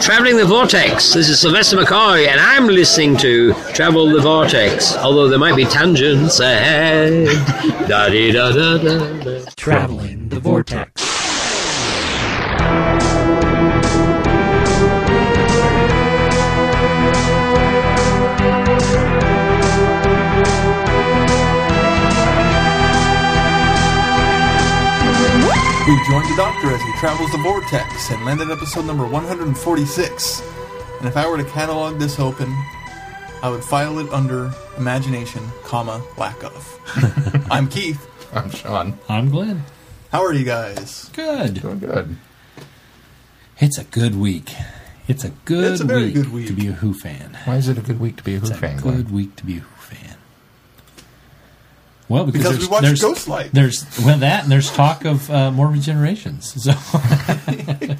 Traveling the Vortex. This is Sylvester McCoy, and I'm listening to Travel the Vortex. Although there might be tangents ahead. da da da da. Traveling the Vortex. We joined the Doctor as he travels the vortex and landed episode number 146. And if I were to catalog this open, I would file it under imagination, comma, lack of. I'm Keith. I'm Sean. I'm Glenn. How are you guys? Good. Doing good. It's a good week. It's a good It's a very week good week. to be a Who fan. Why is it a good week to be a Who fan? It's a good Glenn? week to be a Who fan. Well, because, Because there's, we watched there's, Ghostlight. There's well that, and there's talk of uh, more regenerations. So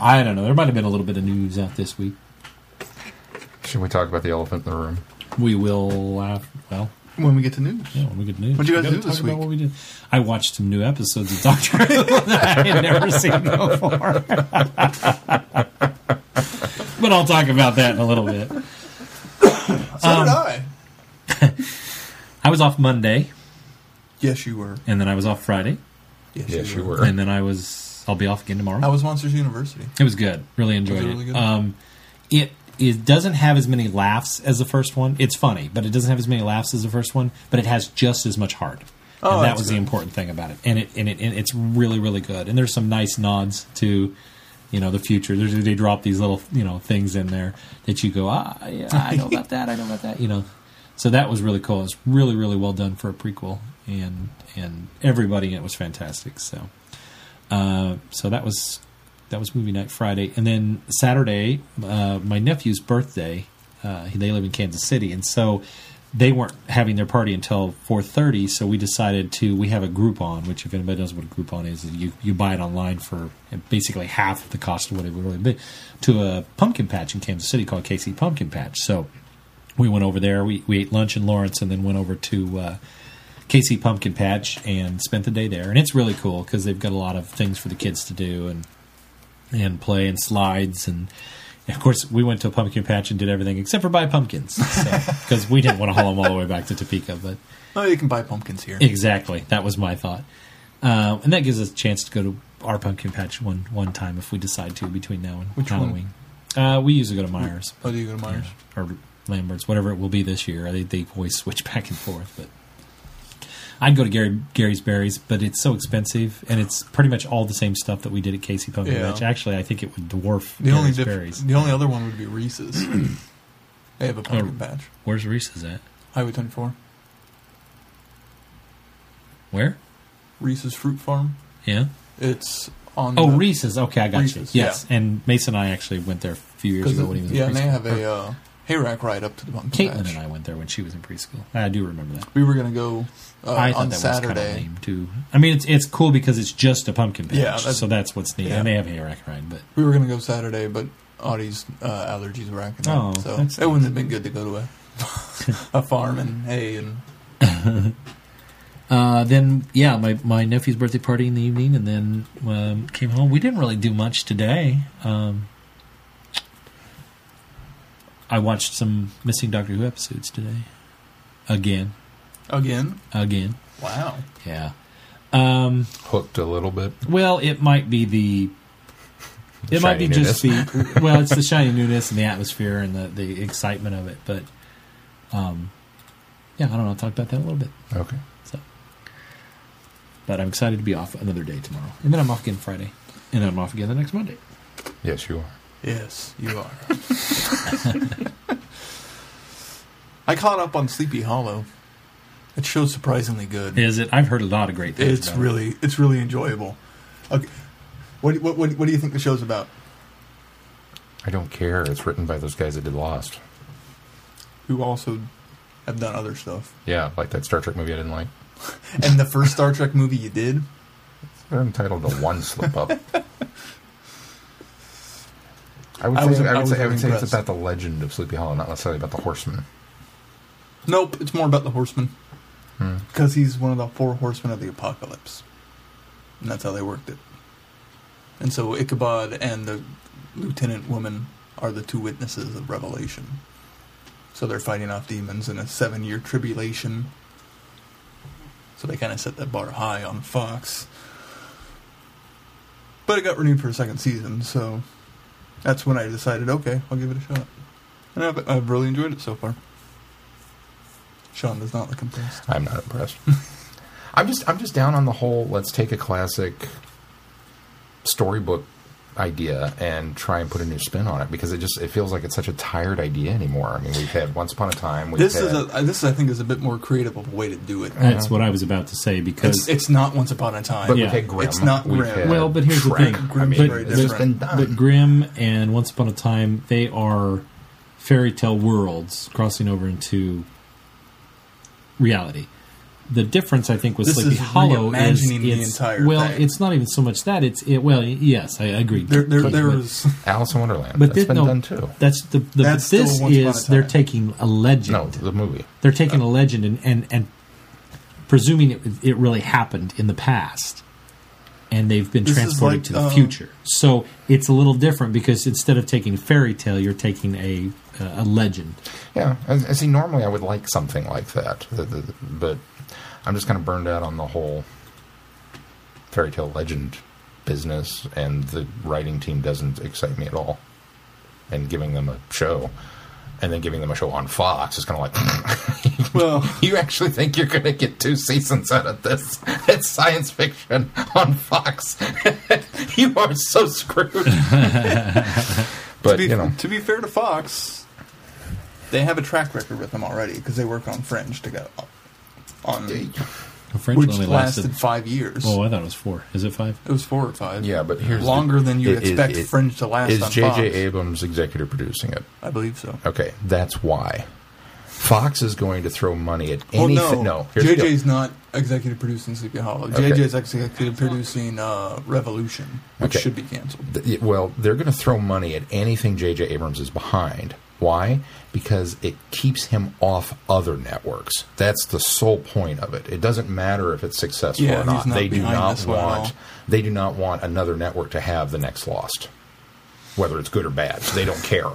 I don't know. There might have been a little bit of news out this week. Should we talk about the elephant in the room? We will. Uh, well, When we get to news. yeah, when we get news. What'd you guys do this week? What we did. I watched some new episodes of Doctor Who that I had never seen before. but I'll talk about that in a little bit. So Um, did I. I was off Monday, Yes, you were. and then I was off Friday, Yes, Yes, you were. were. and then I was. I'll be off again tomorrow. How was Monsters University? It was good. Really enjoyed Was it it. really good? Um, it it doesn't have as many laughs as the first one. It's funny, but it doesn't have as many laughs as the first one. But it has just as much heart. Oh, and that that's was the good. important thing about it. And it and it and it's really really good. And there's some nice nods to. You know the future. There's, they drop these little you know things in there that you go ah yeah I know about that I know about that you know, so that was really cool. It was really really well done for a prequel and and everybody in it was fantastic. So uh, so that was that was movie night Friday, and then Saturday, uh, my nephew's birthday. Uh, they live in Kansas City, and so they weren't having their party until four thirty. So we decided to. We have a Groupon, which if anybody knows what a Groupon is, is you you buy it online for basically half the cost of what it would really be to a pumpkin patch in Kansas City called KC Pumpkin Patch. So we went over there. We we ate lunch in Lawrence, and then went over to. Uh, KC Pumpkin Patch and spent the day there, and it's really cool because they've got a lot of things for the kids to do and and play and slides and. and of course, we went to a pumpkin patch and did everything except for buy pumpkins because we didn't want to haul them all the way back to Topeka. But Oh, you can buy pumpkins here. exactly, that was my thought, um, and that gives us a chance to go to our pumpkin patch one one time if we decide to between now and Which one? Halloween. Uh, we usually go to Myers Oh, do you go to Myers? or Lambert's, whatever it will be this year. They, they always switch back and forth, but I'd go to Gary Gary's Berries, but it's so expensive, and it's pretty much all the same stuff that we did at KC Pumpkin Yeah. Patch. Actually, I think it would dwarf The only Gary's diff- Berries. the only other one would be Reese's. they have a pumpkin Oh. patch. Where's Reese's at? Highway 24. Where? Reese's Fruit Farm. Yeah. It's on. Oh, Reese's. Okay, I got Reese's, you. Yes, and Mason and I actually went there a few years ago it- when he was yeah, and they have a uh, hayrack ride up to the pumpkin Caitlin patch. and I went there when she was in preschool. I do remember that. We were gonna go uh, I thought on that was kind of Saturday. lame too. I mean, it's it's cool because it's just a pumpkin patch, Yeah, that's- so that's what's neat. yeah. And they have a hayrack ride, but We were gonna go Saturday, but Audie's uh, allergies were acting Oh, up, so that's it wouldn't have been good to go to a a farm and hay and Uh, then yeah, my my nephew's birthday party in the evening, and then um, came home. We didn't really do much today. Um, I watched some missing Doctor Who episodes today. Again, again. again, Wow. yeah. Um, Hooked a little bit. well, it might be the. It might be Shiny just the well, it's the shiny newness and the atmosphere and the, the excitement of it, but um, yeah, I don't know. I'll talk about that a little bit. Okay. So, but I'm excited to be off another day tomorrow, and then I'm off again Friday, and then I'm off again the next Monday. Yes, you are. Yes, you are. I caught up on Sleepy Hollow. It show's surprisingly good. Is it? I've heard a lot of great things. It's about it. really, it's really enjoyable. Okay, what, what, what, what do you think the show's about? I don't care. It's written by those guys that did Lost. Who also have done other stuff? Yeah, like that Star Trek movie I didn't like. And the first Star Trek movie you did? They're entitled to one slip up. I would I say, was- I I would was say, I would say it's about the legend of Sleepy Hollow, not necessarily about the horseman. Nope, it's more about the Horseman Hmm. because he's one of the four horsemen of the apocalypse, and that's how they worked it. And so Ichabod and the lieutenant woman are the two witnesses of Revelation. So they're fighting off demons in a seven year tribulation. So they kind of set that bar high on Fox. But it got renewed for a second season, so that's when I decided, okay, I'll give it a shot. And I've, I've really enjoyed it so far. Sean does not look impressed. I'm not impressed. I'm just I'm just down on the whole. Let's take a classic storybook idea and try and put a new spin on it because it just it feels like it's such a tired idea anymore. I mean, we've had Once Upon a Time. We've This had, is a, uh, this I think is a bit more creative of a way to do it. That's what I was about to say because It's it's not Once Upon a Time. but yeah. we've had Grimm. It's not we've Grimm. Well, but here's the Shrek. thing. I mean, very different. But Grimm and Once Upon a Time, they are fairy tale worlds crossing over into reality. The difference, I think, with This Sleepy is Hollow is the it's, entire well, thing. it's not even so much that it's it. Well, yes, I agree. there, there, But- there's Alice in Wonderland. but That's this, been no, done too. that's the, the That's this still Once Upon a is they're taking a legend. No, the movie. They're taking a legend and, and, and presuming it, it really happened in the past. And they've been This transported like, to the um, future. So it's a little different because instead of taking fairy tale, you're taking a, a legend. Yeah, I, and see, normally I would like something like that, the, the, the- but I'm just kind of burned out on the whole fairy tale legend business, and the writing team doesn't excite me at all. And giving them a show, and then giving them a show on Fox is kind of like, well, you actually think you're going to get two seasons out of this? It's science fiction on Fox. you are so screwed. but to be you know, to be fair to Fox, they have a track record with them already because they work on Fringe together. Uh, on The Fringe which only lasted, lasted. five years. Oh, I thought it was four. Is it five? it was four or five. yeah, but here's the- longer than you'd it- it- expect it- Fringe to last Is on J.J. Abrams executive producing it? I believe so. Okay, that's why. Fox is going to throw money at Oh anything. no, here's the deal. JJ's not executive producing Sleepy Hollow. Okay. JJ's executive producing uh, Revolution, which Okay. should be canceled. Th- Well, they're going to throw money at anything J.J. Abrams is behind. Why? Because it keeps him off other networks. That's the sole point of it. It doesn't matter if it's successful Yeah, or not. not they do not this one at all. want. They do not want another network to have the next Lost, whether it's good or bad. They don't care.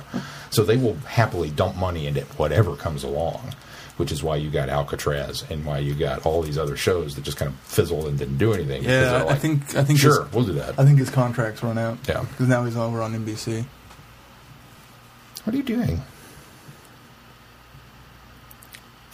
So they will happily dump money into whatever comes along. Which is why you got Alcatraz and why you got all these other shows that just kind of fizzled and didn't do anything. Yeah, they're I think I think sure, we'll do that. I think his contract's run out. Yeah. because now he's over on NBC. What are you doing?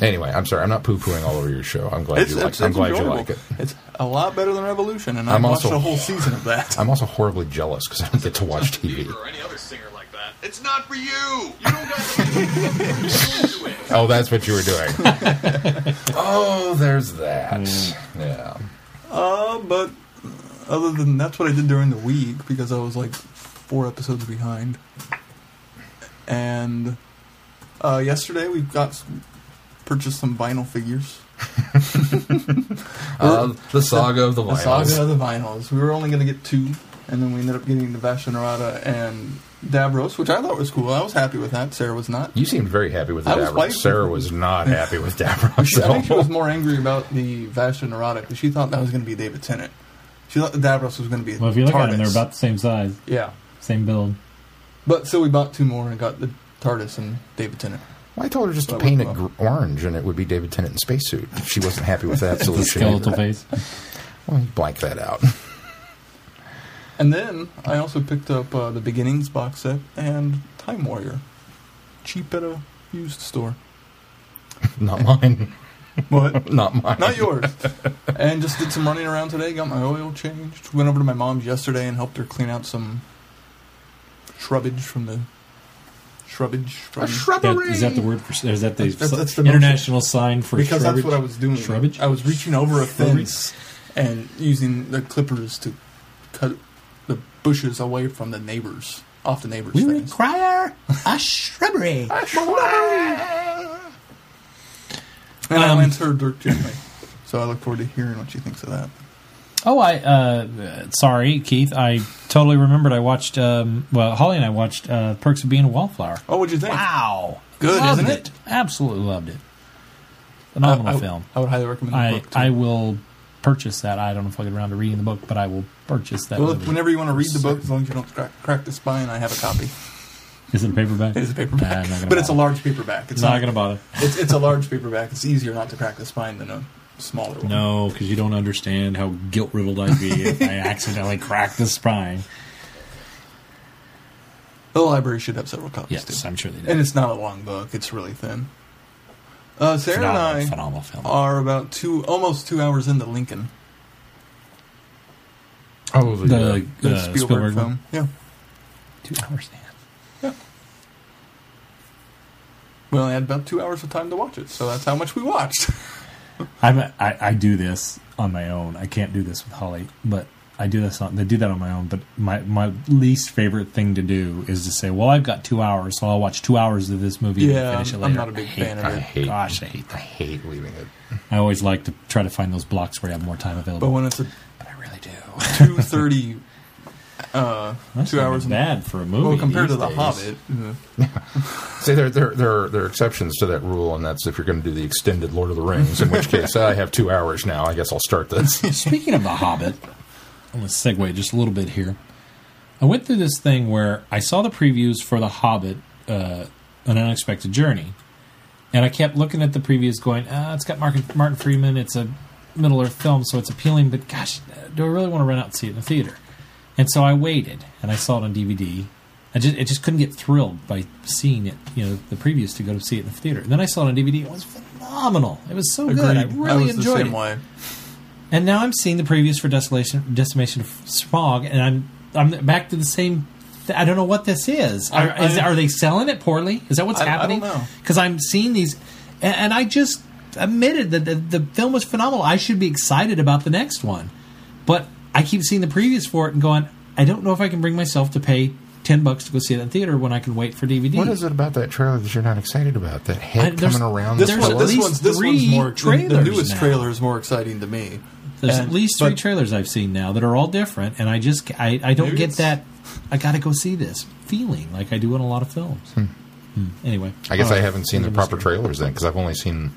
Anyway, I'm sorry. I'm not poo pooing all over your show. I'm glad you like. I'm glad you like it. It's a lot better than Revolution, and I I'm watched also- a whole season of that. I'm also horribly jealous because I don't get to watch TV. or any other singer like that. It's not for you. You don't got to it. Oh, that's what you were doing. oh, there's that. Yeah. Uh, but other than that's what I did during the week because I was like four episodes behind. And uh, yesterday we got s- purchased some vinyl figures. Uh, the saga of the vinyls. The saga of the vinyls. We were only going to get two, and then we ended up getting the Vashta Nerada and Davros, which I thought was cool. I was happy with that. Sarah was not. You seemed very happy with the I Davros. fighting. Sarah was not happy with Davros. She, I think she was more angry about the Vashta Nerada because she thought that was going to be David Tennant. She thought the Davros was going to be. Well, if you look at them, they're about the same size, yeah. same build. But so we bought two more and got the TARDIS and David Tennant. Well, I told her just to paint it worked gr- orange and it would be David Tennant in spacesuit. She wasn't happy with that solution, skeletal either. face. well, you blank that out. And then I also picked up uh, the Beginnings box set and Time Warrior, cheap at a used store. not mine. What? Not mine. Not yours. and just did some running around today. Got my oil changed. Went over to my mom's yesterday and helped her clean out some shrubbage from the shrubbage from a shrubbery. That, is that the word for? Is that the That's- that's the international sign for because that's what I was doing. Shrubbage? I was reaching over a fence and using the clippers to cut the bushes away from the neighbors, off the neighbors' We fence. require a shrubbery. a shrubbery. And I Um, lent her dirt gently. So I look forward to hearing what she thinks of that. Oh, I uh, sorry, Keith. I totally remembered. I watched. Um, well, Holly and I watched uh, Perks of Being a Wallflower. Oh, what'd you think? Wow, Good, loved isn't it? it? Absolutely loved it. Phenomenal I, I- film. I would highly recommend the I. I will purchase that. I don't know if I'll get around to reading the book, but I will purchase that. Well, whenever you want to read the book, as long as you don't crack, crack the spine, I have a copy. Is it a paperback? It is a Nah, paperback, not but it's a large paperback. It's It's not going to bother. It's, it's a large paperback. It's easier not to crack the spine than a smaller one. No, because you don't understand how guilt riddled I'd be if I accidentally cracked the spine. The library should have several copies Yes, too. I'm sure they do. And it's not a long book. It's really thin. Uh, Sarah phenomenal, and I phenomenal film. are about two, almost two hours into Lincoln, Oh, the, the uh, the uh, Spielberg, Spielberg film. Yeah. Two hours, Yeah, We only had about two hours of time to watch it, so that's how much we watched. I'm, I I do this on my own. I can't do this with Holly, but I do this on. They do that on my own. But my my least favorite thing to do is to say, "Well, I've got two hours, so I'll watch two hours of this movie Yeah, and finish it I'm not a big hate fan of it. I hate. Gosh, I hate I that. hate leaving it. I always like to try to find those blocks where you have more time available. but when it's a But I really do. two thirty, uh, That's two not hours. and- bad for a movie. Well, compared to these The days. Hobbit, uh, See, there, there, there, are, there are exceptions to that rule, and that's if you're going to do the extended Lord of the Rings, in which case I have two hours now. I guess I'll start this. Speaking of The Hobbit, I'm going to segue just a little bit here. I went through this thing where I saw the previews for The Hobbit, uh, An Unexpected Journey, and I kept looking at the previews going, ah, it's got Martin, Martin Freeman, it's a Middle Earth film, so it's appealing, but gosh, do I really want to run out and see it in the theater? And so I waited, and I saw it on DVD. I just, I just couldn't get thrilled by seeing it, you know, the previews to go to see it in the theater. And then I saw it on DVD. It was phenomenal. It was so good. I agreed. really was enjoyed the same it. way. And now I'm seeing the previews for Desolation, Decimation of Smog, and I'm I'm back to the same. Th- I don't know what this is. Are, I- is are they selling it poorly? Is that what's I- I happening? Because I'm seeing these, and, and I just admitted that the, the film was phenomenal. I should be excited about the next one, but I keep seeing the previews for it and going, I don't know if I can bring myself to pay ten bucks to go see it in theater when I can wait for DVD. what is it about that trailer that you're not excited about? That head I- coming around This the There's one, at this least one's this three one's more. The, the trailers newest now. trailer is more exciting to me. There's And- at least three but- trailers I've seen now that are all different, and I just I, I don't get that. I got to go see this feeling like I do in a lot of films. Hmm. Anyway, I guess I haven't seen the proper trailers then, because I've only seen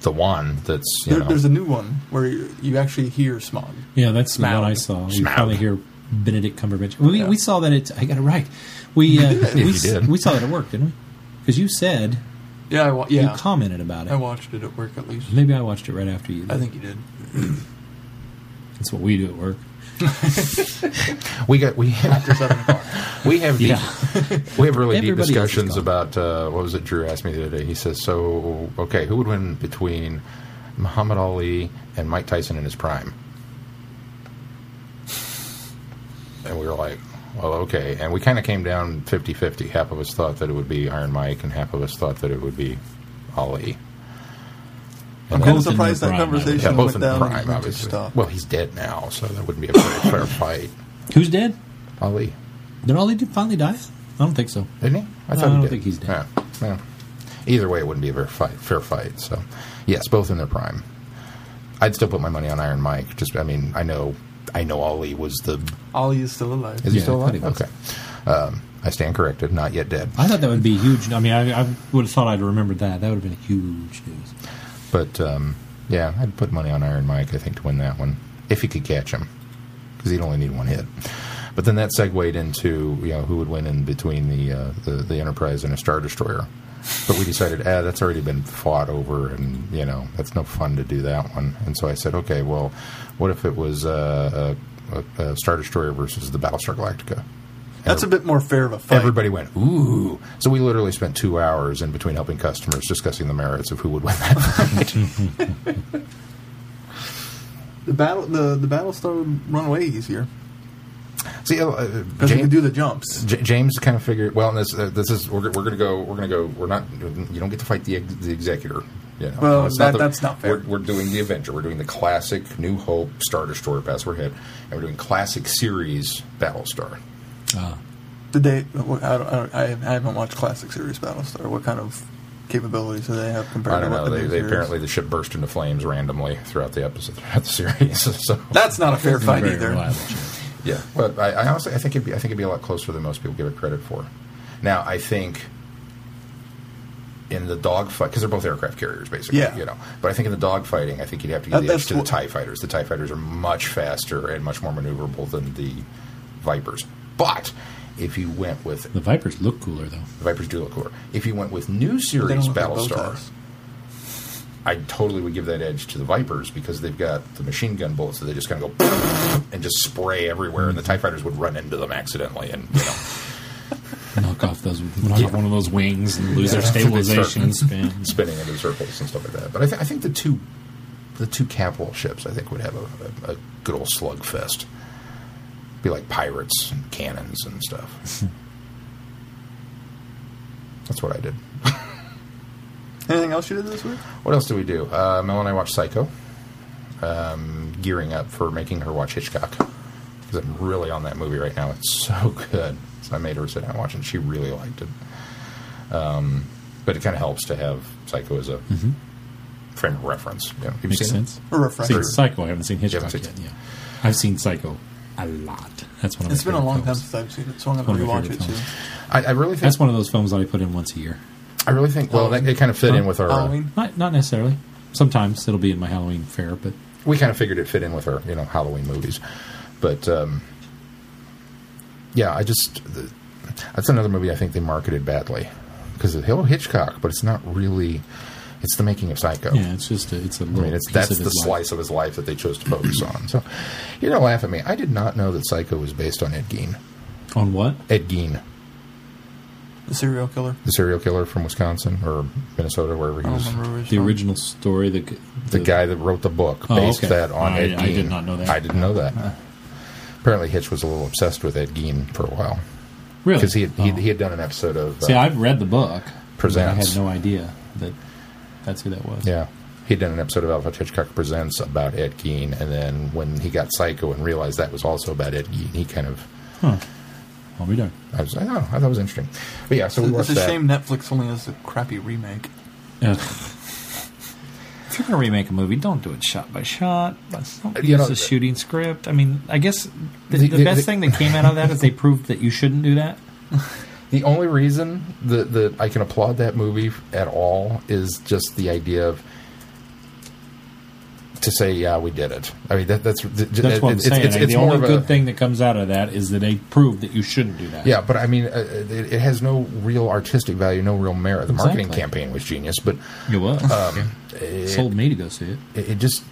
the one that's you There, know. there's a new one where you, you actually hear smog. Yeah, that's the one Smaug. I saw. You Smaug. probably hear Benedict Cumberbatch. We, Yeah. we saw that it. I got it right. We uh, If we, you did. we saw that at work, didn't we? Because you said Yeah, I wa- you commented about it. I watched it at work at least. Maybe I watched it right after you. I think you did. that's what we do at work. we got we After seven o'clock. we have deep, Yeah, we have really deep Everybody discussions about uh, what was it Drew asked me the other day. He says, "So okay, who would win between Muhammad Ali and Mike Tyson in his prime?" And we were like, "Well, okay." And we kind of came down 50-50. Half of us thought that it would be Iron Mike, and half of us thought that it would be Ali. I'm And kind Both of in surprised that prime, I would conversation yeah, went down prime, obviously. stop. Well, he's dead now, so that wouldn't be a fair, fair fight. who's dead? Ali, Did Ali finally die? I don't think so. didn't he? I No, thought I he don't did. think he's dead. Yeah. Well, either way, it wouldn't be a very fight, fair fight. So, yes, both in their prime. I'd still put my money on Iron Mike. Just, I mean, I know, I know Ali was the. Ali is still alive. Is he Yeah, still I he alive? was. Okay. Um, I stand corrected. Not yet dead. I thought that would be huge. I mean, I, I would have thought I'd remembered that. That would have been huge news. But um, yeah, I'd put money on Iron Mike. I think to win that one if he could catch him, because he'd only need one hit. But then that segued into you know who would win in between the uh, the, the Enterprise and a Star Destroyer. But we decided, ah, that's already been fought over, and you know that's no fun to do that one. And so I said, okay, well, what if it was uh, a, a, Star Destroyer versus the Battlestar Galactica? That's a bit more fair of a fight. Everybody went, ooh. So we literally spent two hours in between helping customers discussing the merits of who would win that fight. The battle, the the Battlestar would run away easier See, uh, you James, can do the jumps. J- James kind of figured. Well, this uh, this is we're, we're going to go. We're to go. We're not. You don't get to fight the the executor. You know, Well, that- the- that's not fair. We're, we're doing the Avenger. We're doing the classic New Hope Star Destroyer Password Hit, and we're doing classic series Battlestar. Uh, Did they? I, I, I haven't watched classic series Battlestar. What kind of capabilities do they have compared I don't to know. the They, they apparently the ship burst into flames randomly throughout the episode throughout the series. so That's not a fair fight either. Yeah, but I, I honestly I think it'd be I think it'd be a lot closer than most people give it credit for. Now I think in the dogfight because they're both aircraft carriers, basically. Yeah. You know, but I think in the dogfighting, I think you'd have to give That- the edge to the Tie fighters. The Tie fighters are much faster and much more maneuverable than the Vipers. But if you went with The Vipers look cooler though. the Vipers do look cooler. If you went with new series don't look like bow Battlestar. I totally would give that edge to the Vipers because they've got the machine gun bullets that they just kind of go and just spray everywhere, and the Tie fighters would run into them accidentally, and you know. Knock off those, knock off one of those wings and lose their stabilization and spin. spinning into circles and stuff like that. But I, th- I think the two, the two capital ships, I think would have a, a, a good old slugfest. Be like pirates and cannons and stuff. That's what I did. Anything else you did this week? What else do we do? Uh, Mel and I watched Psycho. Um, gearing up for making her watch Hitchcock because I'm really on that movie right now. It's so good. So I made her sit down and watch it. She really liked it. Um, but it kind of helps to have Psycho as a frame of reference. Yeah. Have you Makes seen it? sense. A refresher. Seen Psycho. I haven't seen Hitchcock haven't yet. Yeah, I've seen Psycho a lot. That's one of my It's been a favorite long time since I've seen it, so I'm One going to of my rewatch it favorite too. I, I really think. That's one of those films that I put in once a year. I really think. Well, that, it kind of fit in with our. uh, Halloween. Not, not necessarily. Sometimes it'll be in my Halloween fair, but we kind of figured it fit in with our you know Halloween movies, but um, yeah, I just the, that's another movie I think they marketed badly because hello Hitchcock, but it's not really. It's the making of Psycho. yeah, it's just a, it's a I little mean, it's piece that's of the life. slice of his life that they chose to focus on. So you're gonna laugh at me. I did not know that Psycho was based on Ed Gein. on what? Ed Gein, The serial killer. the serial killer from Wisconsin or Minnesota, wherever I he was. remember where he's The from. original story. The The guy that wrote the book Oh, based okay. that on I- Ed Gein. I did not know that. I didn't know that. Apparently, Hitch was a little obsessed with Ed Gein for a while really because he had, he, Oh. he had done an episode of. See, uh, I've read the book. but I had no idea that that's who that was. yeah, he had done an episode of Alfred Hitchcock Presents about Ed Gein, and then when he got Psycho and realized that was also about Ed Gein, he kind of. Huh. I'll be done. I was, like, don't I thought it was interesting. But yeah, so we It's watched a that. shame Netflix only has a crappy remake. Ugh. If you're going to remake a movie, don't do it shot by shot. Don't You use know, a shooting script. I mean, I guess the, The- the, the- best the- thing that came out of that is they proved that you shouldn't do that. The only reason that, that I can applaud that movie at all is just the idea of to say, yeah, we did it. I mean, that, that's That's what I'm it's, saying. It's, it's the only of a, good thing that comes out of that is that they proved that you shouldn't do that. Yeah, but I mean, uh, it, it has no real artistic value, no real merit. The marketing campaign was genius, but it was. um, it, Sold me to go see it. it, just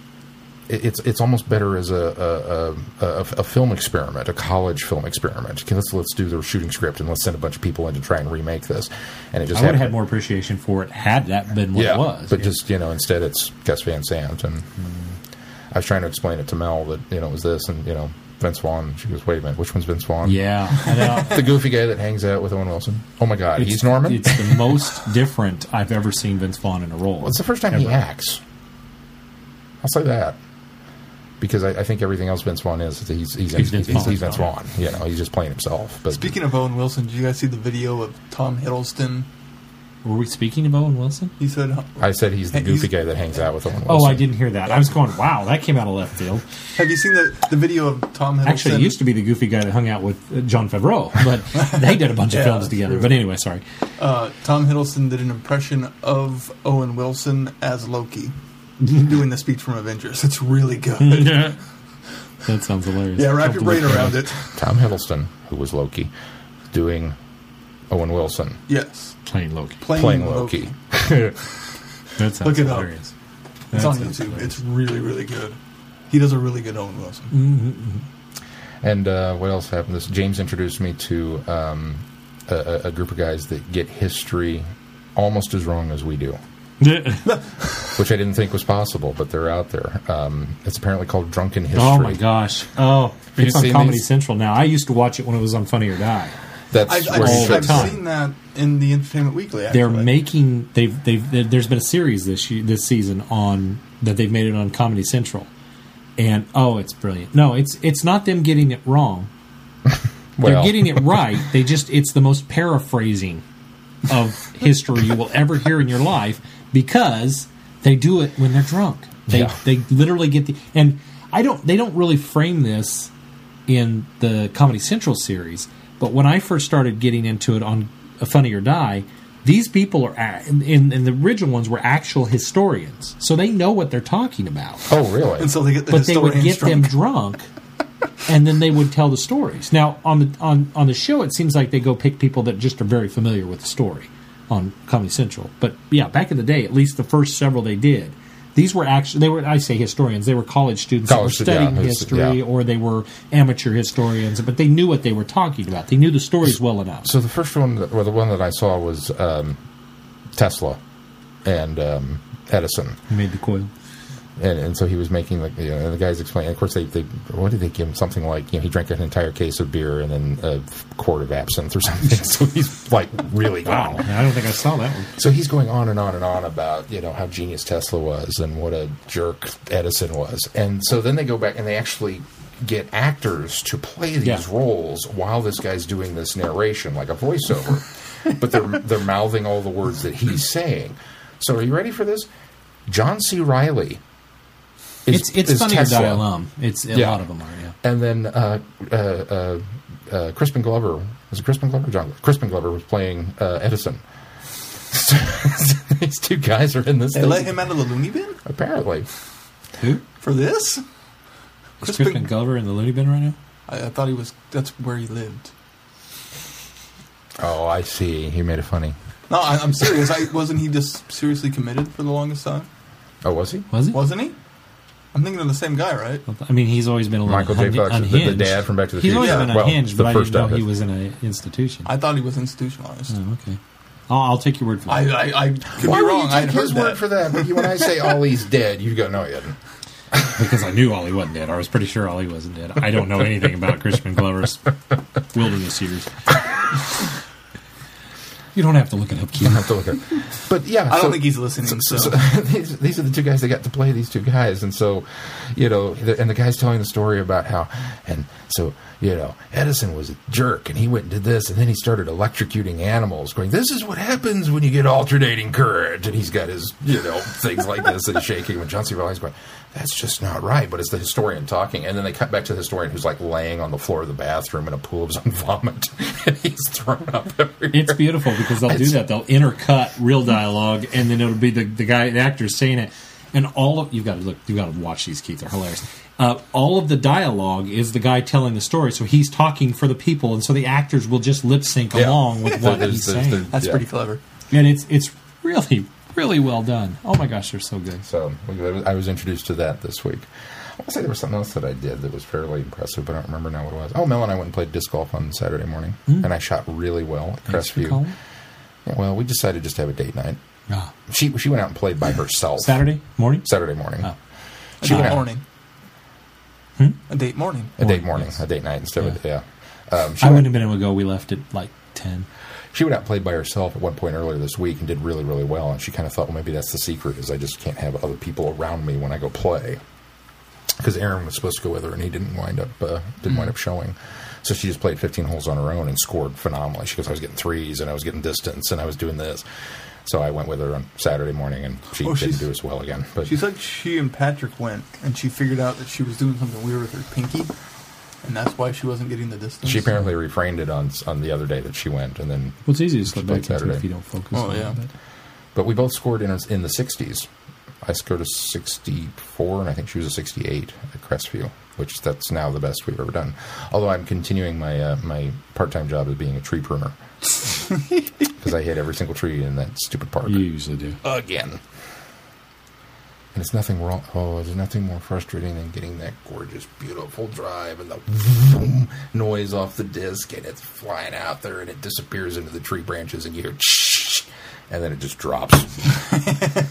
it's it's almost better as a a, a, a film experiment, a college film experiment. Let's let's do the shooting script and let's send a bunch of people in to try and remake this. And it just I would have had more appreciation for it had that been what yeah, it was. but Yeah. just you know, instead it's Gus Van Sant, and I was trying to explain it to Mel that you know it was this, and you know Vince Vaughn. She goes, "Wait a minute, which one's Vince Vaughn?" yeah, the goofy guy that hangs out with Owen Wilson. Oh my God, It's- he's Norman. It's the most different I've ever seen Vince Vaughn in a role. Well, it's the first time he acts. I'll say that because I, I think everything else Vince Vaughn is he's he's, He's he's, Vince he's, Vaughn. Vince Vaughn. You know, he's just playing himself. But Speaking of Owen Wilson, did you guys see the video of Tom Hiddleston? Were we speaking of Owen Wilson? He said, I said he's the goofy he's- guy that hangs out with Owen Wilson. Oh, I didn't hear that. I was going, wow, that came out of left field. "Have you seen the the video of Tom Hiddleston?" Actually, it used to be the goofy guy that hung out with uh, Jon Favreau, but they did a bunch of films together. true. But anyway, sorry. uh, Tom Hiddleston did an impression of Owen Wilson as Loki, doing the speech from Avengers. It's really good. Yeah. That sounds hilarious. yeah, wrap Have your to brain look that around it. Tom Hiddleston, who was Loki, doing Owen Wilson Yes, Playing Loki. playing, playing Loki. Loki. That sounds Look it up. hilarious. It's on YouTube. hilarious. It's really, really good. He does a really good Owen Wilson. And uh, what else happened? This James introduced me to um, a, a- a group of guys that get history almost as wrong as we do. which I didn't think was possible, but they're out there. Um, it's apparently called Drunken History. oh my gosh! Oh, it's on Comedy these? Central now. I used to watch it when it was on Funny or Die. That's I've, where I've, all the I've time. seen that in the Entertainment Weekly. Actually. They're making they've they've there- there's been a series this year, this season on that they've made it on Comedy Central, and oh, it's brilliant. No, it's it's not them getting it wrong. well, They're getting it right. They just it's the most paraphrasing of history you will ever hear in your life because they do it when they're drunk. They Yeah. they literally get the and I don't they don't really frame this in the Comedy Central series, but when I first started getting into it on A Funny or Die, These people are in, in the original ones were actual historians, so they know what they're talking about. Oh, really? And so they get the but they would historians get them drunk. drunk, and then they would tell the stories. Now on the on on the show, it seems like they go pick people that just are very familiar with the story on Comedy Central. But yeah, back in the day, at least the first several they did. These were actually they were I say historians they were college students College stu- were studying his- history yeah. or they were amateur historians but they knew what they were talking about they knew the stories well enough So the first one, that, well, the one that I saw was um, Tesla and um, Edison, Who made the coil and, and so he was making like you know, and the guys explaining. Of course, they, they what did they give him? Something like you know he drank an entire case of beer and then a quart of absinthe or something. so he's like really wow gone. I don't think I saw that one So he's going on and on and on about you know how genius Tesla was and what a jerk Edison was, and so then they go back and they actually get actors to play these Yeah. roles while this guy's doing this narration like a voiceover, but they're they're mouthing all the words that he's saying. So are you ready for this? John C. Reilly. Is- it's it's is funny to Tesla. die alum it's a Yeah. lot of them are yeah And then uh, uh, uh, uh, Crispin Glover was it Crispin Glover? John Crispin Glover was playing uh, Edison. So these two guys are in this. They thing. let him out of the loony bin Apparently, who for this. is Crispin- Crispin Glover in the loony bin right now I, I thought he was. That's where he lived. oh, I see. He made it funny. No, I, I'm serious. I wasn't he just seriously committed for the longest time? Oh, was he? was he Wasn't he? I'm thinking of the same guy, right? I mean, he's always been a little Michael J. un- Fox, the- the dad from Back to the He's always Future. been Well, unhinged, the but I first didn't know of he it. was in an institution. I thought he was institutionalized. oh, okay. I'll, I'll take your word for I, that. I, I could Why be would wrong. you I'd take heard his word that. for that? But when I say Ali's dead, you go, no, he didn't. because I knew Ali wasn't dead. I was pretty sure Ali wasn't dead. I don't know anything about Crispin Glover's wilderness years. You don't have to look it up, You Q. have to look at. But yeah, I don't think he's listening. So, So, these, these are the two guys that got to play these two guys, and so, you know, the, and the guy's telling the story about how, and so, you know, Edison was a jerk, and he went and did this, and then he started electrocuting animals, going, "This is what happens when you get alternating current," and he's got his, you know, things like this, and he's shaking. When John C. Reilly's going, "That's just not right," but it's the historian talking, and then they cut back to the historian who's like laying on the floor of the bathroom in a pool of his own vomit, and he's thrown up everywhere. It's beautiful because they'll do that. They'll intercut real dialogue, and then it'll be the, the guy, the actor saying it, and all of you've got to look, you've got to watch these. Keith, they're hilarious. Uh, all of the dialogue is the guy telling the story, so he's talking for the people, and so the actors will just lip sync Yeah. along with what There's- he's there's- saying, there's- that's yeah. pretty clever. and it's it's really really well done. Oh my gosh, they're so good. So I was introduced to that this week. I want to say there was something else that I did that was fairly impressive, but I don't remember now what it was. Oh, Mel and I went and played disc golf on Saturday morning, and I shot really well at. Thanks for Crestview. Yeah, well, we decided just to have a date night. Ah. She she went out and played by herself Saturday morning. Saturday morning. Oh. A She date went out- morning. Hmm? A date morning. A date Morning, morning, yes. a date night instead of yeah. Um, she I went, wouldn't have been able to go. We left at like ten. She went out and played by herself at one point earlier this week and did really really well. And she kind of thought, well, maybe that's the secret is I just can't have other people around me when I go play. Because Aaron was supposed to go with her and he didn't wind up uh, didn't wind up showing. So she just played 15 holes on her own and scored phenomenally. She goes, I was getting threes and I was getting distance and I was doing this. So I went with her on Saturday morning and she Oh, didn't do as well again. But She said she and Patrick went, and she figured out that she was doing something weird with her pinky, and that's why she wasn't getting the distance. she apparently refrained it on on the other day that she went, and then Well, it's easy to slip back into Saturday. if you don't focus. Oh, on yeah. it. but- But we both scored in in the 60s. I scored a 64, and I think she was a 68 at Crestview, which that's now the best we've ever done. Although I'm continuing my uh, my part time job as being a tree pruner because I hit every single tree in that stupid park You usually do. again. And it's nothing wrong. Oh, there's nothing more frustrating than getting that gorgeous, beautiful drive and the vroom noise off the disc, and it's flying out there, and it disappears into the tree branches, and you hear, shh, and then it just drops.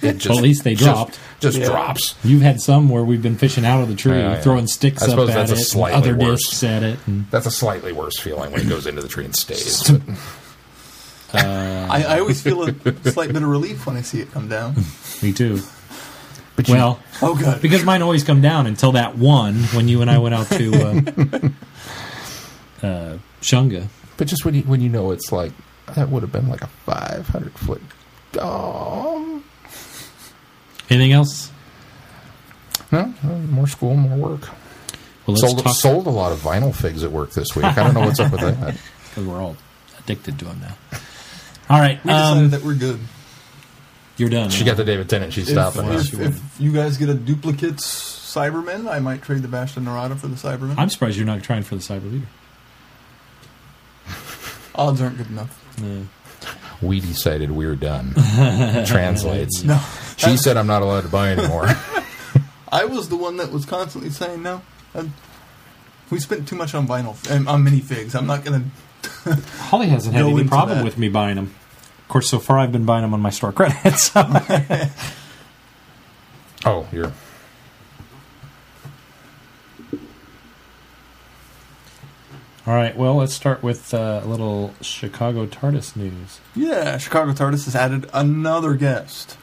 It just, Well, at least they just- dropped. Just, Yeah. drops. You've had some where we've been fishing out of the tree, Yeah, yeah. throwing sticks I up suppose at that's a it, and slightly other worse. discs at it. And That's a slightly worse feeling when it goes into the tree and stays. But uh, I, I always feel a slight bit of relief when I see it come down. me too. But you- Well, Oh, good. because mine always come down until that one when you and I went out to uh, uh, Shunga. But just when you when you know it's like that would have been like a five hundred foot. Oh Anything else? no, no, more school, more work. Well, let's Sold talk sold a lot of vinyl figs at work this week. I don't know what's up with that. because we're all addicted to them now. All right, We decided um, that we're good. You're done. She got the David Tennant. She's If, stopping us. if, if you guys get a duplicates Cyberman, I might trade the Vashta Nerada for the Cyberman. I'm surprised you're not trying for the cyber leader. Odds aren't good enough. We decided we're done. Translates. No, She said I'm not allowed to buy anymore. I was the one that was constantly saying no. And we spent too much on vinyl and on minifigs. I'm not gonna. Holly hasn't had any problem that. with me buying them. Of course, so far I've been buying them on my store credits. so- oh, you're. All right, well, let's start with uh, a little Chicago TARDIS news. Yeah, Chicago TARDIS has added another guest.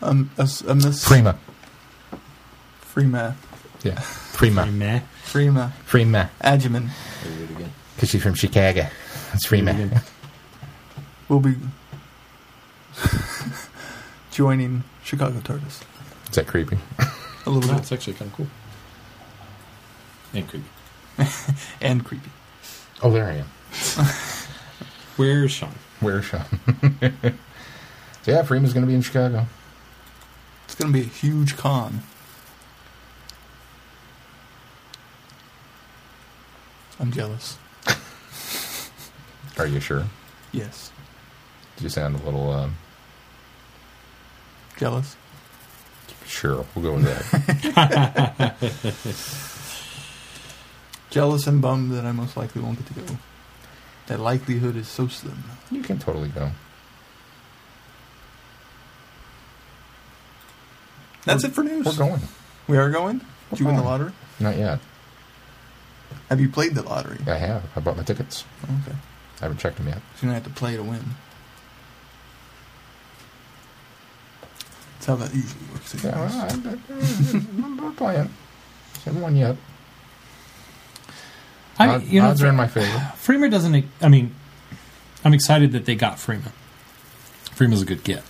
Um, a, a Miss Prima. Freema. Yeah. Prima. Meh. Freema. Prima. Agyeman Because she's from Chicago. It's Prima. Will be joining Chicago TARDIS. Is that creepy? A little bit. That's actually kind of cool. And creepy. And creepy. Oh, there I am. Where's Sean? Where's Sean? so yeah, Freema's going to be in Chicago. It's going to be a huge con. I'm jealous. Are you sure? Yes. You sound a little um, Jealous. sure. We'll go with that. Jealous and bummed that I most likely won't get to go. That likelihood is so slim. you can totally go. That's it for news. We're going. We are going? Did you win the lottery? Not yet. Have you played the lottery? I have. I bought my tickets. Okay. I haven't checked them yet. So you're going to have to play to win. How that usually works. I Yeah, guess. well, I, I'm not playing. Haven't won yet. I, Odd- you know, odds are in my favor. Freema doesn't. I mean, I'm excited that they got Freema. Freema's a good get.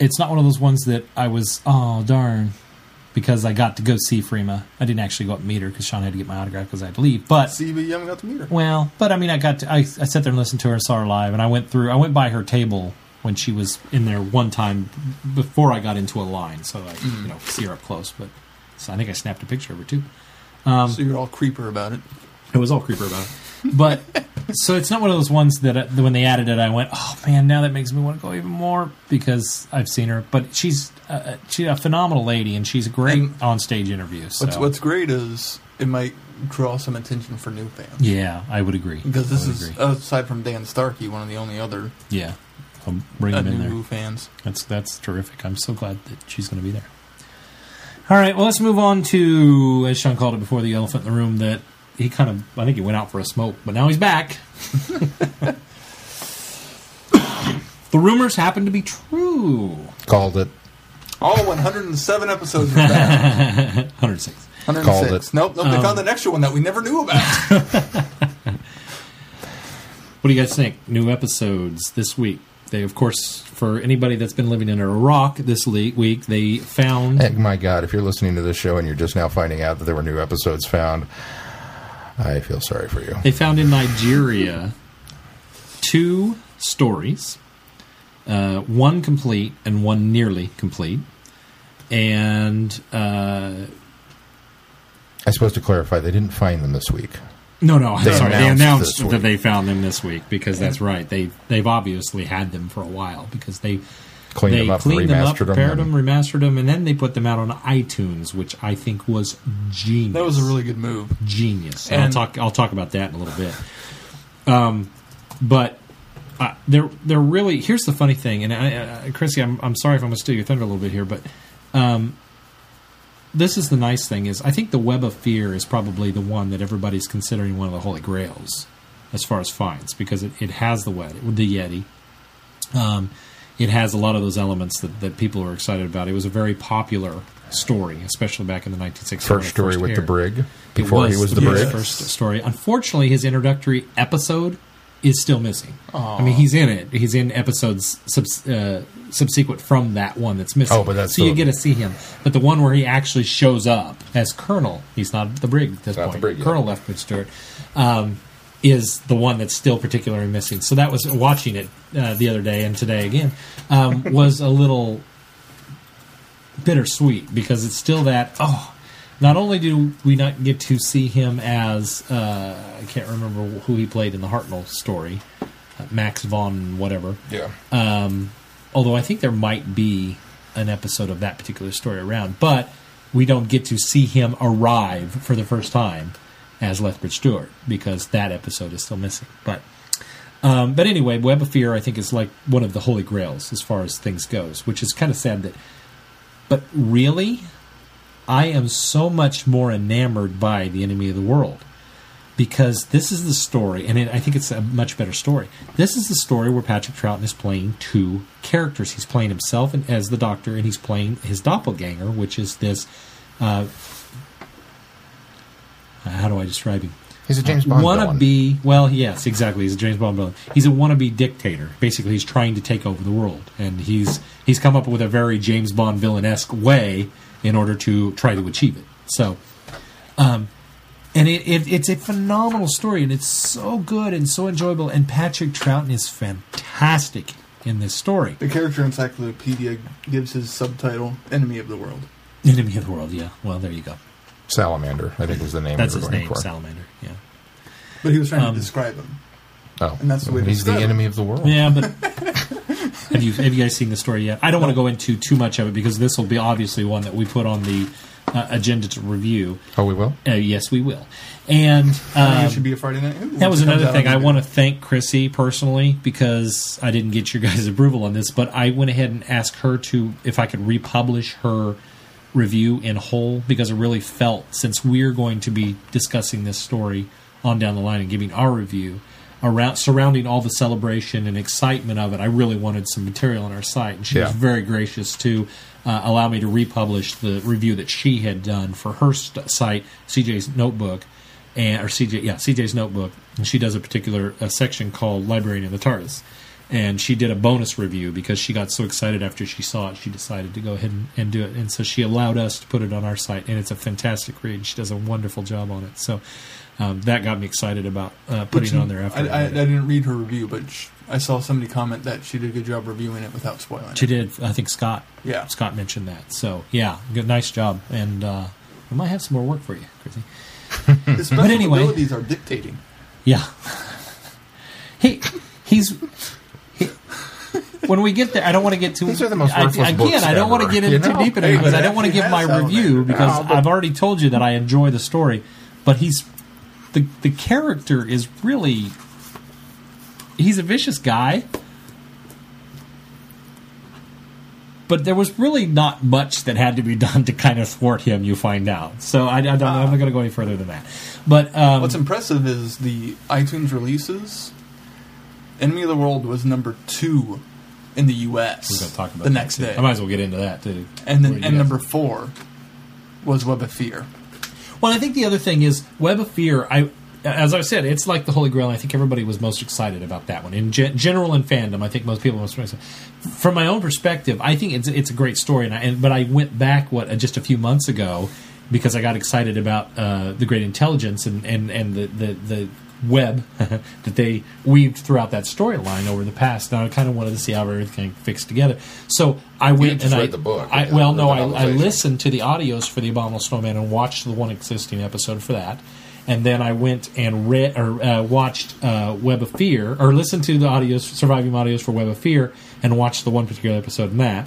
It's not one of those ones that I was oh darn because I got to go see Freema. I didn't actually go up and meet her because Sean had to get my autograph because I had to leave. But See, but you haven't got to meet her. well, but I mean, I got to, I, I sat there and listened to her, and saw her live, and I went through. I went by her table when she was in there one time before I got into a line, so I you know see her up close. But so I think I snapped a picture of her too. Um, so you're all creeper about it. it was all creeper about it. But so it's not one of those ones that, uh, that when they added it, I went, oh man, now that makes me want to go even more because I've seen her. But she's uh, she's a phenomenal lady and she's a great And on stage interview. So. What's, what's great is it might draw some attention for new fans. yeah, I would agree Because this is, agree. aside from Dan Starkey, one of the only other yeah. I'll bring him in new there. Who fans. That's that's terrific. I'm so glad that she's going to be there. All right, well, let's move on to, as Sean called it before, the elephant in the room that he kind of, I think he went out for a smoke, but now he's back. the rumors happen to be true. Called it. All 107 episodes of that. 106. 106. Called it. Nope, nope. Um, they found an extra one that we never knew about. What do you guys think? New episodes this week. They, of course, for anybody that's been living under a rock this le- week, they found. My God, if you're listening to this show and you're just now finding out that there were new episodes found, I feel sorry for you. They found in Nigeria two stories, uh, one complete and one nearly complete. And uh, I'm supposed to clarify, they didn't find them this week. No, no, I'm They sorry. They announced announced that they found them this week because that's right. They they've obviously had them for a while because they Cleaned they them up, cleaned them up, remastered them. prepared them, and- remastered them, and then they put them out on iTunes, which I think was genius. that was a really good move. genius. And I'll talk. I'll talk about that in a little bit. Um, but uh, they're they're really. Here's the funny thing, and I, I, Chrissy, I'm I'm sorry if I'm going to steal your thunder a little bit here, but um, this is the nice thing is I think the Web of Fear is probably the one that everybody's considering one of the holy grails as far as finds because it, it has the wet the Yeti. Um, it has a lot of those elements that, that people are excited about. It was a very popular story, especially back in the 1960s. First story with the brig. Before he was the the brig. first story. Unfortunately, his introductory episode is still missing. I mean, he's in it. He's in episodes subs, uh, subsequent from that one that's missing. Oh, but that's so you get to see him. But the one where he actually shows up as Colonel, he's not the brig at this Not the point. brig yet. Colonel Lethbridge Stewart. Um, is the one that's still particularly missing. So that was watching it uh, the other day and today again um, was a little bittersweet because it's still that oh. Not only do we not get to see him as uh, I can't remember who he played in the Hartnell story, uh, Max von whatever. Yeah. Um, although I think there might be an episode of that particular story around, but we don't get to see him arrive for the first time as Lethbridge Stewart because that episode is still missing. But um, but anyway, Web of Fear I think is like one of the holy grails as far as things goes, which is kind of sad that. But really, I am so much more enamored by the Enemy of the World because this is the story, and it, I think it's a much better story. This is the story where Patrick Troughton is playing two characters. He's playing himself and, as the Doctor, and he's playing his doppelganger, which is this. Uh, how do I describe him? He's a James Bond villain. wannabe. Well, yes, exactly. He's a James Bond villain. He's a wannabe dictator. Basically, he's trying to take over the world, and he's he's come up with a very James Bond villain esque way in order to try to achieve it. So, um, and it, it, it's a phenomenal story, and it's so good and so enjoyable. And Patrick Troughton is fantastic in this story. The character encyclopedia gives his subtitle "Enemy of the World." Enemy of the world. Yeah. Well, there you go. Salamander, I think was the name That's we were his going name, for. Salamander. Yeah. But he was trying Um, to describe him. Oh, And that's the way he's the describe enemy of the world. Yeah, but have you have you guys seen the story yet? I don't want to go into too much of it because this will be obviously one that we put on the uh, agenda to review. Oh, we will. Uh, yes, we will. And um, it should be a Friday night. Ooh, that was once it comes another thing. I want to thank Chrissy personally because I didn't get your guys' approval on this, but I went ahead and asked her to if I could republish her review in whole because I really felt since we're going to be discussing this story on down the line and giving our review around surrounding all the celebration and excitement of it, I really wanted some material on our site, and she was very gracious to uh, allow me to republish the review that she had done for her st- site, CJ's Notebook, and or CJ, yeah, CJ's Notebook, and she does a particular uh section called Librarian in the TARDIS. And she did a bonus review because she got so excited after she saw it, she decided to go ahead and, and do it. And so she allowed us to put it on our site, and it's a fantastic read. She does a wonderful job on it. So um, that got me excited about uh, putting you- it on there after. I, I, I didn't read her review, but sh- I saw somebody comment that she did a good job reviewing it without spoiling it. She it. did. I think Scott. Yeah. Scott mentioned that. So yeah, good, nice job. And uh, we might have some more work for you, Chrissy. but anyway. abilities are dictating. Yeah. he he's. he- when we get there, I don't want to get too. These are the most I- worthless again, books I don't want to get into you too deep into it because but I don't want to give my review because No, I've already told you that I enjoy the story, but he's the the character is really he's a vicious guy. But there was really not much that had to be done to kind of thwart him. You find out, so I, I don't, I'm not going to go any further than that. But um, What's impressive is the iTunes releases. Enemy of the World was number two in the U.S. We're going to talk about the next too. day, I might as well get into that too. and then What do you and number four was Web of Fear. Well, I think the other thing is Web of Fear. I, as I said, it's like the Holy Grail. I think everybody was most excited about that one in gen- general in fandom. I think most people most. From my own perspective, I think it's it's a great story. And, I, and but I went back what uh, just a few months ago because I got excited about uh, the Great Intelligence and and and the the, the web that they weaved throughout that storyline over the past. Now I kind of wanted to see how everything fixed together. So I went and read I the book, I, well, no, I, I listened to the audios for the Abominable Snowman and watched the one existing episode for that. And then I went and read or uh, watched uh, Web of Fear, or listened to the audios, surviving audios for Web of Fear, and watched the one particular episode in that.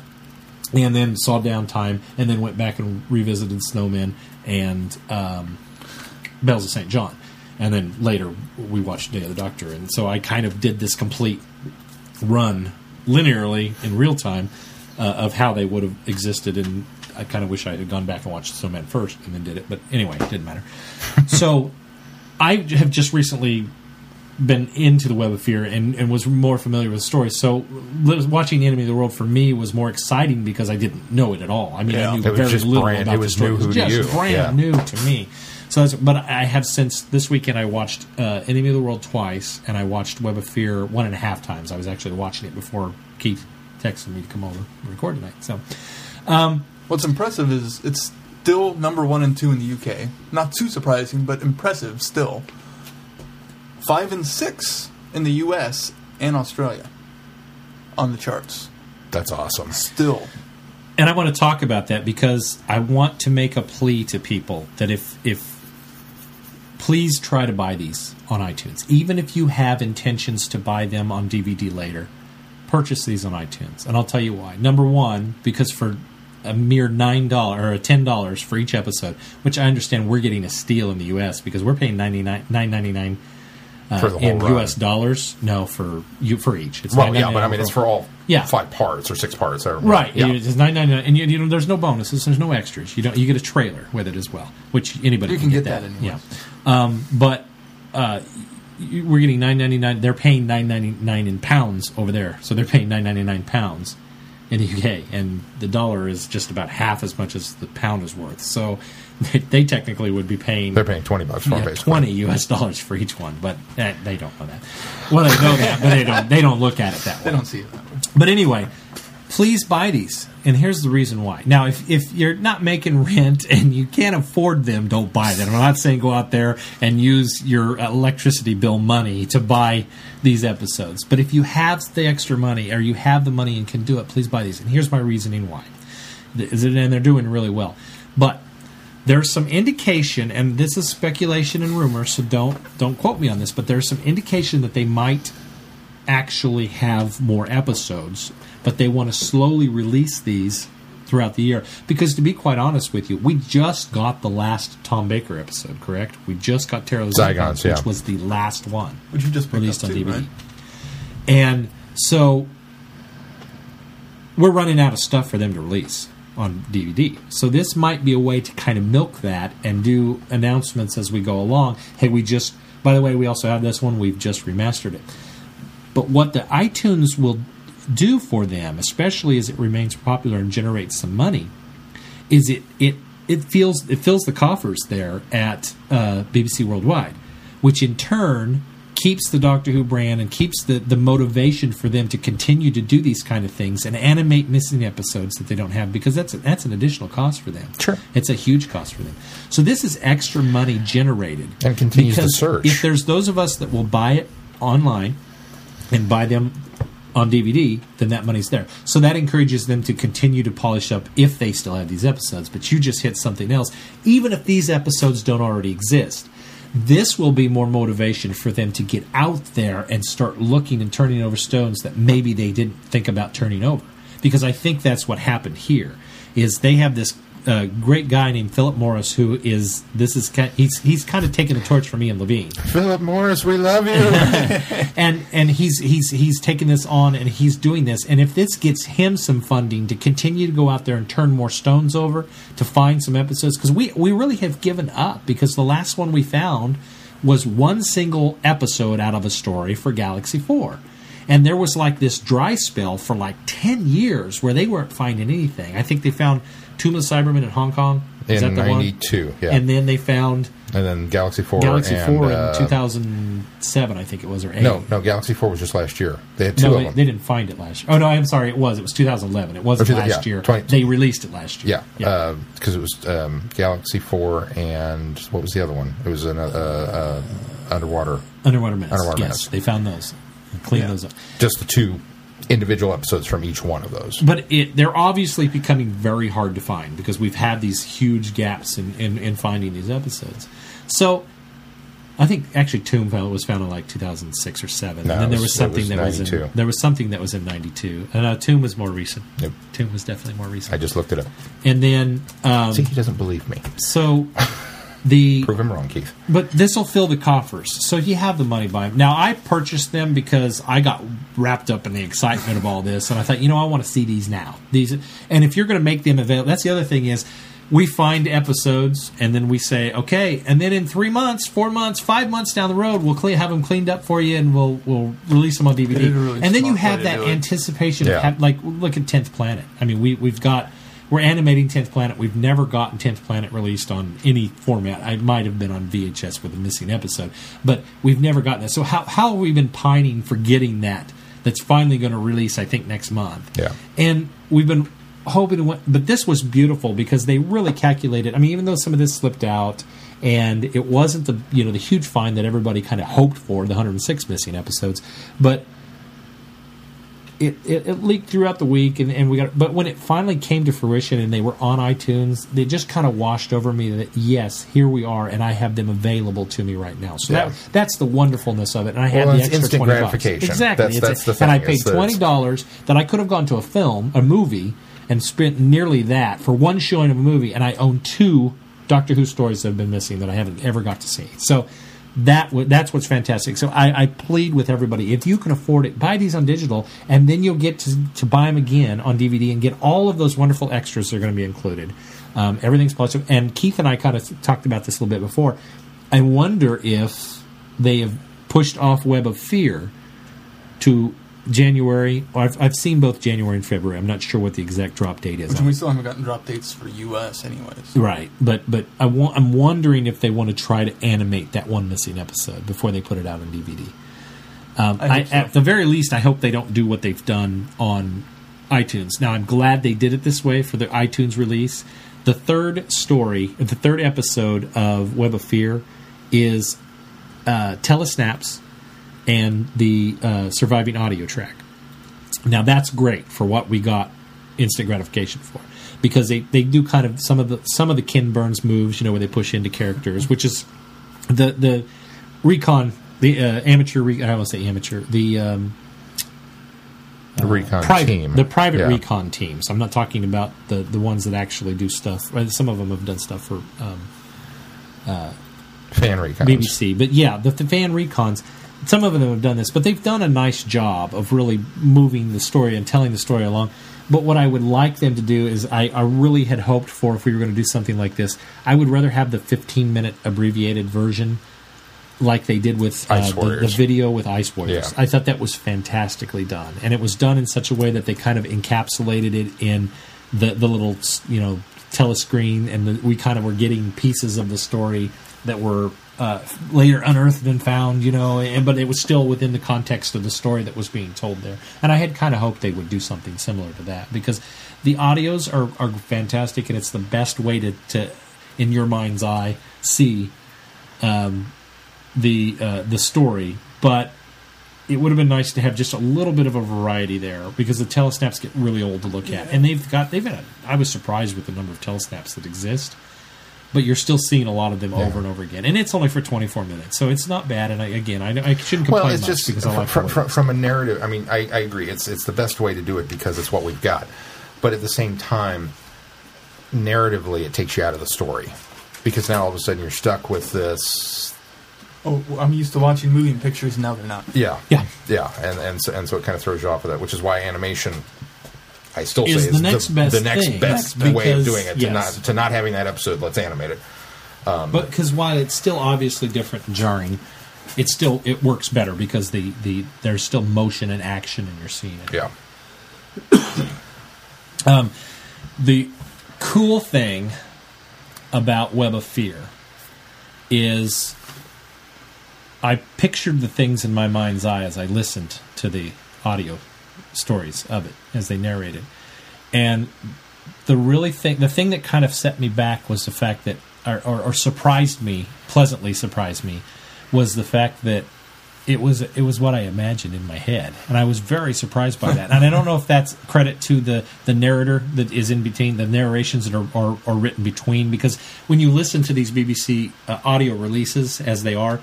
And then saw Downtime, and then went back and revisited Snowmen and um, Bells of St. John. And then later we watched Day of the Doctor. And so I kind of did this complete run linearly in real time uh, of how they would have existed. And I kind of wish I had gone back and watched Snowman first and then did it. But anyway, it didn't matter. so I have just recently been into the Web of Fear and, and was more familiar with the story. So watching the Enemy of the World for me was more exciting because I didn't know it at all. I mean, Yeah. I knew It was very little brand- about it the story. new it was just brand Yeah. new to me. So, that's, but I have since this weekend I watched uh, Enemy of the World twice, and I watched Web of Fear one and a half times. I was actually watching it before Keith texted me to come over and record tonight. So, What's impressive is it's still number one and two in the UK. Not too surprising, but impressive still. five and six in the U.S. and Australia on the charts. That's awesome. Still, and I want to talk about that because I want to make a plea to people that if if please try to buy these on iTunes, even if you have intentions to buy them on DVD later, purchase these on iTunes, and I'll tell you why. Number one, because for a mere nine dollar or ten dollars for each episode, which I understand we're getting a steal in the U.S. because we're paying ninety nine nine ninety nine For the whole in run. U.S. dollars. No, for you for each. It's Well, yeah, but I mean, it's for all Yeah. five parts or six parts. Or, Right, Yeah. it's nine ninety nine, and you, you know there's no bonuses, there's no extras. You don't you get a trailer with it as well, which anybody You can, can get, get that. that yeah, um, but uh, we're getting nine ninety nine. They're paying nine ninety nine in pounds over there, so they're paying nine ninety nine pounds in the UK, and the dollar is just about half as much as the pound is worth. So they, they technically would be paying They're paying 20 bucks for yeah, twenty U.S. dollars for each one, but eh, they don't know that. Well, they know that, but they don't. They don't look at it that way. they don't see it that way. But anyway, please buy these. And here's the reason why. Now, if, if you're not making rent and you can't afford them, don't buy them. I'm not saying go out there and use your electricity bill money to buy these episodes. But if you have the extra money or you have the money and can do it, please buy these. And here's my reasoning why. Is it- And they're doing really well. But there's some indication, and this is speculation and rumor, so don't don't quote me on this. But there's some indication that they might actually have more episodes, but they want to slowly release these throughout the year. Because to be quite honest with you, we just got the last Tom Baker episode, correct? We just got Terror of the Zygons, Zygons, yeah. which was the last one Which you just released on too, DVD. right? And so we're running out of stuff for them to release on DVD. So this might be a way to kind of milk that and do announcements as we go along. Hey, we just by the way, we also have this one, we've just remastered it. But what the iTunes will do for them, especially as it remains popular and generates some money, is it it it feels it fills the coffers there at uh, BBC Worldwide, which in turn keeps the Doctor Who brand and keeps the, the motivation for them to continue to do these kind of things and animate missing episodes that they don't have because that's a, that's an additional cost for them. Sure. it's a huge cost for them. So this is extra money generated And continues because search. If there's those of us that will buy it online and buy them on DVD, then that money's there. So that encourages them to continue to polish up if they still have these episodes. But you just hit something else. Even if these episodes don't already exist, this will be more motivation for them to get out there and start looking and turning over stones that maybe they didn't think about turning over. Because I think that's what happened here. Is they have this uh, great guy named Philip Morris who is this is he's he's kind of taking the torch from Ian Levine. Philip Morris, we love you. and and he's he's he's taking this on and he's doing this. And if this gets him some funding to continue to go out there and turn more stones over to find some episodes because we we really have given up because the last one we found was one single episode out of a story for Galaxy 4 and there was like this dry spell for like 10 years where they weren't finding anything. I think they found tomb of the cybermen in hong kong is In that the one? 92, yeah. and then they found and then Galaxy 4. Galaxy and, 4 uh, in 2007 i think it was or 8 No, no, Galaxy 4 was just last year. They had two no, of they, them. they didn't find it last year. Oh no, I'm sorry, it was. It was 2011. It wasn't two- last yeah, year. 20 they released it last year. Yeah, because it was um, Galaxy Four and what was the other one? It was an uh, uh, underwater. Underwater Menace. Underwater yes, Menace. they found those, and cleaned Yeah. those up. Just the two individual episodes from each one of those. But it, they're obviously becoming very hard to find because we've had these huge gaps in, in, in finding these episodes. So. I think actually Tomb was found in like 2006 or seven, No, and then there was- something was that was in 92. there was something that was in 92, and uh, Tomb was more recent. Nope. Tomb was definitely more recent. I just looked it up. and then um, See, he doesn't believe me. so the Prove him wrong, Keith. But this will fill the coffers. So if you have the money, buy them. Now, I purchased them because I got wrapped up in the excitement of all this, and I thought, you know, I want to see these now. These, and if you're going to make them available, that's the other thing is we find episodes and then we say, okay, and then in three months, four months, five months down the road, we'll clean, have them cleaned up for you, and we'll we'll release them on DVD. It is a really and then you have that anticipation Yeah. of have, like look at Tenth Planet. I mean, we we've got we're animating Tenth Planet. We've never gotten Tenth Planet released on any format. I might have been on VHS with a missing episode, but we've never gotten that. So how how have we been pining for getting that? That's finally going to release, I think, next month. Yeah. and we've been hoping to win, but this was beautiful because they really calculated. I mean, even though some of this slipped out, and it wasn't the you know the huge find that everybody kind of hoped for, the 106 missing episodes, but it, it, it leaked throughout the week, and, and we got. But when it finally came to fruition, and they were on iTunes, they just kind of washed over me that yes, here we are, and I have them available to me right now. So Yeah. that that's the wonderfulness of it, and I had Well, the extra instant twenty gratification. bucks. Exactly, That's- It's- that's the and I paid twenty dollars that I could have gone to a film, a movie, and spent nearly that for one showing of a movie, and I own two Doctor Who stories that have been missing that I haven't ever got to see. So that w- that's what's fantastic. So I, I plead with everybody: if you can afford it, buy these on digital, and then you'll get to, to buy them again on DVD and get all of those wonderful extras that are going to be included. Um, everything's plus. And Keith and I kind of talked about this a little bit before. I wonder if they have pushed off Web of Fear to January. I've, I've seen both January and February. I'm not sure what the exact drop date is. Which we still haven't gotten drop dates for U.S. anyways. Right, but but I wa- I'm wondering if they want to try to animate that one missing episode before they put it out on DVD. Um, I I so. At the very least, I hope they don't do what they've done on iTunes. Now, I'm glad they did it this way for the iTunes release. The third story, the third episode of Web of Fear, is uh, telesnaps and the uh, surviving audio track. Now that's great for what we got instant gratification for because they, they do kind of some of the some of the Ken Burns moves, you know, where they push into characters, which is the the recon the uh, amateur re- I don't want to say amateur the um, The recon private team. the private Yeah. recon teams. I'm not talking about the the ones that actually do stuff. Some of them have done stuff for um, fan recons. BBC. But yeah, the, the fan recons, some of them have done this, but they've done a nice job of really moving the story and telling the story along. But what I would like them to do is, I, I really had hoped for if we were going to do something like this, I would rather have the 15 minute abbreviated version like they did with uh, the, the video with Ice Warriors. Yeah. I thought that was fantastically done, and it was done in such a way that they kind of encapsulated it in the the little you know telescreen, and the, we kind of were getting pieces of the story that were uh, later unearthed and found, you know, and, but it was still within the context of the story that was being told there. And I had kind of hoped they would do something similar to that because the audios are, are fantastic, and it's the best way to, to in your mind's eye, see the uh, the story, but it would have been nice to have just a little bit of a variety there because the telesnaps get really old to look at, and they've got they've had. I was surprised with the number of telesnaps that exist, but you're still seeing a lot of them over and over again, and it's only for 24 minutes, so it's not bad. And I, again, I, I shouldn't complain Well, it's much just because I like from, from, from a narrative. I mean, I, I agree. It's it's the best way to do it because it's what we've got. But at the same time, narratively, it takes you out of the story because now all of a sudden you're stuck with this. Oh, well, I'm used to watching moving pictures, and now they're not. Yeah, Yeah. yeah, and and so, and so it kind of throws you off of that, which is why animation. I still Is say the is next best the next thing, best because- way of doing it. To yes. not to not having that episode, let's animate it. Um, but because while it's still obviously different and jarring, it still it works better because the, the there's still motion and action and you're seeing it. Yeah, um, the cool thing about Web of Fear is I pictured the things in my mind's eye as I listened to the audio stories of it as they narrate it. And the really thing the thing that kind of set me back was the fact that or, or, or surprised me, pleasantly surprised me, was the fact that it was it was what I imagined in my head, and I was very surprised by that. and I don't know if that's credit to the the narrator that is in between the narrations that are, are, are written between. Because when you listen to these BBC uh, audio releases as they are,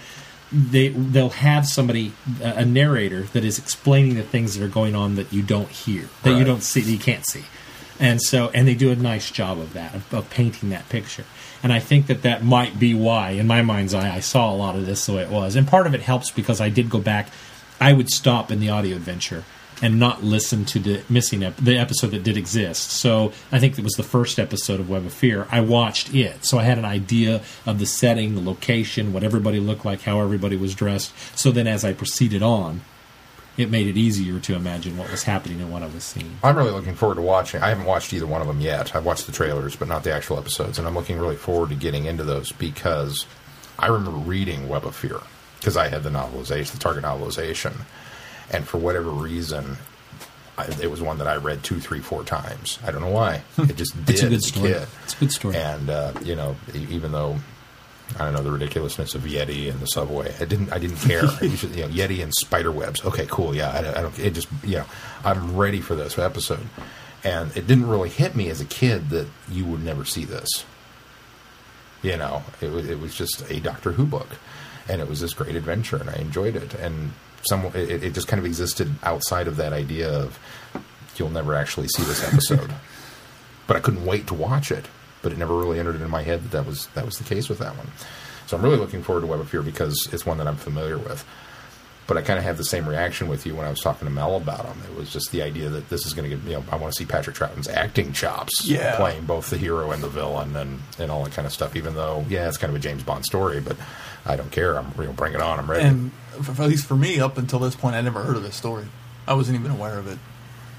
they they'll have somebody a narrator that is explaining the things that are going on that you don't hear, that you don't see, that you can't see, and so and they do a nice job of that of, of painting that picture. And I think that that might be why, in my mind's eye, I saw a lot of this the way it was. And part of it helps because I did go back. I would stop in the audio adventure and not listen to the missing ep- the episode that did exist. So I think it was the first episode of Web of Fear. I watched it, so I had an idea of the setting, the location, what everybody looked like, how everybody was dressed. So then, as I proceeded on, it made it easier to imagine what was happening and what I was seeing. I'm really looking forward to watching. I haven't watched either one of them yet. I've watched the trailers, but not the actual episodes, and I'm looking really forward to getting into those because I remember reading Web of Fear because I had the novelization, the Target novelization, and for whatever reason, I, it was one that I read two, three, four times. I don't know why. It just did It's a good story. kid. It's a good story. And uh, you know, even though I don't know the ridiculousness of Yeti and the subway. I didn't. I didn't care. Was just, you know, Yeti and spider webs. Okay, cool. Yeah, I, don't- I don't. It just you know, I'm ready for this episode, and it didn't really hit me as a kid that you would never see this. You know, it was it was just a Doctor Who book, and it was this great adventure, and I enjoyed it. And some it, it just kind of existed outside of that idea of you'll never actually see this episode. but I couldn't wait to watch it. But it never really entered into my head that that was that was the case with that one. So I'm really looking forward to Web of Fear because it's one that I'm familiar with. But I kind of had the same reaction with you when I was talking to Mel about him. It was just the idea that this is going to get, you know, I want to see Patrick Troughton's acting chops Yeah. playing both the hero and the villain and, and all that kind of stuff, even though, yeah, it's kind of a James Bond story, but I don't care. I'm, you know, bring it on. I'm ready. And f- at least for me, up until this point, I never heard of this story. I wasn't even aware of it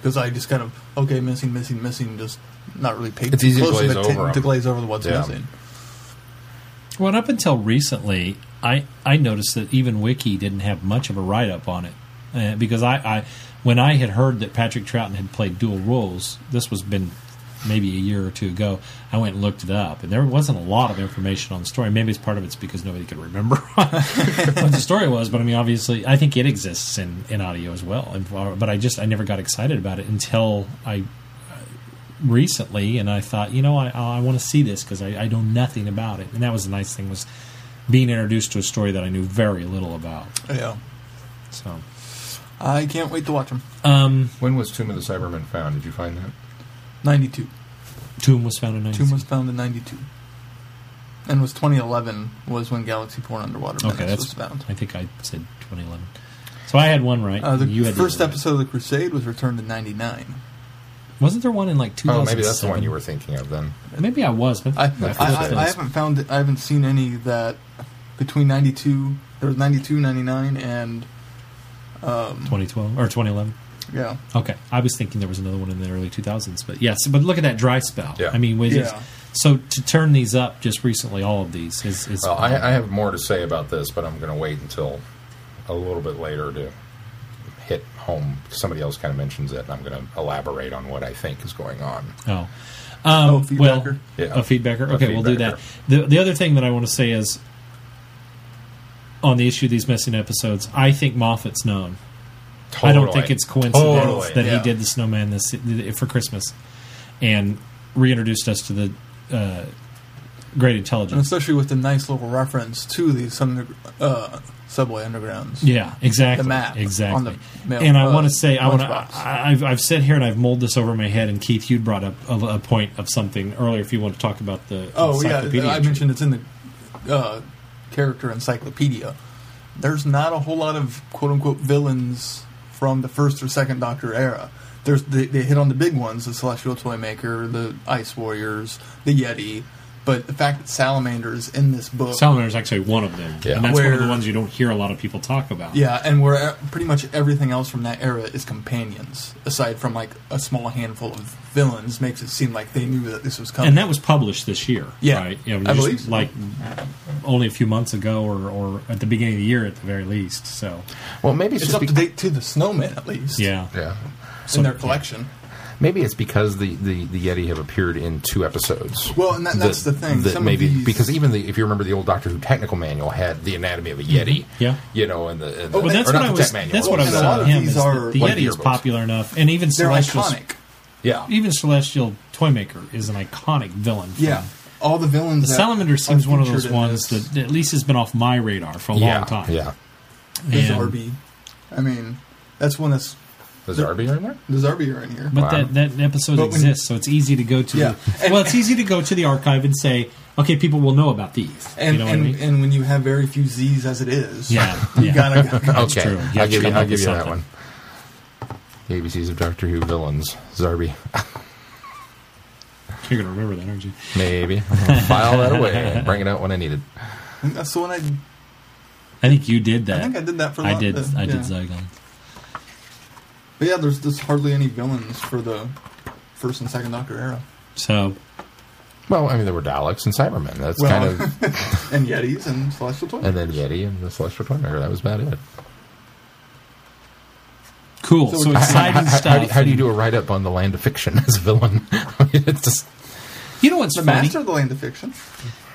because I just kind of okay, missing, missing, missing, just not really paid It's easy to glaze atten- over 'em. to glaze over the what's Yeah. missing. Well, up until recently, I, I noticed that even Wiki didn't have much of a write up on it uh, because I, I when I had heard that Patrick Troughton had played dual roles, this was been maybe a year or two ago. I went and looked it up, and there wasn't a lot of information on the story. Maybe it's part of it's because nobody could remember what the story was. But I mean, obviously, I think it exists in, in audio as well. Uh, but I just I never got excited about it until I recently, and I thought, you know, I, I want to see this because I, I know nothing about it, and that was the nice thing was being introduced to a story that I knew very little about. Yeah, So, I can't wait to watch them. um, when was Tomb of the Cybermen found? Did you find that? Ninety-two. Tomb was found in 92. Tomb was found in ninety-two, and was 2011 was when Galaxy Four Underwater Okay, Menace that's was found. I think I said 2011. So I had one right. Uh, the you had first other right. episode of the Crusade was returned in '99. Wasn't there one in like 2000? Oh, maybe that's the one you were thinking of then. Maybe I was, but I, I, forget I. I haven't found I haven't seen any that between 92 there was 92 99 and um, 2012 or 2011. yeah Okay, I was thinking there was another one in the early 2000s, but yes, but look at that dry spell. Yeah. I mean, was Yeah. so to turn these up just recently, all of these is, is Well, I, I have more to say about this, but I'm going to wait until a little bit later to hit home. Somebody else kind of mentions it, and I'm going to elaborate on what I think is going on. Oh. Um, Oh, well. Yeah. a feedbacker. A Okay, we'll do that. The the other thing that I want to say is on the issue of these missing episodes, I think Moffat's known. I don't think it's coincidence Totally. that yeah. he did the snowman this for Christmas and reintroduced us to the uh, great intelligence, and especially with the nice little reference to the some uh, subway undergrounds Yeah, exactly. The map exactly. on the mail- and I uh, want to say, I want to. I've I've said here and I've mulled this over my head. And Keith, you brought up a, a point of something earlier. If you want to talk about the oh yeah I mentioned it's in the uh, character encyclopedia there's not a whole lot of quote unquote villains from the first or second Doctor era there's they, they hit on the big ones the Celestial Toymaker the Ice Warriors the Yeti but the fact that Salamander is in this book Salamander is actually one of them, Yeah. and that's one of the ones you don't hear a lot of people talk about. Yeah, and where pretty much everything else from that era is companions, aside from like a small handful of villains, makes it seem like they knew that this was coming. and that was published this year. Yeah, right? You know, I just believe so. like only a few months ago, or, or at the beginning of the year, at the very least. So Well, maybe it's, it's just up to be- date to the Snowmen at least. yeah, Yeah. in their collection. Maybe it's because the, the, the Yeti have appeared in two episodes. Well, and that- that's the thing. That Some of maybe these- because even the if you remember the old Doctor Who technical manual had the anatomy of a Yeti. Mm-hmm. Yeah. You know, and the and Oh, the, But that's or what I was. tech manual. That's what I And was a lot of him. these Is are the like Yeti is popular enough, and even They're Celestial, iconic. Yeah. even Celestial Toymaker is an iconic villain. from- Yeah, all the villains. The Salamander seems one of those ones this. that at least has been off my radar for a yeah. long time. Yeah. the And- I mean, that's one that's The Zarbi are in there? the Zarbi are in here. But Wow. that, that episode But when- exists, so it's easy to go to. Yeah. The, well, it's easy to go to the archive and say, okay, people will know about these. and you know and, what I mean? and when you have very few Z's as it is, Yeah, you yeah. gotta. That's okay. true. You I'll have to give you come I'll up give with you that something. one. The ABCs of Doctor Who villains. Zarbi. You're going to remember that, aren't you? Maybe. I'll file that away. and Bring it out when I need it. I think that's the one I. I think you did that. I think I did that for. a I lot- did. uh, I did yeah. Zygon. But yeah, there's there's hardly any villains for the first and second Doctor era, So Well, I mean, there were Daleks and Cybermen. That's Well- kind of. and Yetis and Celestial Toy. And then Yeti and the Celestial Toymaker. That was about it. cool. So So, how- exciting how, how- stuff. how do, how do you do a write up on the land of fiction as a villain? I mean, it's just. You know what's the funny? Master of the Land of Fiction.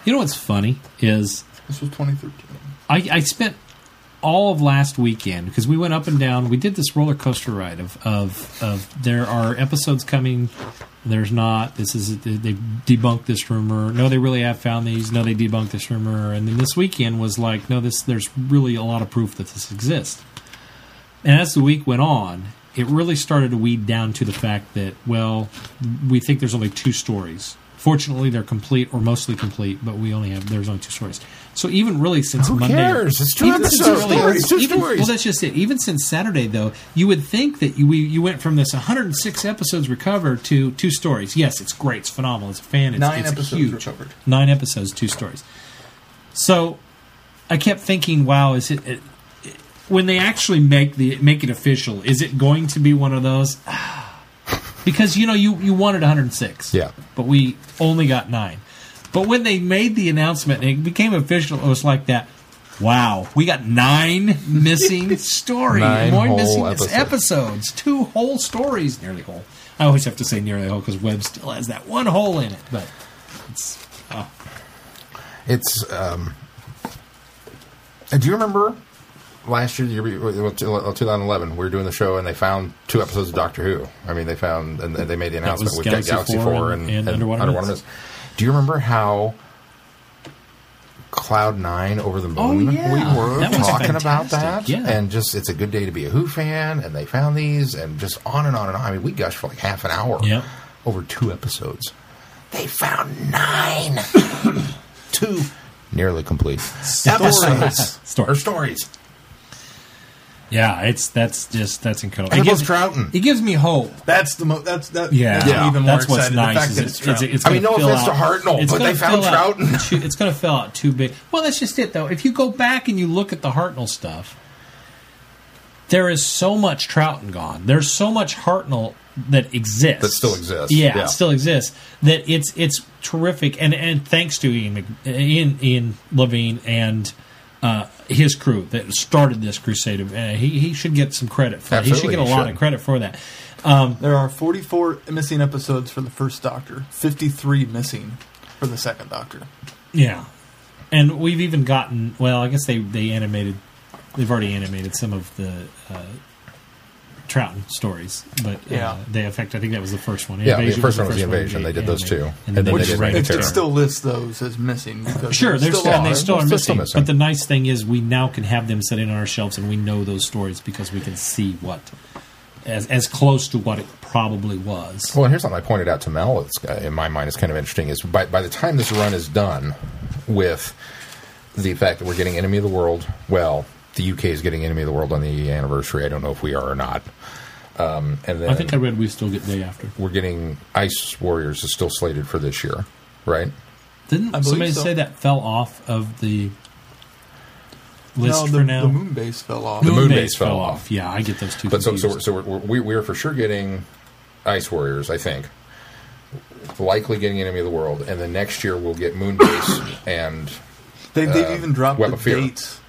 You know what's funny is This was 2013. I, I spent all of last weekend because we went up and down. We did this roller coaster ride of of, of there are episodes coming. There's not. This is they debunked this rumor. No, they really have found these. No, they debunked this rumor. And then this weekend was like, no, this there's really a lot of proof that this exists. And as the week went on, it really started to weed down to the fact that well, we think there's only two stories. Fortunately, they're complete or mostly complete, but we only have there's only two stories. So even really since Who Monday, cares? It's two even since episodes. really- It's two even- stories. Well, that's just it. Even since Saturday, though, you would think that you we, you went from this 106 episodes recovered to two stories. Yes, it's great. It's phenomenal. It's a fan. It's, Nine it's episodes huge. recovered. Nine episodes, two stories. So I kept thinking, wow, is it, it when they actually make the make it official? Is it going to be one of those? because you know you you wanted 106, Yeah. but we only got nine. But when they made the announcement and it became official, it was like that. Wow, we got nine missing stories, Nine more whole missing episodes. episodes, two whole stories, nearly whole. I always have to say nearly whole because Web still has that one hole in it, but it's oh, It's. Um, uh, do you remember last year, year, 2011? We were doing the show and they found two episodes of Doctor Who. I mean, they found and they made the announcement was with Galaxy Galaxy, 4 Four and- and, and Underwater Myths. Myths. Do you remember how? Cloud Nine over the moon. Oh, yeah. We were talking about that, yeah. and just it's a good day to be a Who fan. And they found these, and just on and on and on. I mean, we gushed for like half an hour Yep. over two episodes. They found nine, two nearly complete episodes Stories. or stories. Yeah, it's that's just that's incredible. And It gives, Troughton. it gives me hope. That's the mo- that's that. Yeah, that's Yeah. even more that's what's excited. nice. The fact that it's, it's, Troughton. it's I mean, no offense to Hartnell, it's but they found Troughton. too- it's going to fill out too big. Well, that's just it, though. If you go back and you look at the Hartnell stuff, there is so much Troughton gone. There's so much Hartnell that exists That still exists, Yeah, yeah. it still exists. That it's it's terrific, and and thanks to Ian Ian, Ian Levine and. Uh, his crew that started this crusade. Uh, he he should get some credit for. it. He should get a lot should. of credit for that. Um, There are 44 missing episodes for the first Doctor, 53 missing for the second Doctor. Yeah, and we've even gotten. Well, I guess they they animated. They've already animated some of the uh, Troughton stories, but uh, Yeah. they affect. I think that was the first one. Yeah, the Invasion first the one was the first Invasion. They did those animated. two. and then And they then Which they did ran it, it Terror. it down. still lists those as missing. Because Sure, they're still, and they still are They're missing. still missing. But the nice thing is, we now can have them sitting on our shelves, and we know those stories because we can see what as as close to what it probably was. Well, and here's something I pointed out to Mel. It's, uh, in my mind, is kind of interesting. Is by by the time this run is done, with the fact that we're getting Enemy of the World, well, the UK is getting Enemy of the World on the anniversary. I don't know if we are or not. Um, and then I think I read we still get day after. we're getting Ice Warriors is still slated for this year, right? Didn't I believe somebody so. say that fell off of the list no, for now? the moon base fell off. The moon Moonbase base fell off. Yeah, I get those two. But so confused. so, so we're, we're, we're for sure getting Ice Warriors, I think. Likely getting Enemy of the World, and then next year we'll get Moonbase and They, they've uh, even dropped Web the of Fear. dates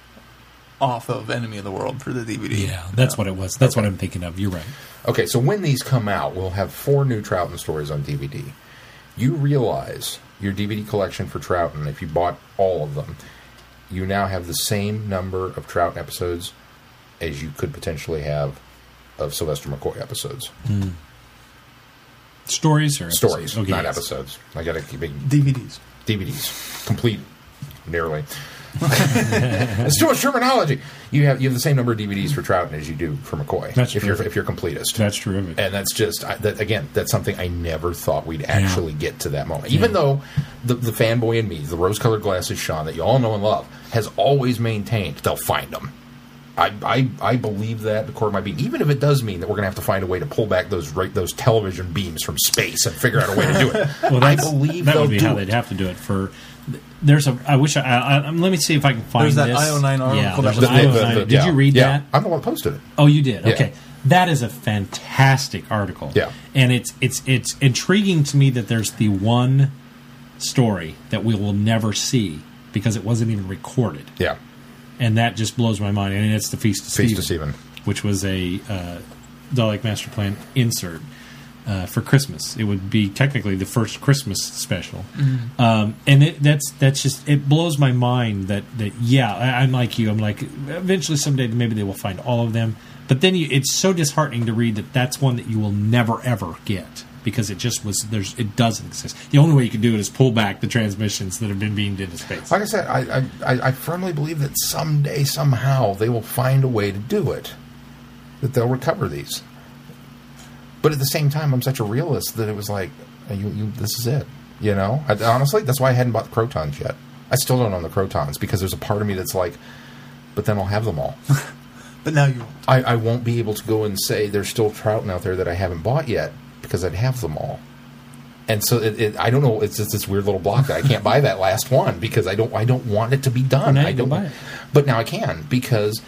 off of Enemy of the World for the DVD. yeah, that's what it was. That's what I'm thinking of. You're right. Okay, so when these come out, we'll have four new Troughton stories on DVD. You realize your DVD collection for Troughton, if you bought all of them, you now have the same number of Troughton episodes as you could potentially have of Sylvester McCoy episodes. Hmm. Stories or Stories, episodes? Okay, not yes. episodes. I got to keep it DVDs. DVDs, complete, nearly. it's too much terminology. You have you have the same number of DVDs for Troughton as you do for McCoy. That's if you're if you're completist. That's terrific. and that's just I, that again that's something i never thought we'd actually get to that moment even though the, the fanboy in me the rose colored glasses sean that you all know and love has always maintained they'll find them I, I, I believe that the core might be even if it does mean that we're going to have to find a way to pull back those right, those television beams from space and figure out a way to do it. Well, I believe that would be how it. they'd have to do it. For there's a. I wish I. I, I let me see if I can find There's that this. IO9 article Yeah, that there's was- The- The- IO9. the- Did yeah, you read yeah. that? I'm the one that posted it. Oh, you did. Yeah. Okay, that is a fantastic article. Yeah. and it's it's it's intriguing to me that there's the one story that we will never see because it wasn't even recorded, Yeah, and that just blows my mind. And it's the Feast of Feast Steven, of Steven. which was a uh, Dalek Master Plan insert. Uh, for Christmas. It would be technically the first Christmas special, um, and it, that's that's just it blows my mind that that yeah, I, I'm like you. I'm like eventually someday maybe they will find all of them, but then you, it's so disheartening to read that that's one that you will never ever get because it just was there's it doesn't exist. The only way you can do it is pull back the transmissions that have been beamed into space. Like I said, I, I, I- I firmly believe that someday, somehow, they will find a way to do it. That they'll recover these. But at the same time, I'm such a realist that it was like, you, you, this is it. You know? I, honestly, that's why I hadn't bought the Crotons yet. I still don't own the Crotons because there's a part of me that's like, but then I'll have them all. But now you won't. I, I won't be able to go and say there's still trout out there that I haven't bought yet because I'd have them all. And so it, it, I don't know. It's just this weird little block that I can't buy that last one because I don't. I don't want it to be done. Well, I don't. buy it. But now I can because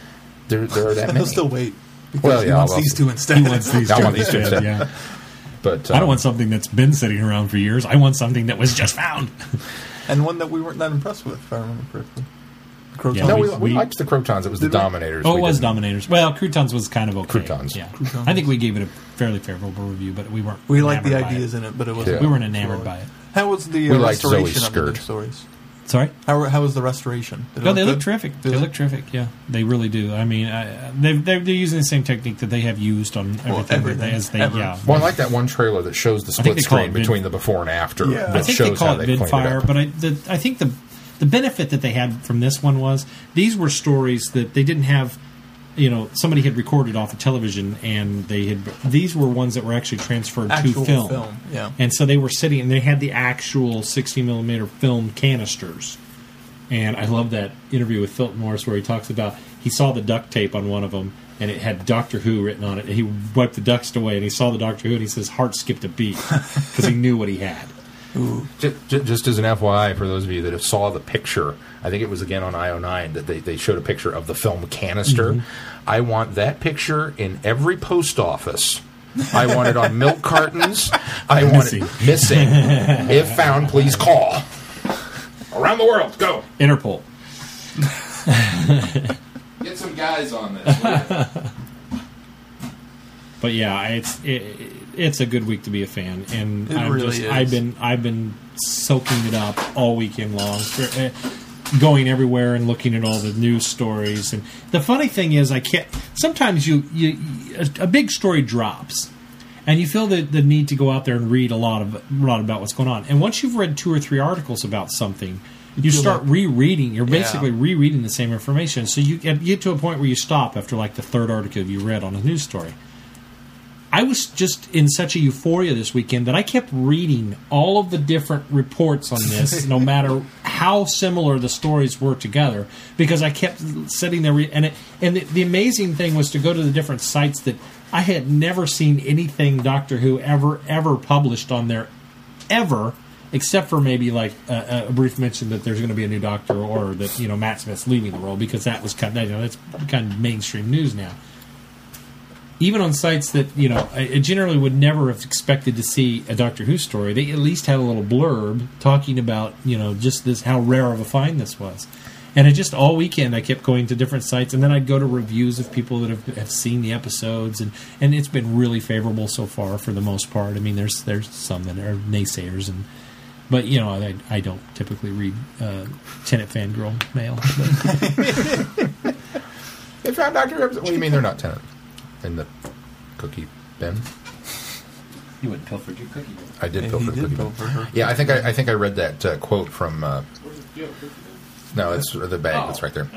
there there are that many. He'll still wait. Because Well, he wants these two instead. He wants these I two want these two instead, instead. yeah. But I don't um, want something that's been sitting around for years. I want something that was just found. and one that we weren't that impressed with, if I remember correctly. Yeah, No, we- we, we, we- liked the Crotons. It was the Dominators. Oh, we it was didn't. Dominators. Well, Croutons was kind of okay. Croutons. Yeah. Croutons. I think we gave it a fairly favorable review, but we weren't. we liked the ideas it. in it, but it wasn't. Yeah. We weren't enamored by it. How was the We uh, liked restoration Zoe's of the new stories? Sorry. How, how was the restoration? Did it No, they look good? terrific. Did They it? look terrific. Yeah, they really do. I mean, I, they they're, they're using the same technique that they have used on everything, that everything, as they ever. yeah. Well, I like that one trailer that shows the split screen it vid- between the before and after. Yeah. That I think shows they call it they cleaned Vidfire, but I the, I think the the benefit that they had from this one was these were stories that they didn't have. You know, somebody had recorded off of television, and they had. These were ones that were actually transferred Actual to film. film, yeah. And so they were sitting, and they had the actual 60 millimeter film canisters. And I love that interview with Philip Morris where he talks about he saw the duct tape on one of them, and it had Doctor Who written on it. And he wiped the dust away, and he saw the Doctor Who, and he says heart skipped a beat because he knew what he had. Just, just as an FYI, for those of you that have saw the picture, I think it was again on IO9 that they, they showed a picture of the film canister. Mm-hmm. I want that picture in every post office. I want it on milk cartons. I want it missing. if found, please call. Around the world, go. Interpol. Get some guys on this. But yeah, it's it, it's a good week to be a fan, and It I'm really just is. I've been I've been soaking it up all weekend long, for, uh, going everywhere and looking at all the news stories. And the funny thing is, I can't. Sometimes you you a, a big story drops, and you feel the the need to go out there and read a lot of a lot about what's going on. And once you've read two or three articles about something. You feel start like- rereading. You're Yeah. basically rereading the same information. So you get, you get to a point where you stop after like the third article you read on a news story. I was just in such a euphoria this weekend that I kept reading all of the different reports on this, no matter how similar the stories were together, because I kept sitting there. Re- and it, and the, the amazing thing was to go to the different sites that I had never seen anything Doctor Who ever ever published on there, ever, except for maybe like a, a brief mention that there's going to be a new Doctor or that you know Matt Smith's leaving the role because that was kind of you know that's kind of mainstream news now even on sites that you know I I generally would never have expected to see a Doctor Who story, they at least had a little blurb talking about you know just this how rare of a find this was. And it just all weekend I kept going to different sites, and then I'd go to reviews of people that have, have seen the episodes, and, and it's been really favorable so far for the most part. I mean, there's there's some that are naysayers, and but you know I, I don't typically read uh, Tennant fangirl mail. They found Dr. Who. What do you mean they're not Tennant? In the cookie bin? you wouldn't pilfer your cookie. bin. I did And pilfer the did cookie bin. pilfer her. Yeah, I think I, I think I read that uh, quote from. Uh, no, it's the bag that's right there.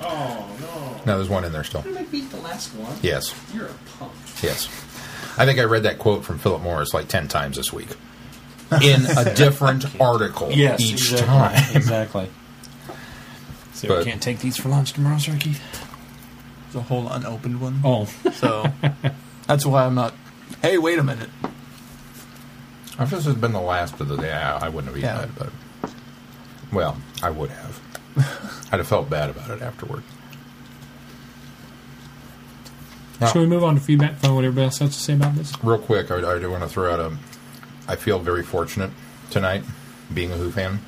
Oh no! No, there's one in there still. Did I beat the last one. Yes, You're a punk. yes. I think I read that quote from Philip Morris like ten times this week, in a different article each exactly. time. Exactly. So But- we can't take these for lunch tomorrow, Sir Keith? It's a whole unopened one. Oh, So that's why I'm not. Hey, wait a minute. If this had been the last of the day, I, I wouldn't have eaten Yeah. it, but well, I would have. I'd have felt bad about it afterward. Now, shall we move on to feedback? Find what everybody else has to say about this. real quick, I, I do want to throw out a. I feel very fortunate tonight, being a Who fan,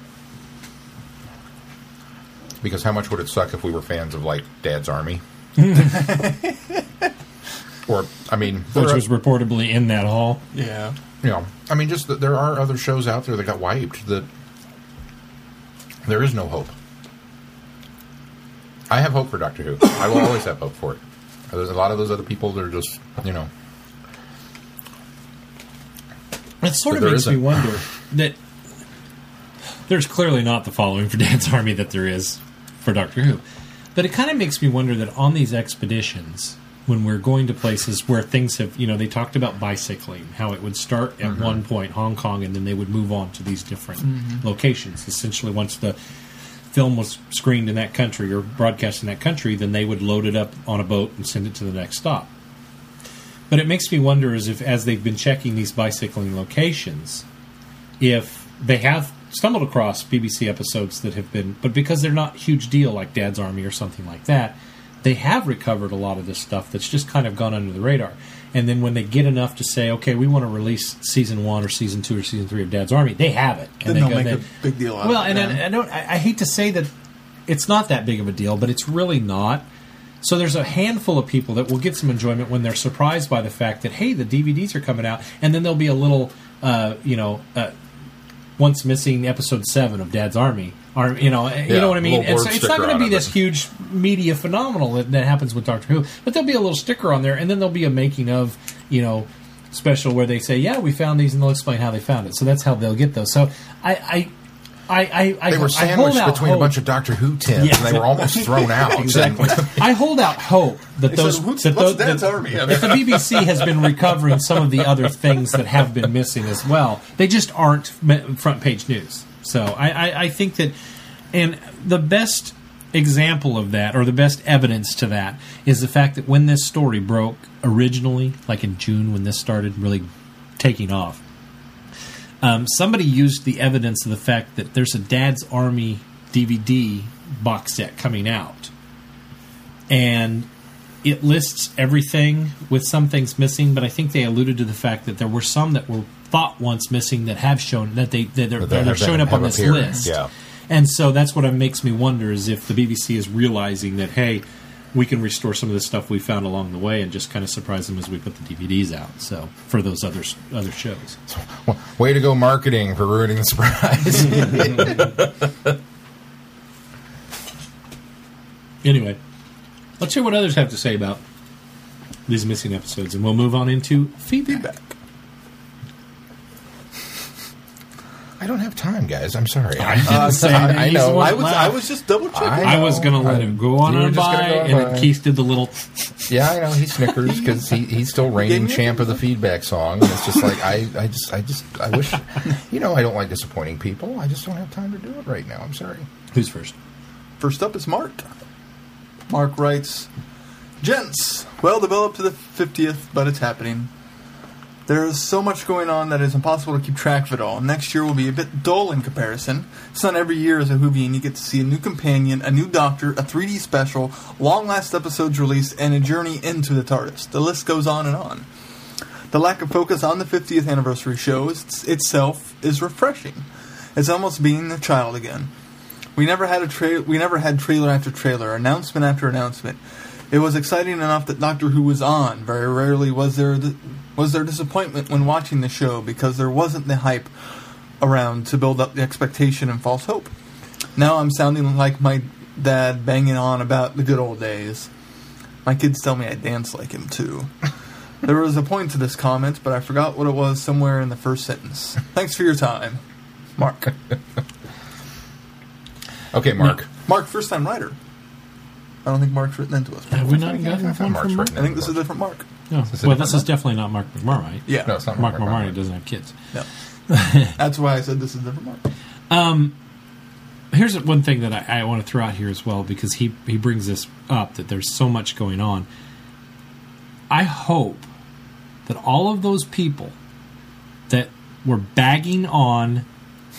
because how much would it suck if we were fans of like Dad's Army? Or I mean, which was reportedly in that hall. Yeah. you know, I mean, just that there are other shows out there that got wiped that there is no hope. I have hope for Doctor Who. I will always have hope for it. There's a lot of those other people that are just, you know, It sort of makes me isn't. wonder that there's clearly not the following for Dad's Army that there is for Doctor Who. But it kind of makes me wonder that on these expeditions, when we're going to places where things have, you know, they talked about bicycling, how it would start at Mm-hmm. one point, Hong Kong, and then they would move on to these different locations. Essentially, once the film was screened in that country or broadcast in that country, then they would load it up on a boat and send it to the next stop. But it makes me wonder as if, as they've been checking these bicycling locations, if they have stumbled across BBC episodes that have been, but because they're not huge deal like Dad's Army or something like that, they have recovered a lot of this stuff that's just kind of gone under the radar. And then when they get enough to say, okay, we want to release season one or season two or season three of Dad's Army, they have it. Then they they'll go- make they- a big deal out well, of it. Well, and. I, I don't. I, I hate to say that it's not that big of a deal, but it's really not. So there's a handful of people that will get some enjoyment when they're surprised by the fact that hey, the DVDs are coming out, and then there'll be a little, uh, you know, uh, once missing episode seven of Dad's Army, or you know, you know what I mean. And so it's not going to be this huge media phenomenal that, that happens with Doctor Who, but there'll be a little sticker on there, and then there'll be a making of, you know. Special where they say, "Yeah, we found these," and they'll explain how they found it. So that's how they'll get those. So I, I, I, I, I they were I hold sandwiched out between a bunch of Doctor Who tins, Yeah. and they were almost thrown out. Exactly. I hold out hope that They those said, that those- Dad's that- Army?" that the BBC has been recovering some of the other things that have been missing as well. They just aren't front page news. So I, I, I think that, and the best example of that, or the best evidence to that, is the fact that when this story broke originally, like in June when this started really taking off, um, somebody used the evidence of the fact that there's a Dad's Army DVD box set coming out, and it lists everything with some things missing. But I think they alluded to the fact that there were some that were thought once missing that have shown that they that they're, That they're showing up on this appeared, list. yeah. And so that's what makes me wonder is if the BBC is realizing that hey. We can restore some of the stuff we found along the way and just kind of surprise them as we put the DVDs out. So for those other other shows, Way to go, marketing, for ruining the surprise. Anyway, let's hear what others have to say about these missing episodes, and we'll move on into feedback. I don't have time, guys. I'm sorry. I uh, didn't say I- I know. I was. I was just double checking. I was going to let I- him go on you and by, go on and by. Keith did the little. Yeah, I know he snickers because he, he's still reigning champ of the feedback song, and it's just like I, I just, I just, I wish, you know, I don't like disappointing people. I just don't have time to do it right now. I'm sorry. Who's first? First up is Mark. Mark writes, Gents, well developed to the 50th, but it's happening. There is so much going on that it's impossible to keep track of it all. Next year will be a bit dull in comparison. It's not every year as a Whovian you get to see a new companion, a new doctor, a 3D special, long last episodes released, and a journey into the TARDIS. The list goes on and on. The lack of focus on the 50th anniversary show is, itself is refreshing. It's almost being a child again. We never had a tra- we never had trailer after trailer, announcement after announcement. It was exciting enough that Doctor Who was on. Very rarely was there was there disappointment when watching the show because there wasn't the hype around to build up the expectation and false hope. Now I'm sounding like my dad banging on about the good old days. My kids tell me I dance like him too. There was a point to this comment, but I forgot what it was somewhere in the first sentence. Thanks for your time, Mark. Okay, Mark. Mark, first time writer. I don't think Mark's written into us. Have we not gotten I one Mark's from Mark? I think this is a different Mark. No. Is Well, this is definitely not Mark McMurray. Yeah. No, it's not Mark Mark McMurray McMurray. doesn't have kids. No. That's why I said this is a different Mark. Um, here's one thing that I, I want to throw out here as well because he he brings this up that there's so much going on. I hope that all of those people that were bagging on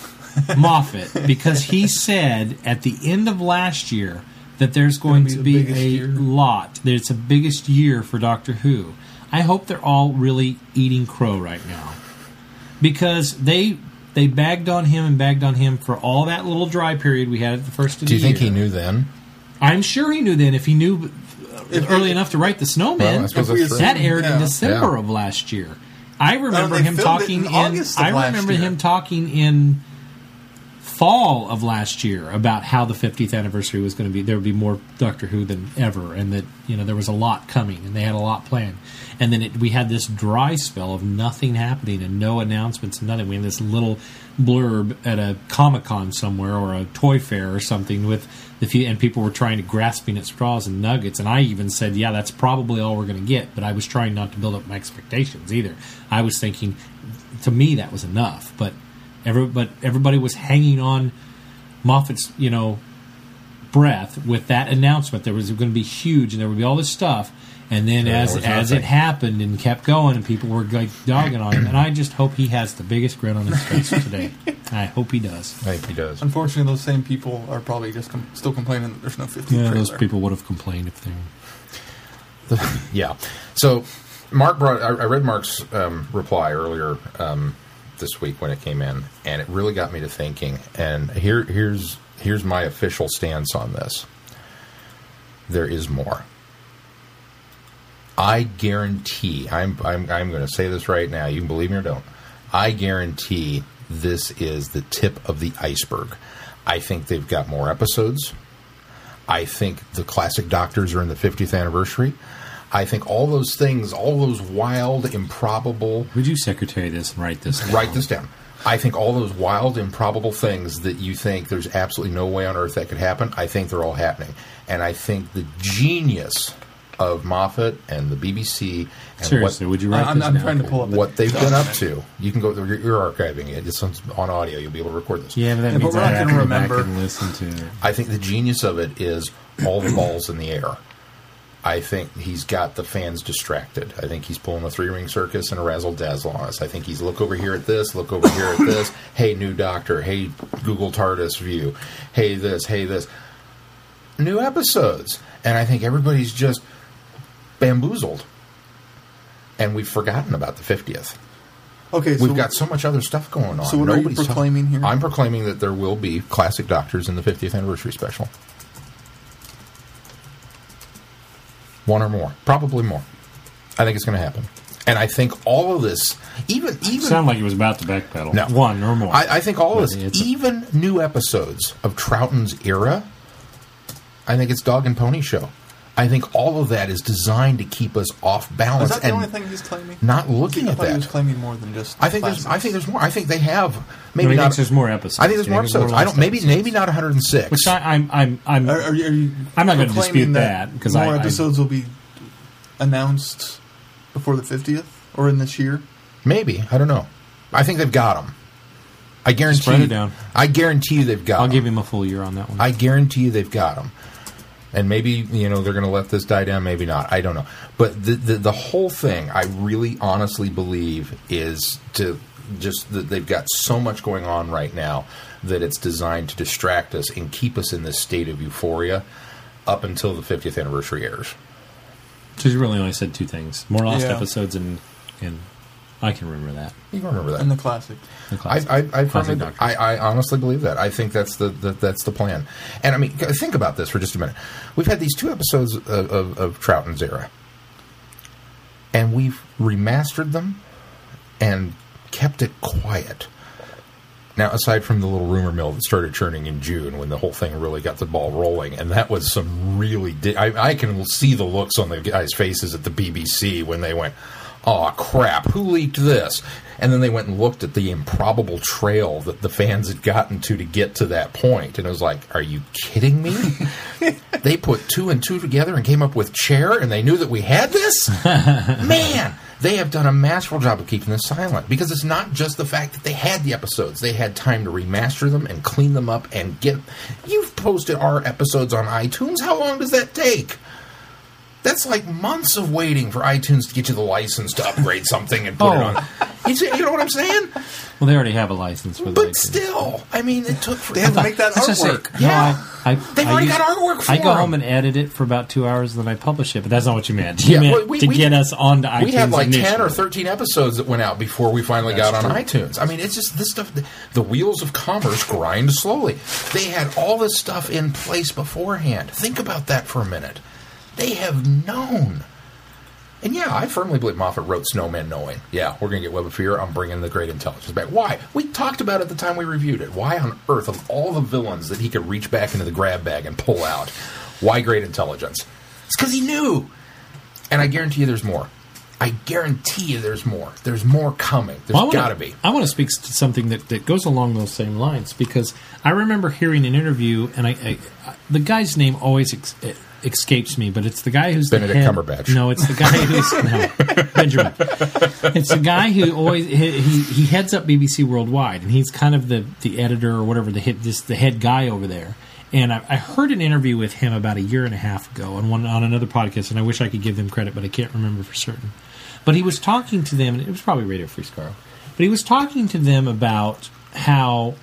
Moffat because he said at the end of last year that there's going be to be a year. lot. That it's the biggest year for Doctor Who. I hope they're all really eating crow right now because they they bagged on him and bagged on him for all that little dry period we had at the first of Do you think year. he knew then? I'm sure he knew then. If he knew uh, If- early enough to write the Snowman. Well, I suppose If we that's true. that aired in December Yeah. of last year. I uh, remember they him talking in in. I remember year. him talking in fall of last year about how the 50th anniversary was going to be. There would be more Doctor Who than ever, and that you know there was a lot coming, and they had a lot planned. And then it, we had this dry spell of nothing happening and no announcements and nothing. We had this little blurb at a Comic Con somewhere or a toy fair or something with the few, and people were trying to grasping at straws and nuggets. And I even said, "Yeah, that's probably all we're going to get." But I was trying not to build up my expectations either. I was thinking, to me, that was enough. But every, but everybody was hanging on Moffat's, you know, breath with that announcement. There was going to be huge, and there would be all this stuff. And then And there as as nothing. it happened and kept going, and people were like dogging on him, and I just hope he has the biggest grin on his face today. I hope he does. I think he does. Unfortunately, those same people are probably just com- still complaining that there's no 50 Yeah, trailer. those people would have complained if they were. Yeah. So Mark brought. I, I read Mark's um, reply earlier um, this week when it came in, and it really got me to thinking. And here, here's here's my official stance on this. There is more. I guarantee. I'm I'm I'm going to say this right now. You can believe me or don't. I guarantee this is the tip of the iceberg. I think they've got more episodes. I think the classic doctors are in the 50th anniversary. I think all those things, all those wild, improbable, Would you secretary this and write this? Down? write this down. I think all those wild, improbable things that you think there's absolutely no way on earth that could happen, I think they're all happening. And I think the genius of Moffat and the BBC and Seriously, what, would you write I'm, this I'm trying to pull up what they've been up to, you can go, you're, you're archiving it. It's on, on audio. You'll be able to record this. Yeah, but that Yeah, but we're I not gonna remember. listen to it. I think the genius of it is all the balls in the air. I think he's got the fans distracted. I think he's pulling a three ring circus and a razzle dazzle on us. I think he's look over here at this, look over here at this. Hey, new doctor. Hey, Google TARDIS view. Hey, this. Hey, this. New episodes, and I think everybody's just bamboozled, and we've forgotten about the fiftieth. Okay, so We've got so much other stuff going on. So what are you Nobody's proclaiming here? I'm proclaiming that there will be classic doctors in the 50th anniversary special. One or more, probably more. I think it's going to happen, and I think all of this, even even Sound like he was about to backpedal. No. One or more. I, I think all of this, even new episodes of Troughton's era, I think it's Dog and Pony Show. I think all of that is designed to keep us off balance is that the and only thing he's claiming? not looking I at thought he that. was claiming more than just. I think there's. I think there's more. I think they have No, maybe he not. there's more episodes. I think there's more thinks episodes. I don't. Maybe episodes. maybe not 106. Which I, I'm I'm I'm. Are, are you, are you I'm not gonna proclaiming dispute that, 'cause more I- I- episodes will be announced before the 50th or in this year. maybe I don't know. I think they've got them. I guarantee. Spread it you- down. I guarantee you they've got. I'll 'em. give him a full year on that one. I guarantee you they've got them. And maybe you know they're going to let this die down. Maybe not. I don't know. But the, the the whole thing, I really honestly believe, is to just that they've got so much going on right now that it's designed to distract us and keep us in this state of euphoria up until the 50th anniversary airs. so you really only said two things: more lost Yeah. episodes and and I can remember that. You can remember that. And the classic. The I, classic. I, I, Classic firmly, I, I honestly believe that. I think that's the, the that's the plan. And I mean, think about this for just a minute. We've had these two episodes of, of, of Troughton's era, and we've remastered them and kept it quiet. Now, aside from the little rumor mill that started churning in June when the whole thing really got the ball rolling, and that was some really. Di- I, I can see the looks on the guys' faces at the BBC when they went, "Oh crap! Who leaked this?" And then they went and looked at the improbable trail that the fans had gotten to to get to that point, and it was like, "Are you kidding me?" they put two and two together and came up with chair, and they knew that we had this. Man, they have done a masterful job of keeping this silent because it's not just the fact that they had the episodes; they had time to remaster them and clean them up and get. You've posted our episodes on iTunes. How long does that take? That's like months of waiting for iTunes to get you the license to upgrade something and put it Oh. on. You, see, you know what I'm saying? well, they already have a license for that. But still, I mean, it took They have to make that Let's say, artwork. no, Yeah. I, I, They've I already got artwork for I go them. home and edit it for about two hours, and then I publish it. But that's not what you meant. You Yeah, meant well, we- to we- get us onto iTunes. we had like 10 or 13 episodes that went out before we finally That's got on true. iTunes. I mean, it's just this stuff, the, the wheels of commerce grind slowly. They had all this stuff in place beforehand. Think about that for a minute. They have known. And yeah, I firmly believe Moffat wrote Snowman knowing, yeah, we're going to get Web of Fear. I'm bringing the Great Intelligence back. Why? We talked about it at the time we reviewed it. Why on earth, of all the villains that he could reach back into the grab bag and pull out, why Great Intelligence? It's because he knew. And I guarantee you there's more. I guarantee you there's more. There's more coming. There's Well, I wanna- got to be. I want to speak to something that, that goes along those same lines because I remember hearing an interview, and I, I, I the guy's name always ex, escapes me, but it's the guy who's Benedict the head, Cumberbatch. No, it's the guy who's no, Benjamin. It's the guy who always he, he he heads up BBC Worldwide, and he's kind of the the editor or whatever the hit just the head guy over there. And I, I heard an interview with him about a year and a half ago on one on another podcast, and I wish I could give them credit, but I can't remember for certain. But he was talking to them, and it was probably Radio Free Skaro. But he was talking to them about how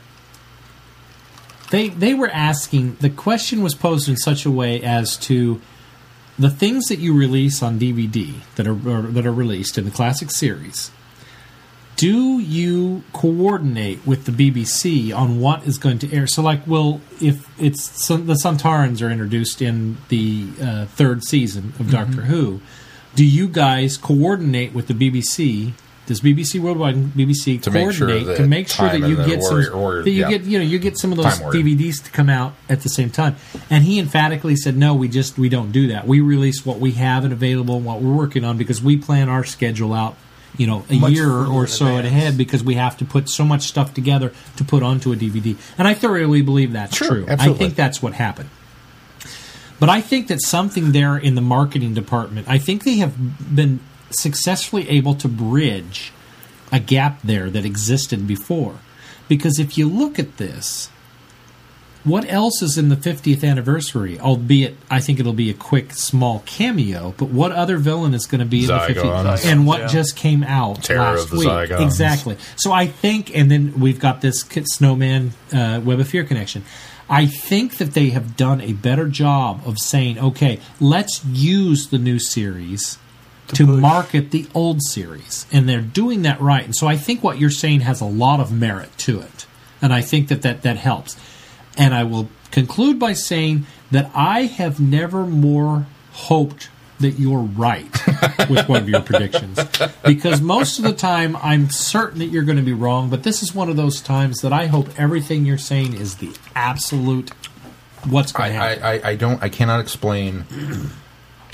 they they were asking. The question was posed in such a way as to the things that you release on DVD that are or, that are released in the classic series. Do you coordinate with the BBC on what is going to air? So, like, well, if it's the Sontarans are introduced in the uh, third season of Doctor Who, do you guys coordinate with the BBC? Does BBC Worldwide and BBC To make sure coordinate to make sure that you get warrior- some warrior- that you yeah. get you know you get some of those DVDs to come out at the same time? And he emphatically said, "No, we just we don't do that. We release what we have and available and what we're working on because we plan our schedule out." You know, a Much year or so advance. ahead because we have to put so much stuff together to put onto a DVD. And I thoroughly believe that's Sure, true. I think that's what happened. But I think that something there in the marketing department, I think they have been successfully able to bridge a gap there that existed before. Because if you look at this, what else is in the 50th anniversary? Albeit, I think it'll be a quick, small cameo. But what other villain is going to be in the 50th? And what Yeah. just came out Terror last of the week? Zygons. Exactly. So I think, and then we've got this Snowman uh, Web of Fear connection. I think that they have done a better job of saying, okay, let's use the new series to, push. market the old series, and they're doing that right. And so I think what you're saying has a lot of merit to it, and I think that that, that helps. And I will conclude by saying that I have never more hoped that you're right with one of your predictions because most of the time I'm certain that you're going to be wrong, but this is one of those times that I hope everything you're saying is the absolute what's going to happen. I, I, I don't. I cannot explain.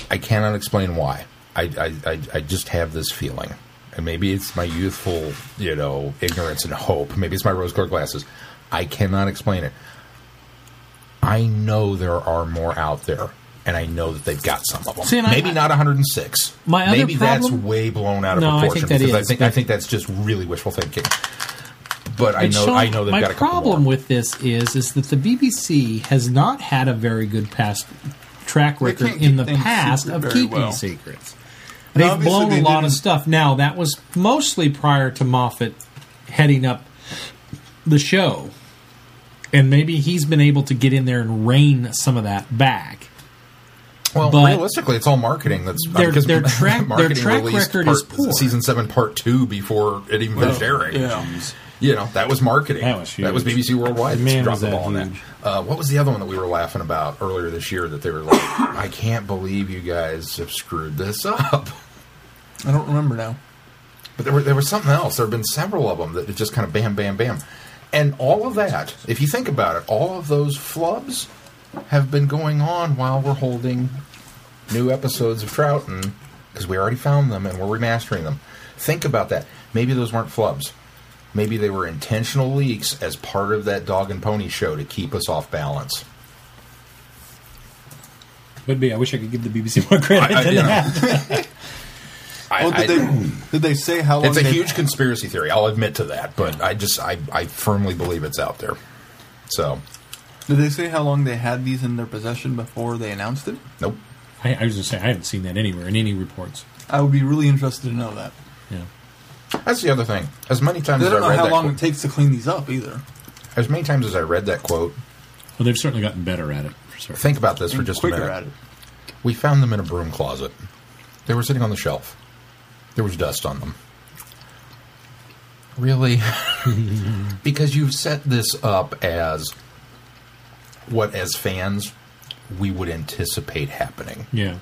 I cannot explain why. I, I, I, I just have this feeling, and maybe it's my youthful, you know, ignorance and hope. Maybe it's my rose-colored glasses. I cannot explain it. I know there are more out there, and I know that they've got some of them. See, maybe I- not 106. My other maybe that's way blown out of No, I think proportion that because I think I think that's just really wishful thinking. But I know Sean, I know they've my got a couple problem more. with this is is that the BBC has not had a very good past track record in the past of keeping well. secrets. And They've obviously blown they a lot of didn't- stuff. Now that was mostly prior to Moffat heading up the show, and maybe he's been able to get in there and rein some of that back. Well, But- realistically, it's all marketing. That's Their- because their track- their track record part, is poor. Season seven, part two, before it even finished airing. Yeah. You know, that was marketing. That was huge. That was BBC Worldwide. Man, dropped the that ball on that. Uh, what was the other one that we were laughing about earlier this year? That they were like, "I can't believe you guys have screwed this up." I don't remember now. But there, were, there was something else. There have been several of them that it just kind of bam, bam, bam. And all of that, if you think about it, all of those flubs have been going on while we're holding new episodes of Troughton because we already found them and we're remastering them. Think about that. Maybe those weren't flubs. Maybe they were intentional leaks as part of that dog and pony show to keep us off balance. Would be. I wish I could give the BBC more credit I- I- than you know. that. I, Oh, did I- they did they say how long? it's a they- huge conspiracy theory. I'll admit to that, but I just I, I firmly believe it's out there. So, Did they say how long they had these in their possession before they announced it? nope. I, I was just saying I haven't seen that anywhere in any reports. I would be really interested to know that. Yeah. That's the other thing. As many times They as I don't know read how that long quote, it takes to clean these up either. as many times as I read that quote, Well, they've certainly gotten better at it. For certain. think about this for And just a quicker minute. at it. We found them in a broom closet. They were sitting on the shelf. There was dust on them. Really? because you've set this up as what, as fans, we would anticipate happening. Yeah.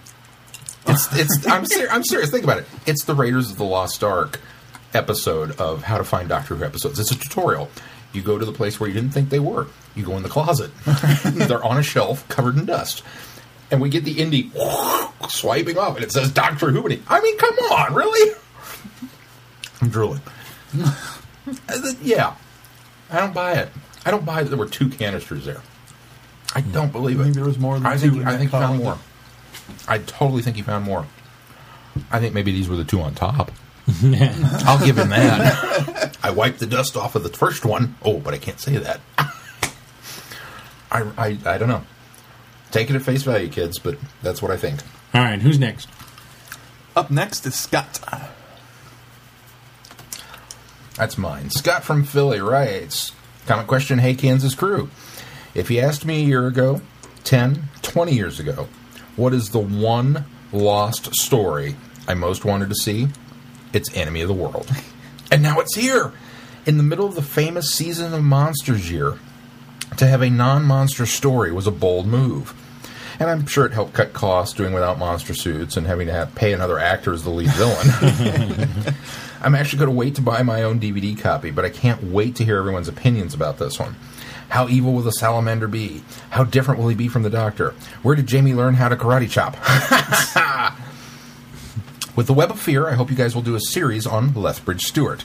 It's it's I'm ser- I'm serious. Think about it. It's the Raiders of the Lost Ark episode of how to find Doctor Who episodes. It's a tutorial. You go to the place where you didn't think they were. You go in the closet. They're on a shelf covered in dust. And we get the indie swiping off, and it says Doctor Who. I mean, come on, really? I'm drooling. Uh, yeah. I don't buy it. I don't buy that there were two canisters there. I don't believe I it. think there was more than I think in I think he found more. I totally think he found more. I think maybe these were the two on top. I'll give him that. I wiped the dust off of the first one. Oh, but I can't say that. I, I, I don't know. Take it at face value, kids, but that's what I think. All right, who's next? Up next is Scott. That's mine. Scott from Philly writes Comment question Hey, Kansas crew. If you asked me a year ago, 10, 20 years ago, what is the one lost story I most wanted to see? It's Enemy of the World. And now it's here! In the middle of the famous season of Monsters year, to have a non monster story was a bold move. And I'm sure it helped cut costs doing without monster suits and having to have, pay another actor as the lead villain. I'm actually going to wait to buy my own DVD copy, but I can't wait to hear everyone's opinions about this one. How evil will the salamander be? How different will he be from the doctor? Where did Jamie learn how to karate chop? With the Web of Fear, I hope you guys will do a series on Lethbridge Stewart.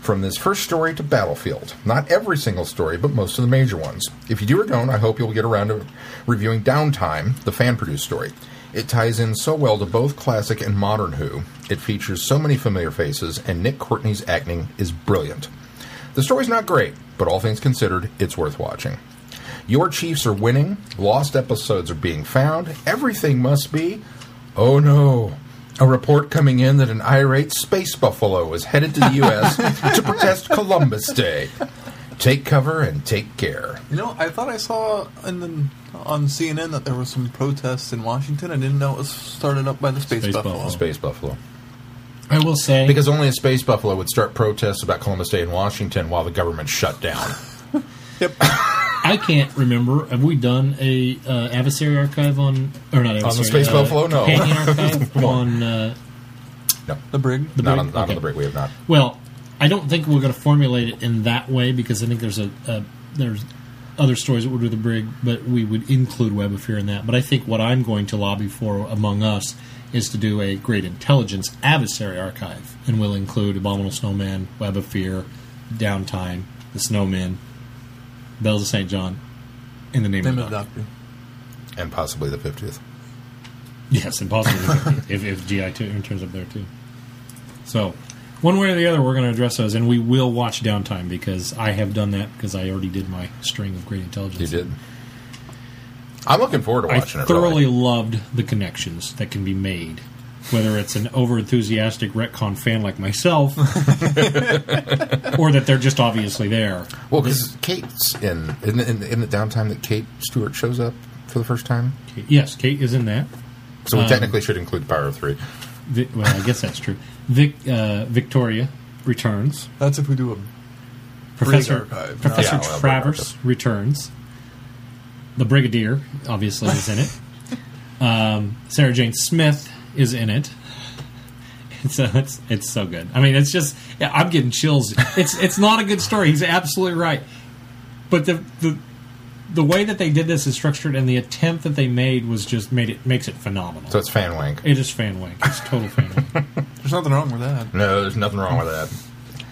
From this first story to Battlefield. Not every single story, but most of the major ones. If you do or don't, I hope you'll get around to reviewing Downtime, the fan produced story. It ties in so well to both classic and modern Who. It features so many familiar faces, and Nick Courtney's acting is brilliant. The story's not great, but all things considered, it's worth watching. Your Chiefs are winning, lost episodes are being found, everything must be. Oh no. A report coming in that an irate space buffalo is headed to the U.S. to protest Columbus Day. Take cover and take care. You know, I thought I saw in the, on CNN that there was some protests in Washington. I didn't know it was started up by the Space, Space Buffalo. Buffalo. Space buffalo. I will say Because only a space buffalo would start protests about Columbus Day in Washington while the government shut down. Yep. I can't remember. Have we done a uh, adversary archive on or not adversary, Space uh, Buffalo? No. archive on? Uh, No, the brig. The not, brig? on, not Okay. on the break. We have not. well, I don't think we're going to formulate it in that way because I think there's a, a there's other stories that would do the brig, but we would include Web of Fear in that. But I think what I'm going to lobby for among us is to do a great intelligence adversary archive, and we'll include Abominable Snowman, Web of Fear, Downtime, The Snowmen, Bells of St. John, in the name, Name of of the the Doctor. Doctor. And possibly the 50th. Yes, and possibly if, if GI two turns up there too. So, one way or the other, we're going to address those, and we will watch downtime because I have done that because I already did my string of great intelligence. You did. I'm looking forward to I watching it. thoroughly really. loved the connections that can be made, whether it's an over enthusiastic retcon fan like myself, or that they're just obviously there. Well, because Kate's in in, in in the downtime that Kate Stewart shows up for the first time, Yes, Kate is in that. so we Um, technically should include Power of Three. Vi- well, I guess that's true. Vic, uh, Victoria returns. That's if we do a Professor archive, Professor not- Yeah, Travers returns. The Brigadier obviously is in it. Um, Sarah Jane Smith is in it. It's, uh, it's it's so good. I mean, it's just yeah, I'm getting chills. It's it's not a good story. He's absolutely right. But the the the way that they did this is structured, and the attempt that they made was just made it makes it phenomenal. So it's fan wank. it is fan wank. It's total fan wank. There's nothing wrong with that. No, there's nothing wrong with that.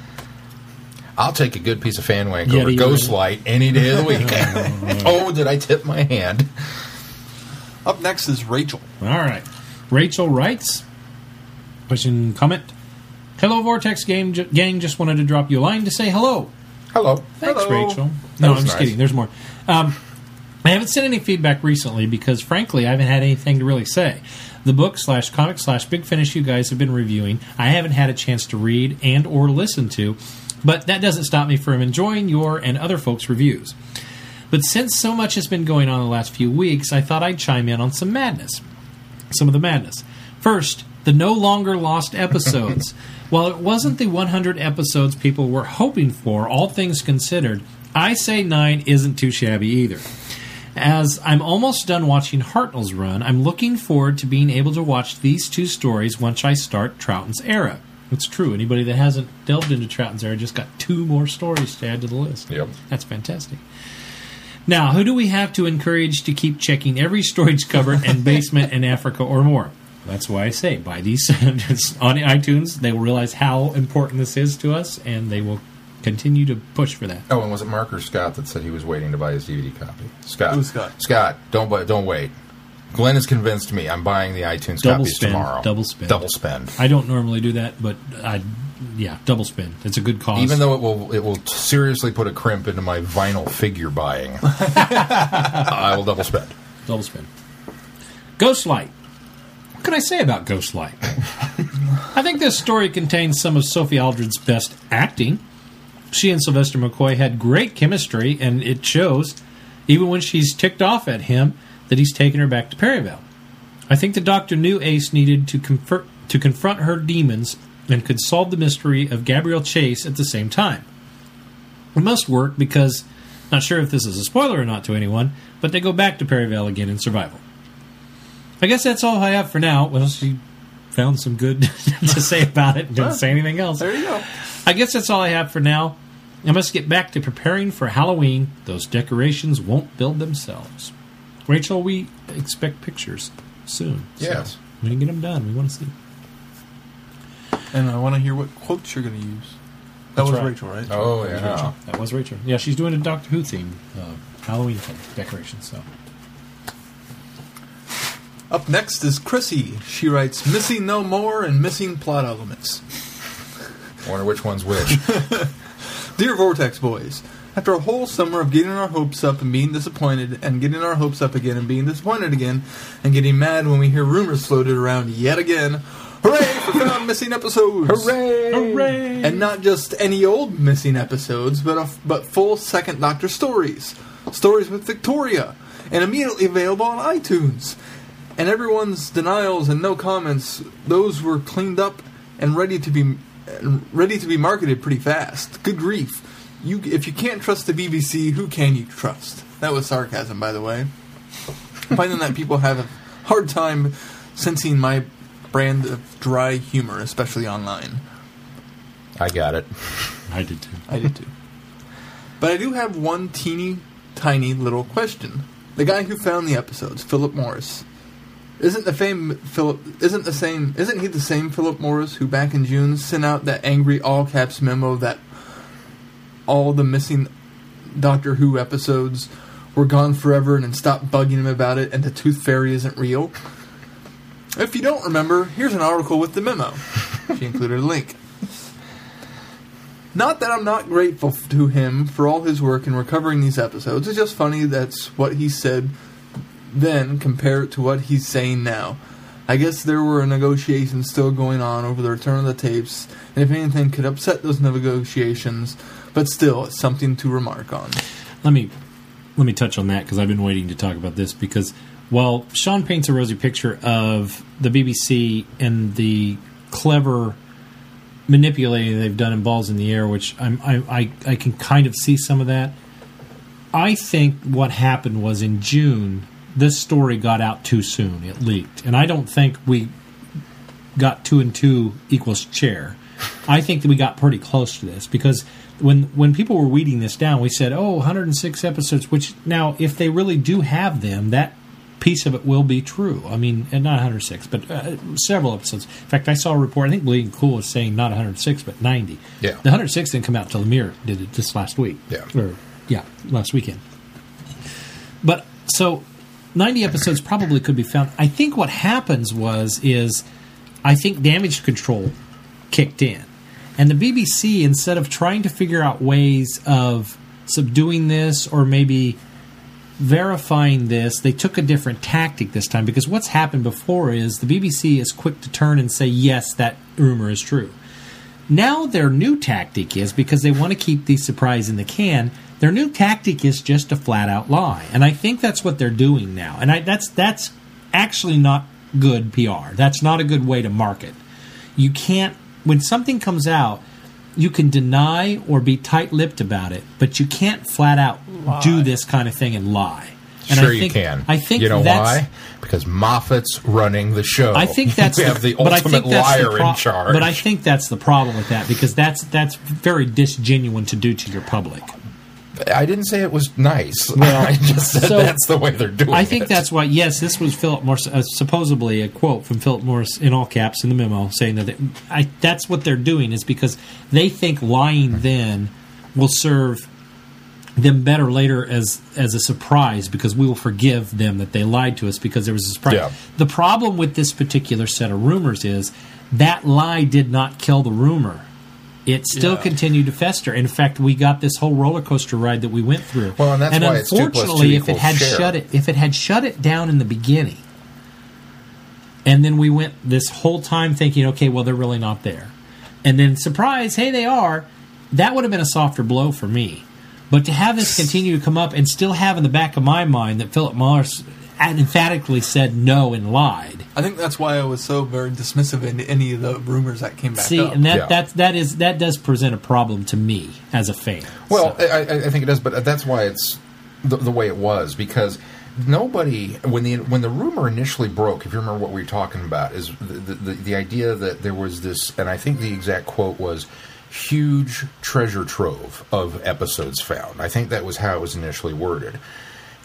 I'll take a good piece of fan wank Yeti over already? Ghostlight any day of the week. oh, did I tip my hand? Up next is Rachel. All right. Rachel writes, question, comment. Hello, Vortex game, j- Gang. Just wanted to drop you a line to say hello. Hello. Thanks, Hello. Rachel. No, I'm just nice. kidding. There's more. Um, I haven't sent any feedback recently because, frankly, I haven't had anything to really say. The book slash comic slash Big Finish you guys have been reviewing, I haven't had a chance to read and or listen to, but that doesn't stop me from enjoying your and other folks' reviews. But since so much has been going on the last few weeks, I thought I'd chime in on some madness. Some of the madness. First, the no longer lost episodes. While it wasn't the 100 episodes people were hoping for, all things considered, I say 9 isn't too shabby either. As I'm almost done watching Hartnell's run, I'm looking forward to being able to watch these two stories once I start Troughton's era. It's true. Anybody that hasn't delved into Troughton's era just got two more stories to add to the list. Yep. That's fantastic. Now, who do we have to encourage to keep checking every storage cupboard and basement in Africa or more? That's why I say buy these on iTunes. They will realize how important this is to us, and they will continue to push for that. Oh, and was it Mark or Scott that said he was waiting to buy his DVD copy? Scott. It was Scott. Scott, don't buy, don't wait. Glenn has convinced me. I'm buying the iTunes Double copies spend, tomorrow. double spend. Double spend. I don't normally do that, but I, yeah, double spin. It's a good cause. Even though it will it will seriously put a crimp into my vinyl figure buying, I will double spend. double spin. Ghostlight. What can I say about Ghostlight? I think this story contains some of Sophie Aldred's best acting. She and Sylvester McCoy had great chemistry, and it shows, even when she's ticked off at him, that he's taken her back to Perivale. I think the Doctor knew Ace needed to, confer- to confront her demons and could solve the mystery of Gabriel Chase at the same time. It must work because, not sure if this is a spoiler or not to anyone, but they go back to Perivale again in survival. I guess that's all I have for now. Well, she found some good to say about it and didn't say anything else. There you go. I guess that's all I have for now. I must get back to preparing for Halloween. Those decorations won't build themselves. Rachel, we expect pictures soon. So Yes. when you get them done, we want to see. And I want to hear what quotes you're going to use. That That's was right. Rachel, right? Oh That was yeah. Rachel. That was Rachel. Yeah, she's doing a Doctor Who theme uh, Halloween thing, decorations. So Up next is Chrissy. She writes Missing No More and Missing Plot Elements. I wonder which one's which. Dear Vortex Boys, after a whole summer of getting our hopes up and being disappointed, and getting our hopes up again and being disappointed again, and getting mad when we hear rumors floated around yet again, hooray for found missing episodes! Hooray! hooray! And not just any old missing episodes, but a, but full Second Doctor stories, stories with Victoria, and immediately available on iTunes. And everyone's denials and no comments; those were cleaned up and ready to be ready to be marketed pretty fast. Good grief! You, if you can't trust the BBC, who can you trust? That was sarcasm, by the way. I'm finding that people have a hard time sensing my brand of dry humor, especially online. I got it. I did too. I did too. But I do have one teeny tiny little question. The guy who found the episodes, Philip Morris, isn't the fame Philip isn't the same isn't he the same Philip Morris who back in June sent out that angry all caps memo that all the missing Doctor Who episodes were gone forever and then stopped bugging him about it and the Tooth Fairy isn't real? If you don't remember, here's an article with the memo. She included a link. Not that I'm not grateful to him for all his work in recovering these episodes. It's just funny that's what he said then compared to what he's saying now. I guess there were negotiations still going on over the return of the tapes, and if anything could upset those negotiations, but still, something to remark on. let me let me touch on that because I've been waiting to talk about this because while Sean paints a rosy picture of the BBC and the clever manipulating they've done in Balls in the Air, which I'm, I, I I can kind of see some of that. I think what happened was in June this story got out too soon. It leaked, and I don't think we got two and two equals chair. I think that we got pretty close to this because when when people were weeding this down, we said, "Oh, 106 episodes." Which now, if they really do have them, that piece of it will be true. I mean, and not 106, but uh, several episodes. In fact, I saw a report. I think Bleeding Cool was saying not 106, but 90. Yeah. the 106 didn't come out till the Mirror did it just last week. Yeah. or yeah, last weekend. But so 90 episodes probably could be found. I think what happens was is I think damage control kicked in. And the BBC instead of trying to figure out ways of subduing this or maybe verifying this, they took a different tactic this time because what's happened before is the BBC is quick to turn and say yes, that rumor is true. Now their new tactic is because they want to keep the surprise in the can. Their new tactic is just a flat out lie, and I think that's what they're doing now. And I, that's that's actually not good PR. That's not a good way to market. You can't when something comes out, you can deny or be tight-lipped about it, but you can't flat out do this kind of thing and lie. And sure I think, you can. I think you know why? Because Moffat's running the show. I think that's we the, have the ultimate that's the liar pro- in charge. But I think that's the problem with that because that's that's very disgenuine to do to your public. I didn't say it was nice. Well, I just said so that's the way they're doing it. I think it. that's why. Yes, this was Philip Morris, uh, supposedly a quote from Philip Morris in all caps in the memo, saying that they, I, that's what they're doing is because they think lying then will serve them better later as as a surprise because we will forgive them that they lied to us because there was a surprise. Yeah. The problem with this particular set of rumors is that lie did not kill the rumor. It still Yeah. continued to fester. In fact, we got this whole roller coaster ride that we went through. Well, and that's why it's two plus two unfortunately, if it had share. shut it, if it had shut it down in the beginning, and then we went this whole time thinking, okay, well, they're really not there, and then surprise, hey, they are. That would have been a softer blow for me. But to have this continue to come up and still have in the back of my mind that Philip Morris emphatically said no and lied. I think that's why I was so very dismissive in any of the rumors that came back See, up. and that Yeah. that that is that does present a problem to me as a fan. Well, So- I, I I think it does, but that's why it's the, the way it was because nobody when the when the rumor initially broke, if you remember what we were talking about, is the the, the idea that there was this, and I think the exact quote was huge treasure trove of episodes found. I think that was how it was initially worded.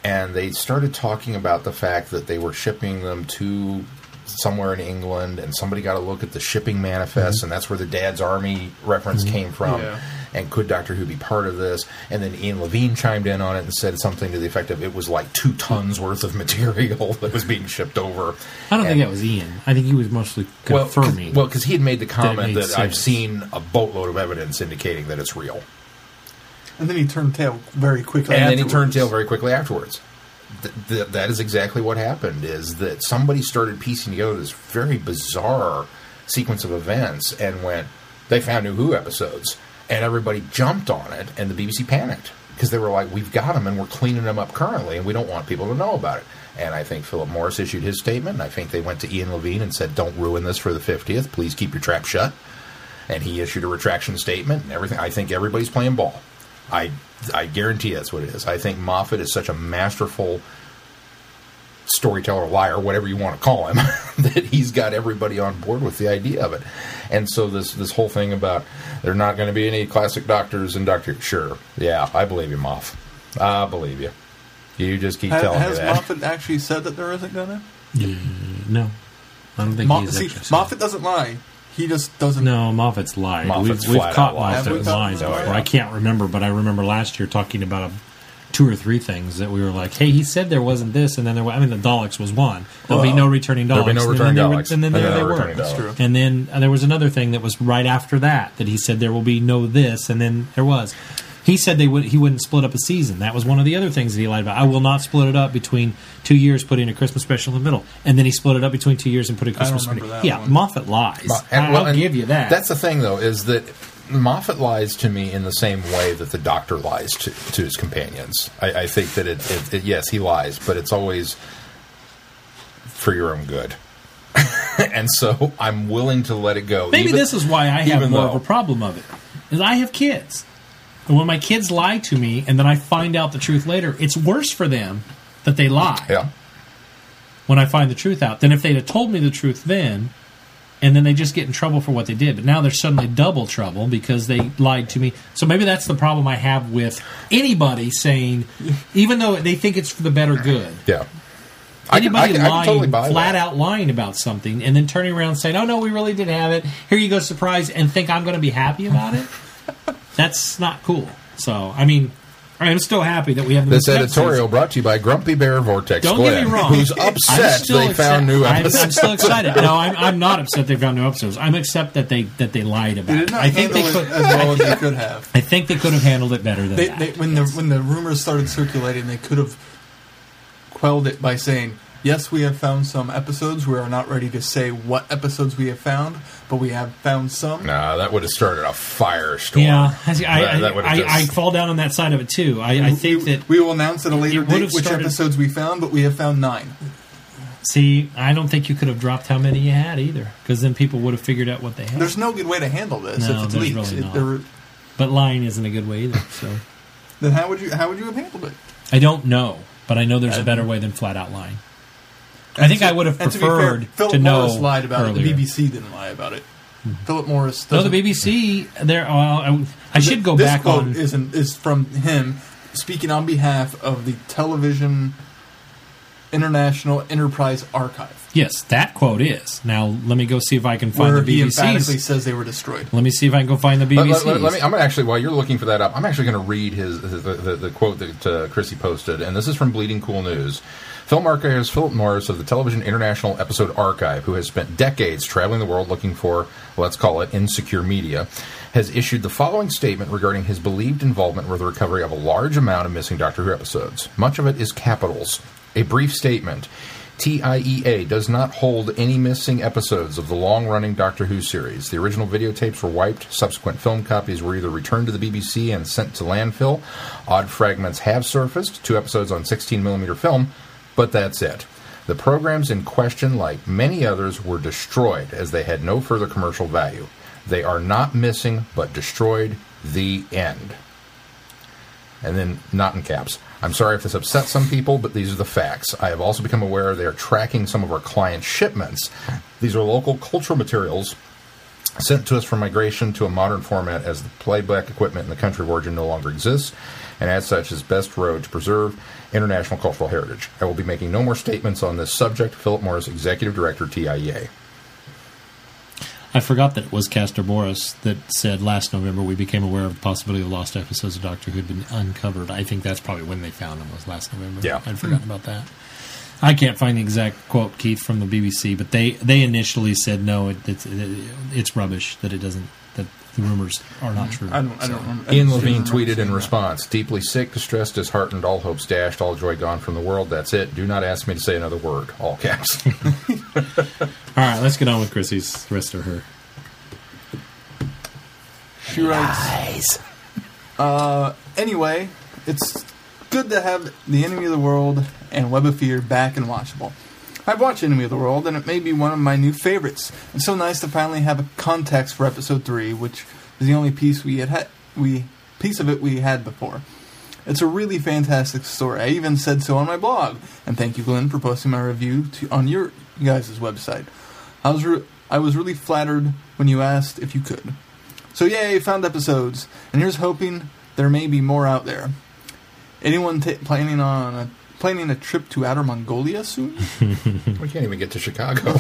And they started talking about the fact that they were shipping them to somewhere in England, and somebody got a look at the shipping manifest, mm-hmm. and that's where the Dad's Army reference mm-hmm. came from. Yeah. And could Doctor Who be part of this? And then Ian Levine chimed in on it and said something to the effect of it was like two tons worth of material that was being shipped over. I don't think And- that was Ian. I think he was mostly well, 'cause- confirming. well, because he had made the comment made that I've seen a boatload of evidence indicating that it's real. And then he turned tail very quickly. and then he turned tail very quickly afterwards. Th- th- that is exactly what happened. Is that somebody started piecing together this very bizarre sequence of events and went, they found new Who episodes, and everybody jumped on it, and the BBC panicked because they were like, we've got them and we're cleaning them up currently, and we don't want people to know about it. And I think Philip Morris issued his statement. And I think they went to Ian Levine and said, don't ruin this for the 50th. Please keep your trap shut. And he issued a retraction statement and everything. I think everybody's playing ball. I I guarantee that's what it is. I think Moffat is such a masterful storyteller, liar, whatever you want to call him, that he's got everybody on board with the idea of it. And so this this whole thing about there are not going to be any classic doctors and Doctor sure, yeah, I believe you, Moff. I believe you. You just keep Ha- telling has me that. Moffat actually said that there isn't gonna? Yeah, no, I don't think Mo- he's see, Moffat doesn't lie. He just doesn't. No, Moffat's lied. Moffat's we've we've caught out lied. We Moffat caught lies before. Yeah. I can't remember, but I remember last year talking about a, two or three things that we were like, "Hey, he said there wasn't this," and then there. Was, I mean, the Daleks was one. There'll be no returning Daleks. There'll be no and returning then there were- Daleks. And then there Yeah, they no were. That's true. And then uh, there was another thing that was right after that that he said there will be no this, and then there was. He said they would. He wouldn't split up a season. That was one of the other things that he lied about. I will not split it up between two years, putting a Christmas special in the middle, and then he split it up between two years and put a don't Christmas. remember special. that Yeah, one. Moffat lies. Mo- and- I- well, I'll give you that. That's the thing, though, is that Moffat lies to me in the same way that the Doctor lies to, to his companions. I, I think that it, it, it, yes, he lies, but it's always for your own good. and so I'm willing to let it go. Maybe even- this is why I have more though- of a problem of it. Is I have kids, and when my kids lie to me, and then I find out the truth later, it's worse for them that they lie Yeah. when I find the truth out than if they'd have told me the truth then, and then they just get in trouble for what they did. But now they're suddenly double trouble because they lied to me. So maybe that's the problem I have with anybody saying, even though they think it's for the better good. Yeah. I can, I Anybody can, I can lying, totally flat that. out lying about something, and then turning around and saying, "Oh no, we really did have it. Here you go, surprise," and think I'm going to be happy about it. That's not cool. So, I mean, I'm still happy that we have the This missing editorial episodes. brought to you by Grumpy Bear Vortex Don't Glenn, get me wrong. who's upset they upset- found new I'm, episodes. I'm still excited. No, I'm, I'm not upset they found new episodes. I'm upset that they that they lied about They it. did not I think they could. as well as they could have. I think they could have handled it better than They, that. they, when the when the rumors started circulating, they could have quelled it by saying, "Yes, we have found some episodes. We are not ready to say what episodes we have found, but we have found some." Nah, that would have started a firestorm. yeah, I, I, That- that I, would have I, I fall down on that side of it too. I, I think we, that we will announce at a later date have which started- episodes we found, but we have found nine. See, I don't think you could have dropped how many you had either, because then people would have figured out what they had. There's no good way to handle this No, if it's there's leaked. really It- not. there- but lying isn't a good way either. So then how would you how would you have handled it? I don't know. but I know there's a uh, better way than flat out lying. I think I would have And to fair, Philip to know Morris lied about earlier. it. The BBC didn't lie about it. Hmm. Philip Morris. No, the BBC. There, well, I, I should go this back quote on. Isn't is from him speaking on behalf of the Television International Enterprise Archive, yes, that quote is. Now let me go see if I can find where the he emphatically says they were destroyed. Let me see if I can go find the Let, BBC's. let- let- let me, I'm gonna actually, while you're looking for that up, I'm actually going to read his the, the, the quote that uh, Chrissy posted, and this is from Bleeding Cool News. Film archivist Philip Morris of the Television International Episode Archive, who has spent decades traveling the world looking for, let's call it, insecure media, has issued the following statement regarding his believed involvement with the recovery of a large amount of missing Doctor Who episodes. Much of it is capitals. A brief statement. TIEA does not hold any missing episodes of the long running Doctor Who series. The original videotapes were wiped, subsequent film copies were either returned to the BBC and sent to landfill. Odd fragments have surfaced, two episodes on 16mm film, but that's it. The programs in question, like many others, were destroyed as they had no further commercial value. They are not missing, but destroyed. The end and then not in caps. I'm sorry if this upsets some people, but these are the facts. I have also become aware they are tracking some of our client shipments. These are local cultural materials sent to us for migration to a modern format as the playback equipment in the country of origin no longer exists, and as such is best road to preserve international cultural heritage. I will be making no more statements on this subject. Philip Morris, Executive Director, TIEA. I forgot that it was Castor Boris that said last November we became aware of the possibility of lost episodes of Doctor Who had been uncovered. I think that's probably when they found them was last November. Yeah. I'd forgotten about that. I can't find the exact quote, Keith, from the BBC, but they, they initially said no, it, it's it, it's rubbish that it doesn't the rumors are not true. I don't. I don't remember. I Ian don't Levine tweeted seeing in that. response Deeply sick, distressed, disheartened, all hopes dashed, all joy gone from the world. That's it. Do not ask me to say another word. All caps. All right, let's get on with Chrissy's rest of her. She writes. Uh, anyway, it's good to have the Enemy of the World and Web of Fear back and watchable. I've watched Enemy of the World, and it may be one of my new favorites. It's so nice to finally have a context for episode three, which is the only piece we had, had we piece of it we had before. It's a really fantastic story. I even said so on my blog, and thank you, Glenn, for posting my review to, on your you guys' website. I was re- I was really flattered when you asked if you could. So yay, found episodes, and here's hoping there may be more out there. Anyone ta planning on a, planning a trip to outer Mongolia soon? we can't even get to Chicago.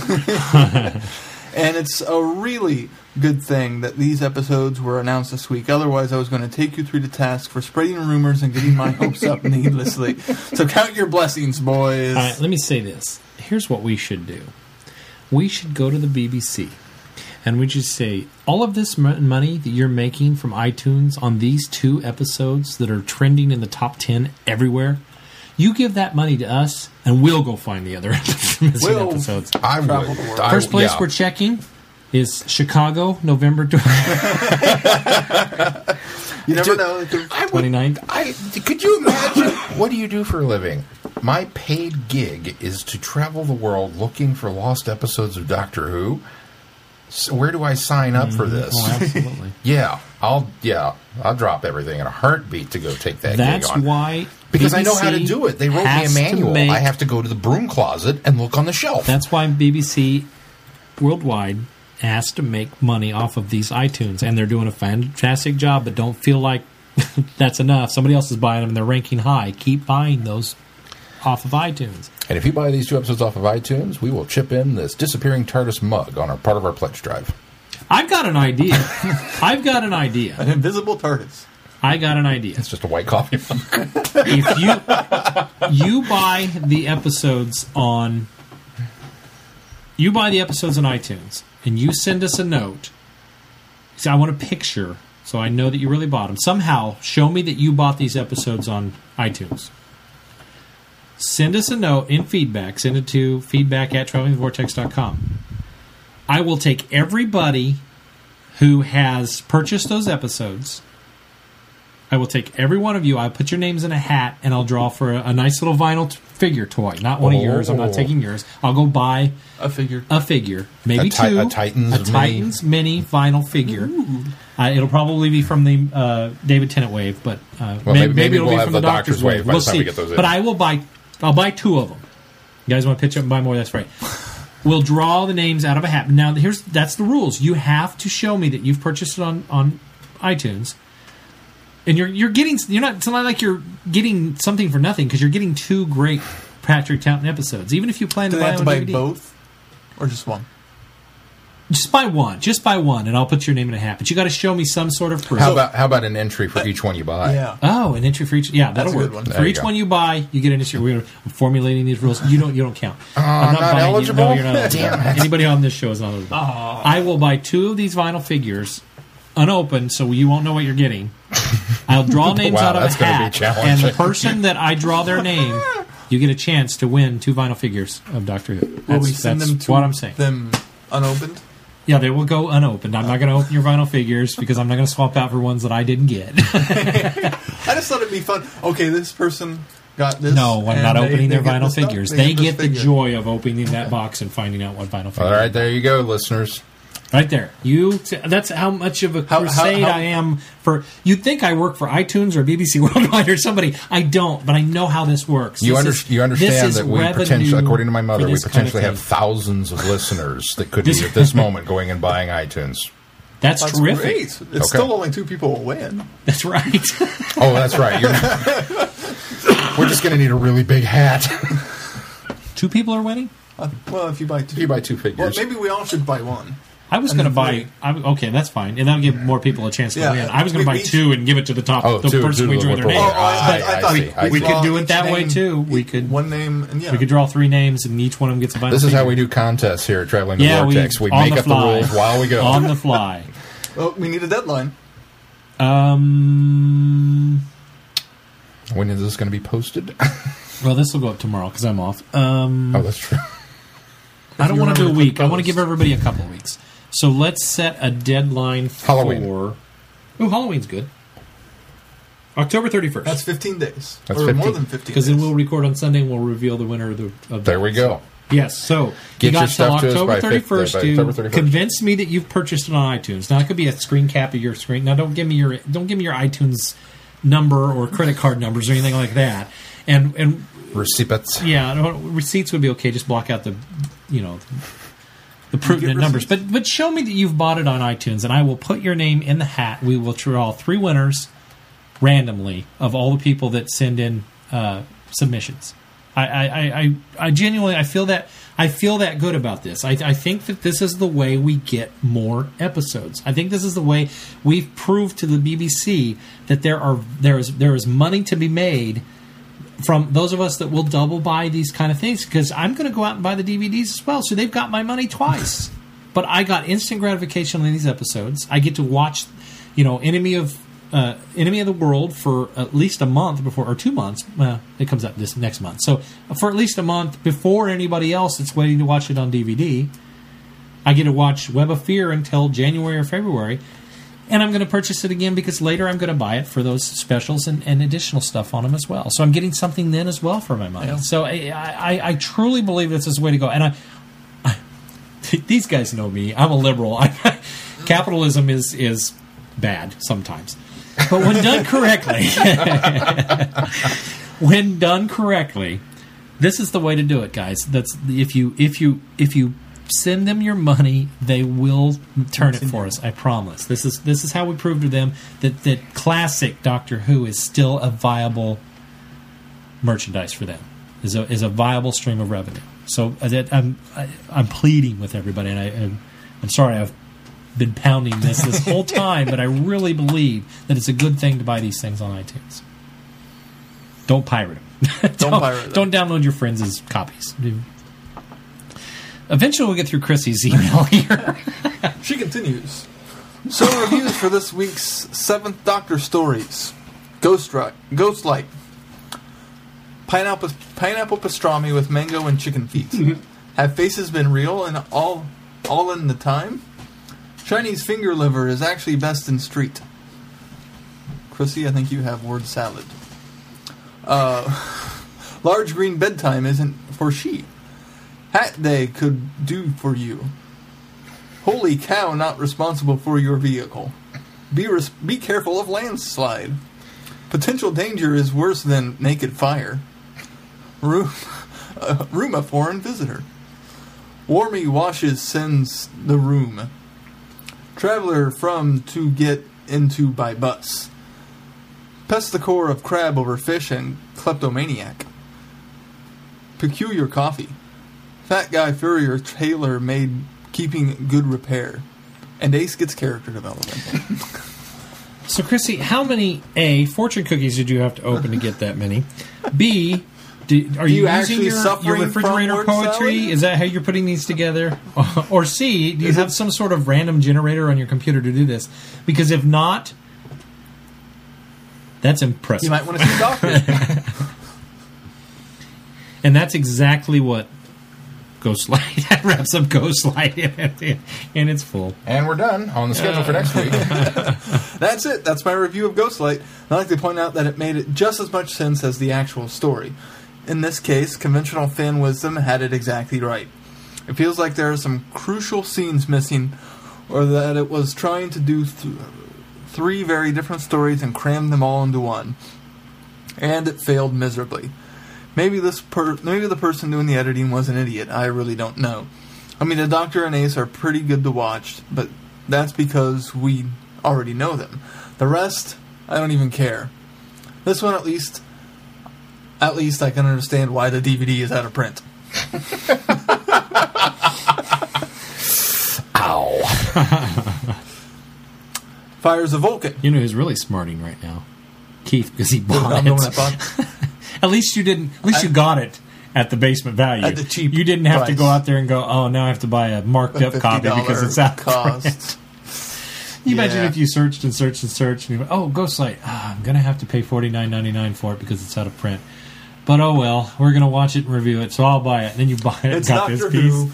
and it's a really good thing that these episodes were announced this week. Otherwise, I was going to take you through the task for spreading rumors and getting my hopes up needlessly. So count your blessings, boys. All right, let me say this. Here's what we should do. We should go to the BBC and we should say all of this money that you're making from iTunes on these two episodes that are trending in the top 10 everywhere. You give that money to us, and we'll go find the other missing We'll- episodes. I would. Travel. I- First place yeah. we're checking is Chicago, November 20- you never Dude, know. it could- I would- 29th. I could you imagine? what do you do for a living? My paid gig is to travel the world looking for lost episodes of Doctor Who. So where do I sign up for mm-hmm. this? Oh, absolutely. Yeah, I'll yeah, I'll drop everything in a heartbeat to go take that That's gig on. why because I know how to do it. They wrote me a manual. make- I have to go to the broom closet and look on the shelf. That's why BBC worldwide has to make money off of these iTunes, and they're doing a fantastic job. But don't feel like that's enough. Somebody else is buying them, and they're ranking high. Keep buying those off of iTunes. and if you buy these two episodes off of iTunes, we will chip in this disappearing TARDIS mug on our part of our pledge drive. I've got an idea. I've got an idea. An invisible TARDIS. I got an idea. It's just a white coffee mug. If you you buy the episodes on you buy the episodes on iTunes and you send us a note. See, I want a picture so I know that you really bought them. Somehow, show me that you bought these episodes on iTunes. Send us a note in feedback. Send it to feedback at travelingvortex.com. I will take everybody who has purchased those episodes. I will take every one of you. I'll put your names in a hat, and I'll draw for a, a nice little vinyl t- figure toy. Not one of yours. I'm not Oh. taking yours. I'll go buy a figure, a figure, maybe A Ti- two, a Titans a mini. Titans mini vinyl figure, Uh, it'll probably be from the uh, David Tennant wave, but uh, Well, may- maybe- maybe it'll we'll be have from the the Doctor's, Doctor's wave by the We'll time see. we get those in. But I will buy. I'll buy two of them. You guys want to pitch up and buy more? That's right. We'll draw the names out of a hat. Now, here's that's the rules. You have to show me that you've purchased it on on iTunes, and you're you're getting you're not it's not like you're getting something for nothing because you're getting two great Patrick Troughton episodes. Even if you plan Do to they buy have to buy DVD. both, or just one? Just buy one. Just buy one, and I'll put your name in a hat. But you got to show me some sort of proof. How about how about an entry for each one you buy? Yeah. Oh, an entry for each. Yeah, that'll That's a work. good one. For each go. one you buy, you get an entry. We're formulating these rules. You don't. You don't count. Uh, I'm not buying you- eligible? no, you're not eligible. Damn it. Anybody on this show is not eligible. I will buy two of these vinyl figures, unopened, so you won't know what you're getting. I'll draw names Wow, out of that's a gonna be hat, and the person that I draw their name, you get a chance to win two vinyl figures of Doctor Who. Will That's, we send that's them to what I'm saying. them unopened? Yeah, they will go unopened. I'm not going to open your vinyl figures because I'm not going to swap out for ones that I didn't get. I just thought it'd be fun. Okay, this person got this. No, I'm not opening they their get vinyl this stuff, figures. they They, this get the figure. joy of opening that box and finding out what vinyl figure. All right, there you go, listeners. Right there. You. That's how much of a How- how- crusade how- I am for. You'd think I work for iTunes or BBC Worldwide or somebody. I don't, but I know how this works. You, This under, is- you understand is that we potentially, according to my mother, we this kind of potentially have thousands of listeners that could This- be at this moment going and buying iTunes. That's, That's terrific. great. It's Okay. still only two people will win. That's right. Oh, that's right. You're We're just going to need a really big hat. Two people are winning. Uh, well, if you buy two, you buy two well, maybe we all should buy one. I was going to buy. three. I, okay, that's fine, and that'll give more people a chance to Yeah, win. I was going to buy we- two and give it to the top, Oh, the two- person two we drew their name. Oh, I, I- I, I thought see, we. We could do it each that way, too. We could- one name and yeah. We could draw three names, and each one of them gets a vinyl. this is how we do contests here at Traveling the Yeah, Vortex. we, We, make the up fly. the rules while we go. on the fly. Oh, we need a deadline. Um, when is this going to be posted? well, this will go up tomorrow because I'm off. Um, oh, that's true. I don't want to do a week. I want to give everybody a couple of weeks. So let's set a deadline for Halloween. Oh, Halloween's good. October 31st. That's 15 days. That's or 15. more than 15 because days. then we'll record on Sunday and we'll reveal the winner of the. Of There we go. Yes, so Get you got your stuff to till us October by fif- first by to October 31st. convince me that you've purchased it on iTunes. Now it could be a screen cap of your screen. Now don't give me your don't give me your iTunes number or credit card numbers or anything like that. And and Receipts. yeah, no, receipts would be okay. Just block out the you know the pertinent numbers. But but show me that you've bought it on iTunes, and I will put your name in the hat. We will draw three winners randomly of all the people that send in uh, submissions. I, I, I, I- I genuinely I feel that I feel that good about this. I, I think that this is the way we get more episodes. I think this is the way we've proved to the BBC that there are there is there is money to be made from those of us that will double buy these kind of things because I'm going to go out and buy the DVDs as well. So they've got my money twice. but I got instant gratification on these episodes. I get to watch, you know, Enemy of uh, Enemy of the World for at least a month before, or two months. Well, it comes out this next month. So for at least a month before anybody else that's waiting to watch it on DVD. I get to watch Web of Fear until January or February. And I'm going to purchase it again because later I'm going to buy it for those specials and, and additional stuff on them as well. So I'm getting something then as well for my money. Yeah. So I, I, I truly believe this is the way to go. And I, I these guys know me. I'm a liberal. I, capitalism is is bad sometimes, but when done correctly, when done correctly, this is the way to do it, guys. That's if you if you if you send them your money, they will turn it for us. I promise. This is this is how we prove to them that that classic Doctor Who is still a viable merchandise for them. Is a is a viable stream of revenue. So uh, that I'm I, I'm pleading with everybody, and I I'm, I'm sorry I've been pounding this this whole time, but I really believe that it's a good thing to buy these things on iTunes. Don't pirate them. Don't pirate them. Don't download your friends' copies. Eventually, we'll get through Chrissy's email here. She continues. So reviews for this week's Seventh Doctor stories: Ghost Ri- Ghost Light, pineapple pineapple pastrami with mango and chicken feet. Have faces been real and all all in the time? Chinese finger liver is actually best in street. Chrissy, I think you have word salad. Uh, large green bedtime isn't for she. Hat day could do for you. Holy cow, not responsible for your vehicle. Be res- be careful of landslide. Potential danger is worse than naked fire. Room, uh, room a foreign visitor. Warmy washes sends the room. Traveler from to get into by bus. Pest the core of crab over fish and kleptomaniac. Peculiar coffee. Fat guy Furrier Taylor made keeping good repair. And Ace gets character development. So, Chrissy, how many A fortune cookies did you have to open to get that many? B, do, are you you, using actually your, your refrigerator poetry? salad? Is that how you're putting these together? Or C, do you Is have it- some sort of random generator on your computer to do this? Because if not, that's impressive. you might want to see a doctor. and that's exactly what Ghostlight that wraps up Ghostlight, and it's full. And we're done on the schedule for next week. That's it. That's my review of Ghostlight. I'd like to point out that it made it just as much sense as the actual story. In this case, conventional fan wisdom had it exactly right. It feels like there are some crucial scenes missing, or that it was trying to do th- three very different stories and cram them all into one, and it failed miserably. Maybe this per- maybe the person doing the editing was an idiot. I really don't know. I mean, the Doctor and Ace are pretty good to watch, but that's because we already know them. The rest, I don't even care. This one, at least, at least I can understand why the DVD is out of print. Ow. Fires of Vulcan. You know who's really smarting right now? Keith, because he bought I'm it. one that bought- At least you didn't. At least you got it at the basement value. At the cheap You didn't have to go out there and go. Oh, now I have to buy a marked up copy because it's out. of print." cost. You imagine if you searched and searched and searched and you went, "Oh, Ghostlight, ah, I'm gonna have to pay forty nine ninety nine for it because it's out of print." But oh well, we're gonna watch it and review it, so I'll buy it. And then you buy it, It's got Doctor this piece. Who.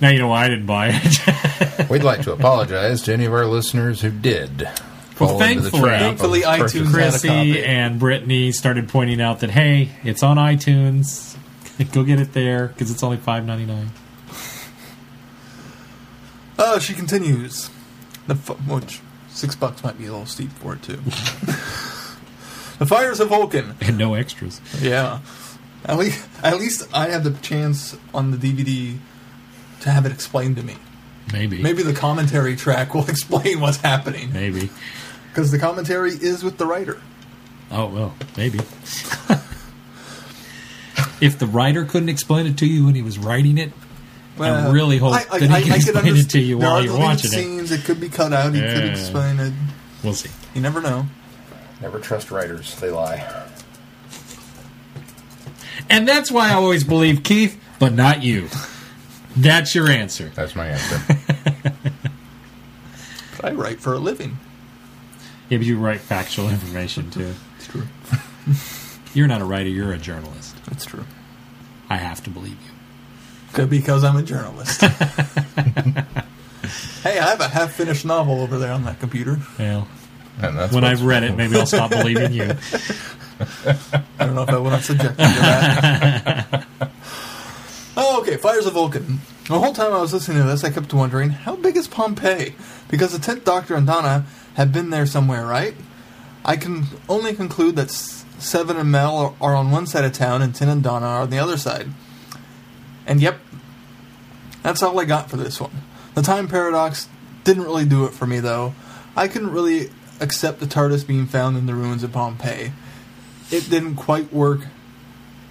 Now you know why I didn't buy it. We'd like to apologize to any of our listeners who did. The thankfully- Thankfully, iTunes Chrissy and Brittany started pointing out that hey, it's on iTunes. Go get it there because it's only five ninety nine. Oh, she continues. The f- which six bucks might be a little steep for it too. the fires of Vulcan. and no extras. Yeah. At least, at least I have the chance on the DVD to have it explained to me. Maybe, Maybe the commentary track will explain what's happening maybe. Because the commentary is with the writer. Oh well, maybe. if the writer couldn't explain it to you when he was writing it, I really hope that he can could explain it to you while you're watching it. scenes, it. could be cut out. He could explain it. We'll see. You never know. Never trust writers; they lie. And that's why I always believe Keith, but not you. That's your answer. That's my answer. I write for a living. Yeah, but you write factual information too. It's true. You're not a writer, you're a journalist. It's true. I have to believe you. Because I'm a journalist. hey, I have a half-finished novel over there on that computer. Well, And that's when I've read it, maybe I'll stop believing you. I don't know if I want to subject you to that. oh, okay. Fires of Vulcan. The whole time I was listening to this, I kept wondering, how big is Pompeii? Because the 10th Doctor and Donna have been there somewhere, right? I can only conclude that Seven and Mel are, on one side of town and Ten and Donna are on the other side. And yep, that's all I got for this one. The time paradox didn't really do it for me, though. I couldn't really accept the TARDIS being found in the ruins of Pompeii it didn't quite work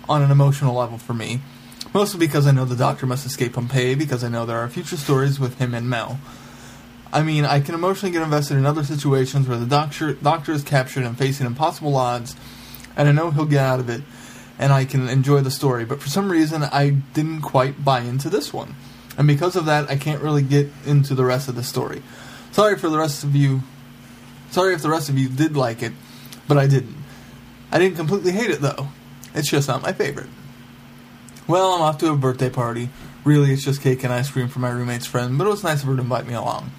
on an emotional level for me. Mostly because I know the Doctor must escape Pompeii, because I know there are future stories with him and Mel. I mean, I can emotionally get invested in other situations where the Doctor, doctor is captured and facing impossible odds, and I know he'll get out of it, and I can enjoy the story. But for some reason, I didn't quite buy into this one. And because of that, I can't really get into the rest of the story. Sorry for the rest of you. Sorry if the rest of you did like it, but I didn't. I didn't completely hate it though. It's just not my favorite. Well, I'm off to a birthday party. Really, it's just cake and ice cream for my roommate's friend, but it was nice of her to invite me along.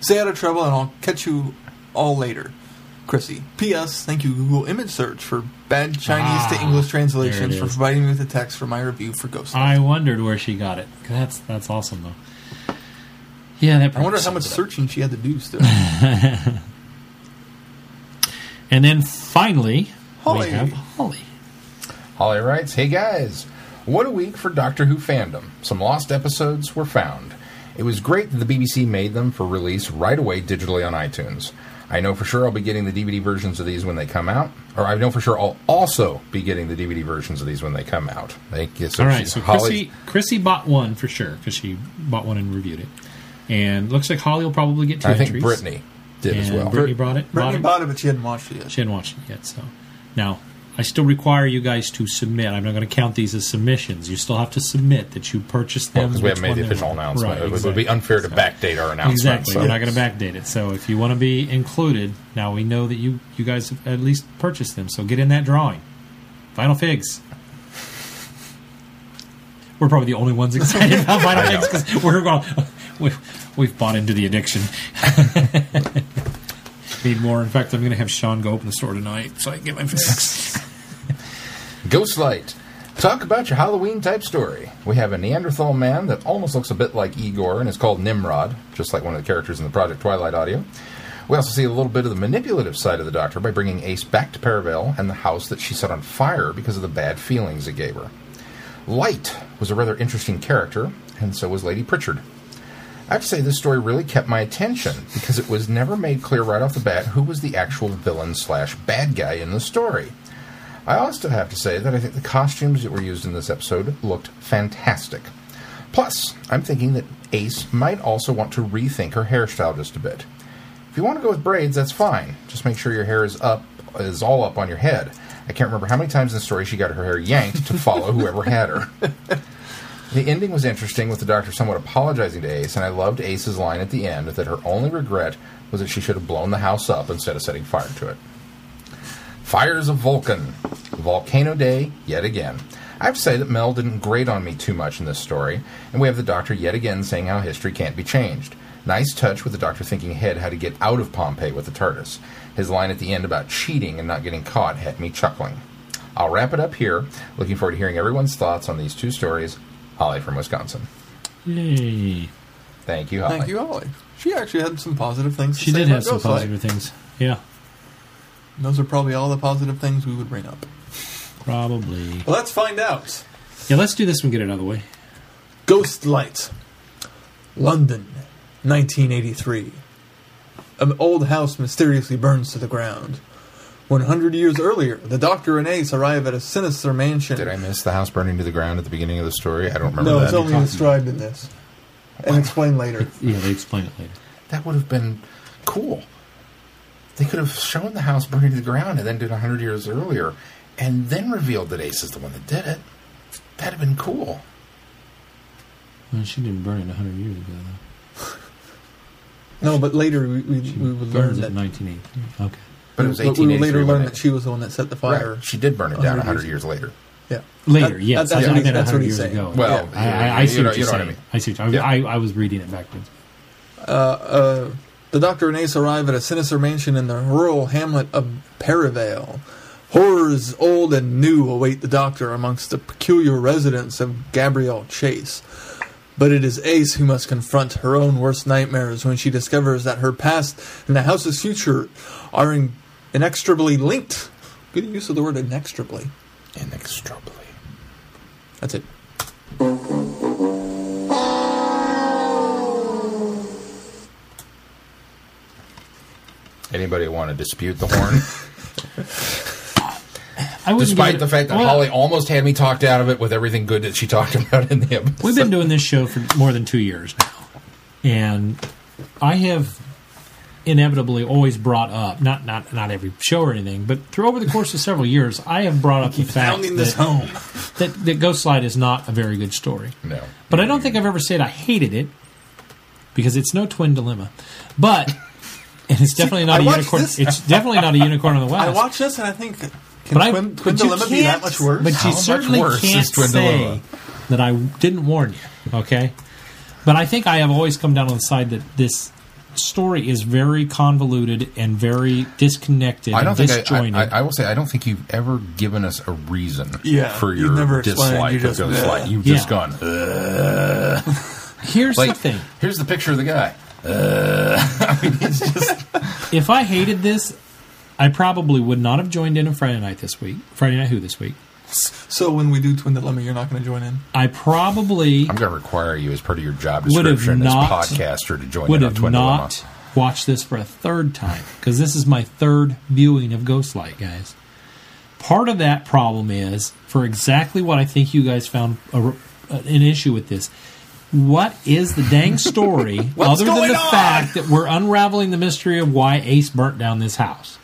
Stay out of trouble, and I'll catch you all later. Chrissy. P.S. Thank you, Google Image Search, for bad Chinese to Ah, English translations for providing me with the text for my review for Ghost. I wondered where she got it. That's that's awesome though. Yeah, that. I wonder how much sums it up. searching she had to do still. And then finally, Holly. we have Holly. Holly writes, Hey guys, what a week for Doctor Who fandom. Some lost episodes were found. It was great that the BBC made them for release right away digitally on iTunes. I know for sure I'll be getting the DVD versions of these when they come out, or I know for sure I'll also be getting the DVD versions of these when they come out. Thank you. So All right, she's- so Holly- Chrissy, Chrissy bought one for sure because she bought one and reviewed it. And looks like Holly will probably get two I think. Brittany did as well. Brittany brought it. Brittany bought bought it, but she hadn't watched it yet. it. She hadn't watched it yet. So now I still require you guys to submit. I'm not going to count these as submissions. You still have to submit that you purchased them because we haven't made the official announcement. Right, it would- would be unfair to backdate our announcement. Exactly. so- We're not going to backdate it. So if you want to be included, now we know that you you guys have at least purchased them. So get in that drawing. Vinyl figs. We're probably the only ones excited about Vinyl figs because we're going. We've, we've bought into the addiction. Need more. In fact, I'm going to have Sean go open the store tonight so I can get my fix. Ghostlight. Talk about your Halloween type story. We have a Neanderthal man that almost looks a bit like Igor and is called Nimrod, just like one of the characters in the Project Twilight audio. We also see a little bit of the manipulative side of the Doctor by bringing Ace back to Perivale and the house that she set on fire because of the bad feelings it gave her. Light was a rather interesting character, and so was Lady Pritchard. I have to say, this story really kept my attention because it was never made clear right off the bat who was the actual villain slash bad guy in the story. I also have to say that I think the costumes that were used in this episode looked fantastic. Plus, I'm thinking that Ace might also want to rethink her hairstyle just a bit. If you want to go with braids, that's fine. Just make sure your hair is up, is all up on your head. I can't remember how many times in the story she got her hair yanked to follow whoever had her. The ending was interesting, with the Doctor somewhat apologizing to Ace, and I loved Ace's line at the end that her only regret was that she should have blown the house up instead of setting fire to it. Fires of Vulcan. Volcano Day, yet again. I have to say that Mel didn't grate on me too much in this story, and we have the Doctor yet again saying how history can't be changed. Nice touch with the Doctor thinking ahead how to get out of Pompeii with the TARDIS. His line at the end about cheating and not getting caught had me chuckling. I'll wrap it up here. Looking forward to hearing everyone's thoughts on these two stories. Holly from Wisconsin. Yay! Thank you, Holly. Thank you, Holly. She actually had some positive things to She say did have some Ghostlight. positive things. Yeah, And Those are probably all the positive things we would bring up. probably. Well, let's find out. Yeah, let's do this one. Get it out of the way. Ghost Light, London, 1983. An old house mysteriously burns to the ground. 100 years earlier, the Doctor and Ace arrive at a sinister mansion. Did I miss the house burning to the ground at the beginning of the story? I don't remember no, that. it's only described in this. And explained later. Yeah, they explain it later. That would have been cool. They could have shown the house burning to the ground and then did 100 years earlier and then revealed that Ace is the one that did it. That'd have been cool. Well, she didn't burn it 100 years ago. though. No, but later we, we, She we would learn burns it that. in 1983. Okay. But it was but we would later when learn that she was the one that set the fire. Right. She did burn it down 100 100 years years later. Yeah. Later, That- yes. that- I that's thought what he- meant that's what he's saying. ago. Well, I, I, I you see know- what you you're know what I mean. I see. What, Yeah. I, I was reading it backwards. Uh, uh, the Doctor and Ace arrive at a sinister mansion in the rural hamlet of Perivale. Horrors old and new await the Doctor amongst the peculiar residents of Gabriel Chase. But it is Ace who must confront her own worst nightmares when she discovers that her past and the house's future are in- inextricably linked. Good use of the word inextricably. Inextricably. That's it. Anybody want to dispute the horn? I wouldn't Despite the fact that well, Holly almost had me talked out of it with everything good that she talked about in the episode. We've been doing this show for more than two years now, and I have inevitably always brought up not not not every show or anything, but through over the course of several years, I have brought up the fact this that, home. that that Ghost Light is not a very good story. No. But I don't think I've ever said I hated it because it's no twin dilemma. But and it's definitely not I a unicorn. this- It's definitely not a Unicorn and the Wasp. I watch this and I think, can But I- Twin, twin but you Dilemma be that can't- much worse? But How you much certainly worse can't is say that I didn't warn you. Okay, but I think I have always come down on the side that this story is very convoluted and very disconnected I don't and think I, disjointed. I, I will say I don't think you've ever given us a reason Yeah, for you've your never dislike you of just- Ghost Light. You've Yeah. just gone. "Ugh." Here's like the thing: here's the picture of the guy. Uh, if I hated this, I probably would not have joined in on Friday night this week. Friday night who this week? So when we do Twin Dilemma, you're not going to join in. I probably I'm going to require you as part of your job Would have description not- as podcaster to join would in on have Twin not Dilemma. watched this for a third time because this is my third viewing of Ghostlight, guys. Part of that problem is for exactly what I think you guys found a, an issue with this. What is the dang story What's other than the on? fact that we're unraveling the mystery of why Ace burnt down this house?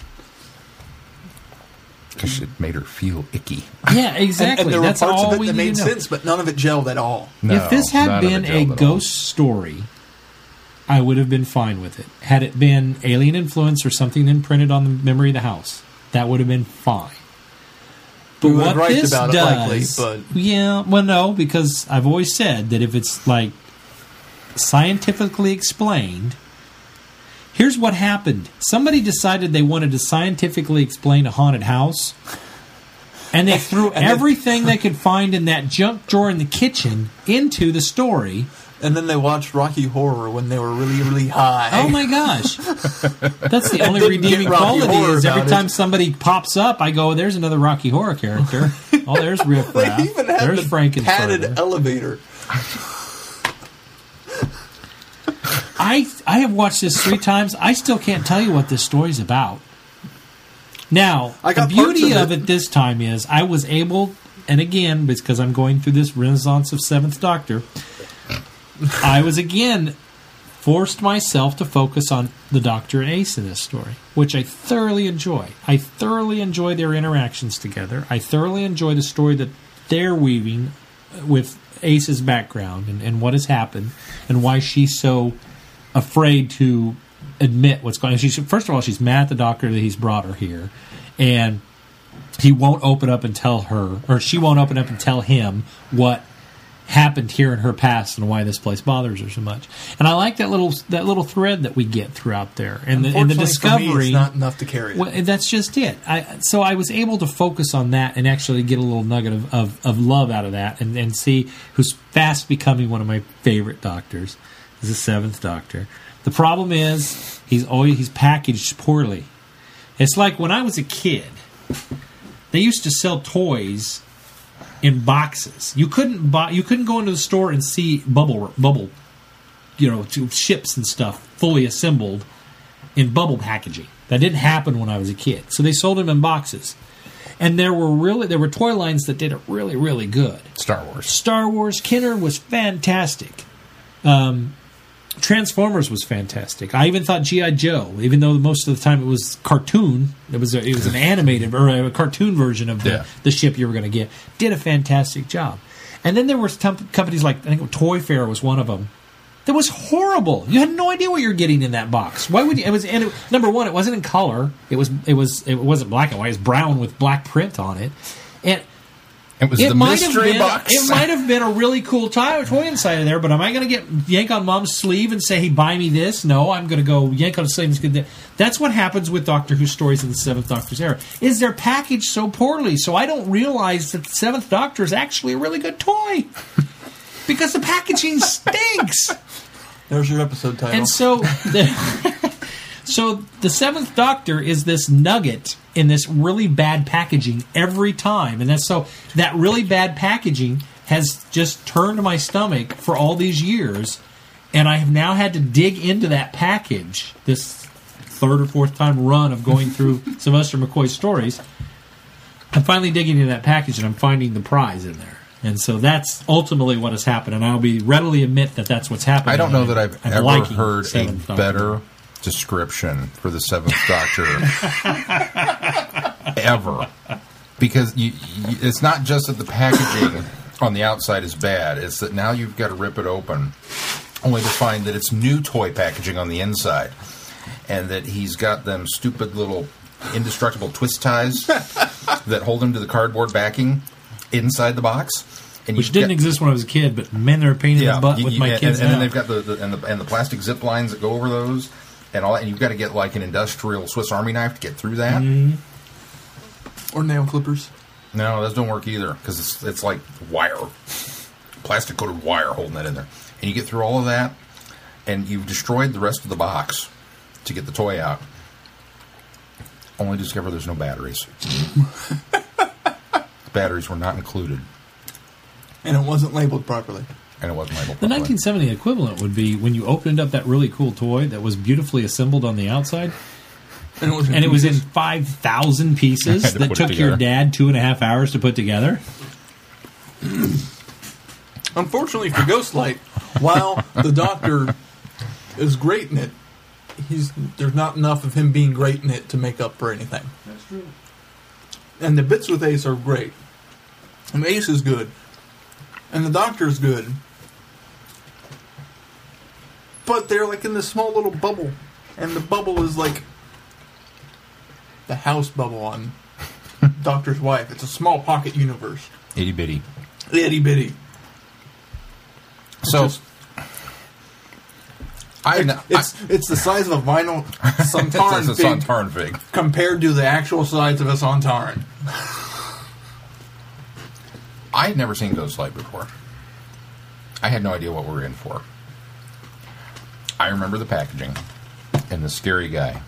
Because it made her feel icky. Yeah, exactly. And, and there That's were parts all of it we that made sense, but none of it gelled at all. No, if this had been a gelled at all. ghost story, I would have been fine with it. Had it been alien influence or something imprinted on the memory of the house, that would have been fine. But We what this does, likely, but- yeah, well, no, because I've always said that if it's like scientifically explained, here's what happened: somebody decided they wanted to scientifically explain a haunted house. And they threw then- everything they could find in that junk drawer in the kitchen into the story. And then they watched Rocky Horror when they were really, really high. Oh my gosh. That's the only redeeming quality Horror is every time it. somebody pops up, I go, there's another Rocky Horror character. Oh, there's Riff They Raff. even had There's the Frankenstein. padded elevator. I I have watched this three times. I still can't tell you what this story's about. Now, the beauty of of it this time is I was able, and again, because I'm going through this renaissance of Seventh Doctor, I was again forced myself to focus on the Doctor and Ace in this story, which I thoroughly enjoy. I thoroughly enjoy their interactions together. I thoroughly enjoy the story that they're weaving with Ace's background and, and what has happened and why she's so afraid to admit what's going on. She's first of all, she's mad at the doctor that he's brought her here, and he won't open up and tell her, or she won't open up and tell him what happened here in her past and why this place bothers her so much. And I like that little that little thread that we get throughout there, and the, and the for me, discovery. it's not enough to carry it. Well, that's just it. I, so I was able to focus on that and actually get a little nugget of, of, of love out of that and, and see who's fast becoming one of my favorite doctors. Is the seventh doctor. The problem is he's always he's packaged poorly. It's like when I was a kid, they used to sell toys in boxes. You couldn't buy you couldn't go into the store and see bubble bubble you know, ships and stuff fully assembled in bubble packaging. That didn't happen when I was a kid. So they sold them in boxes. And there were really there were toy lines that did it really really good. Star Wars. Star Wars Kenner was fantastic. Um, Transformers was fantastic. I even thought GI Joe, even though most of the time it was cartoon, it was a, it was an animated or a cartoon version of the, Yeah. the ship you were going to get, did a fantastic job. And then there were companies like I think Toy Fair was one of them. That was horrible. You had no idea what you're getting in that box. Why would you? It was and it, number one. It wasn't in color. It was it was it wasn't black and white. It was brown with black print on it. And It was it the might have mystery been box. it might have been a really cool toy, toy inside of there. But am I going to get yank on mom's sleeve and say, "Hey, buy me this"? No, I'm going to go yank on the sleeve. and get. That's what happens with Doctor Who stories in the Seventh Doctor's era. Is they're packaged so poorly, so I don't realize that the Seventh Doctor is actually a really good toy because the packaging stinks. There's your episode title. And so, the, so the seventh Doctor is this nugget in this really bad packaging every time, and that's so that really bad packaging has just turned my stomach for all these years, and I have now had to dig into that package this third or fourth time run of going through Sylvester McCoy's stories. I'm finally digging into that package, and I'm finding the prize in there. And so that's ultimately what has happened, and I'll be readily admit that that's what's happened. I don't know that I've I'm ever heard a better description for the Seventh Doctor ever. Because you, you, it's not just that the packaging on the outside is bad; it's that now you've got to rip it open, only to find that it's new toy packaging on the inside, and that he's got them stupid little indestructible twist ties that hold him to the cardboard backing inside the box. And which didn't got- exist when I was a kid, but man, they're a pain in the butt you- with you- my and, kids and now. then they've got the, the and the and the plastic zip lines that go over those, and all that. And you've got to get like an industrial Swiss Army knife to get through that. Mm-hmm. or nail clippers. No, those don't work either because it's it's like wire, plastic coated wire holding that in there. And you get through all of that, and you've destroyed the rest of the box to get the toy out. Only discover there's no batteries. batteries were not included, And it wasn't labeled properly. And it wasn't labeled. The properly. 1970 equivalent would be when you opened up that really cool toy that was beautifully assembled on the outside, And it was, and it was in 5,000 pieces to that took your dad two and a half hours to put together. Unfortunately for Ghostlight, while the Doctor is great in it, he's there's not enough of him being great in it to make up for anything. That's true. And the bits with Ace are great. And Ace is good. And the Doctor's good. But they're like in this small little bubble. And the bubble is like the house bubble on Doctor's wife. It's a small pocket universe. itty bitty. Itty bitty. So Just- I, It's, I it's, it's the size of a vinyl it's a fig fig. compared to the actual size of a Sontaran. I had never seen Ghost Light before. I had no idea what we were in for. I remember the packaging and the scary guy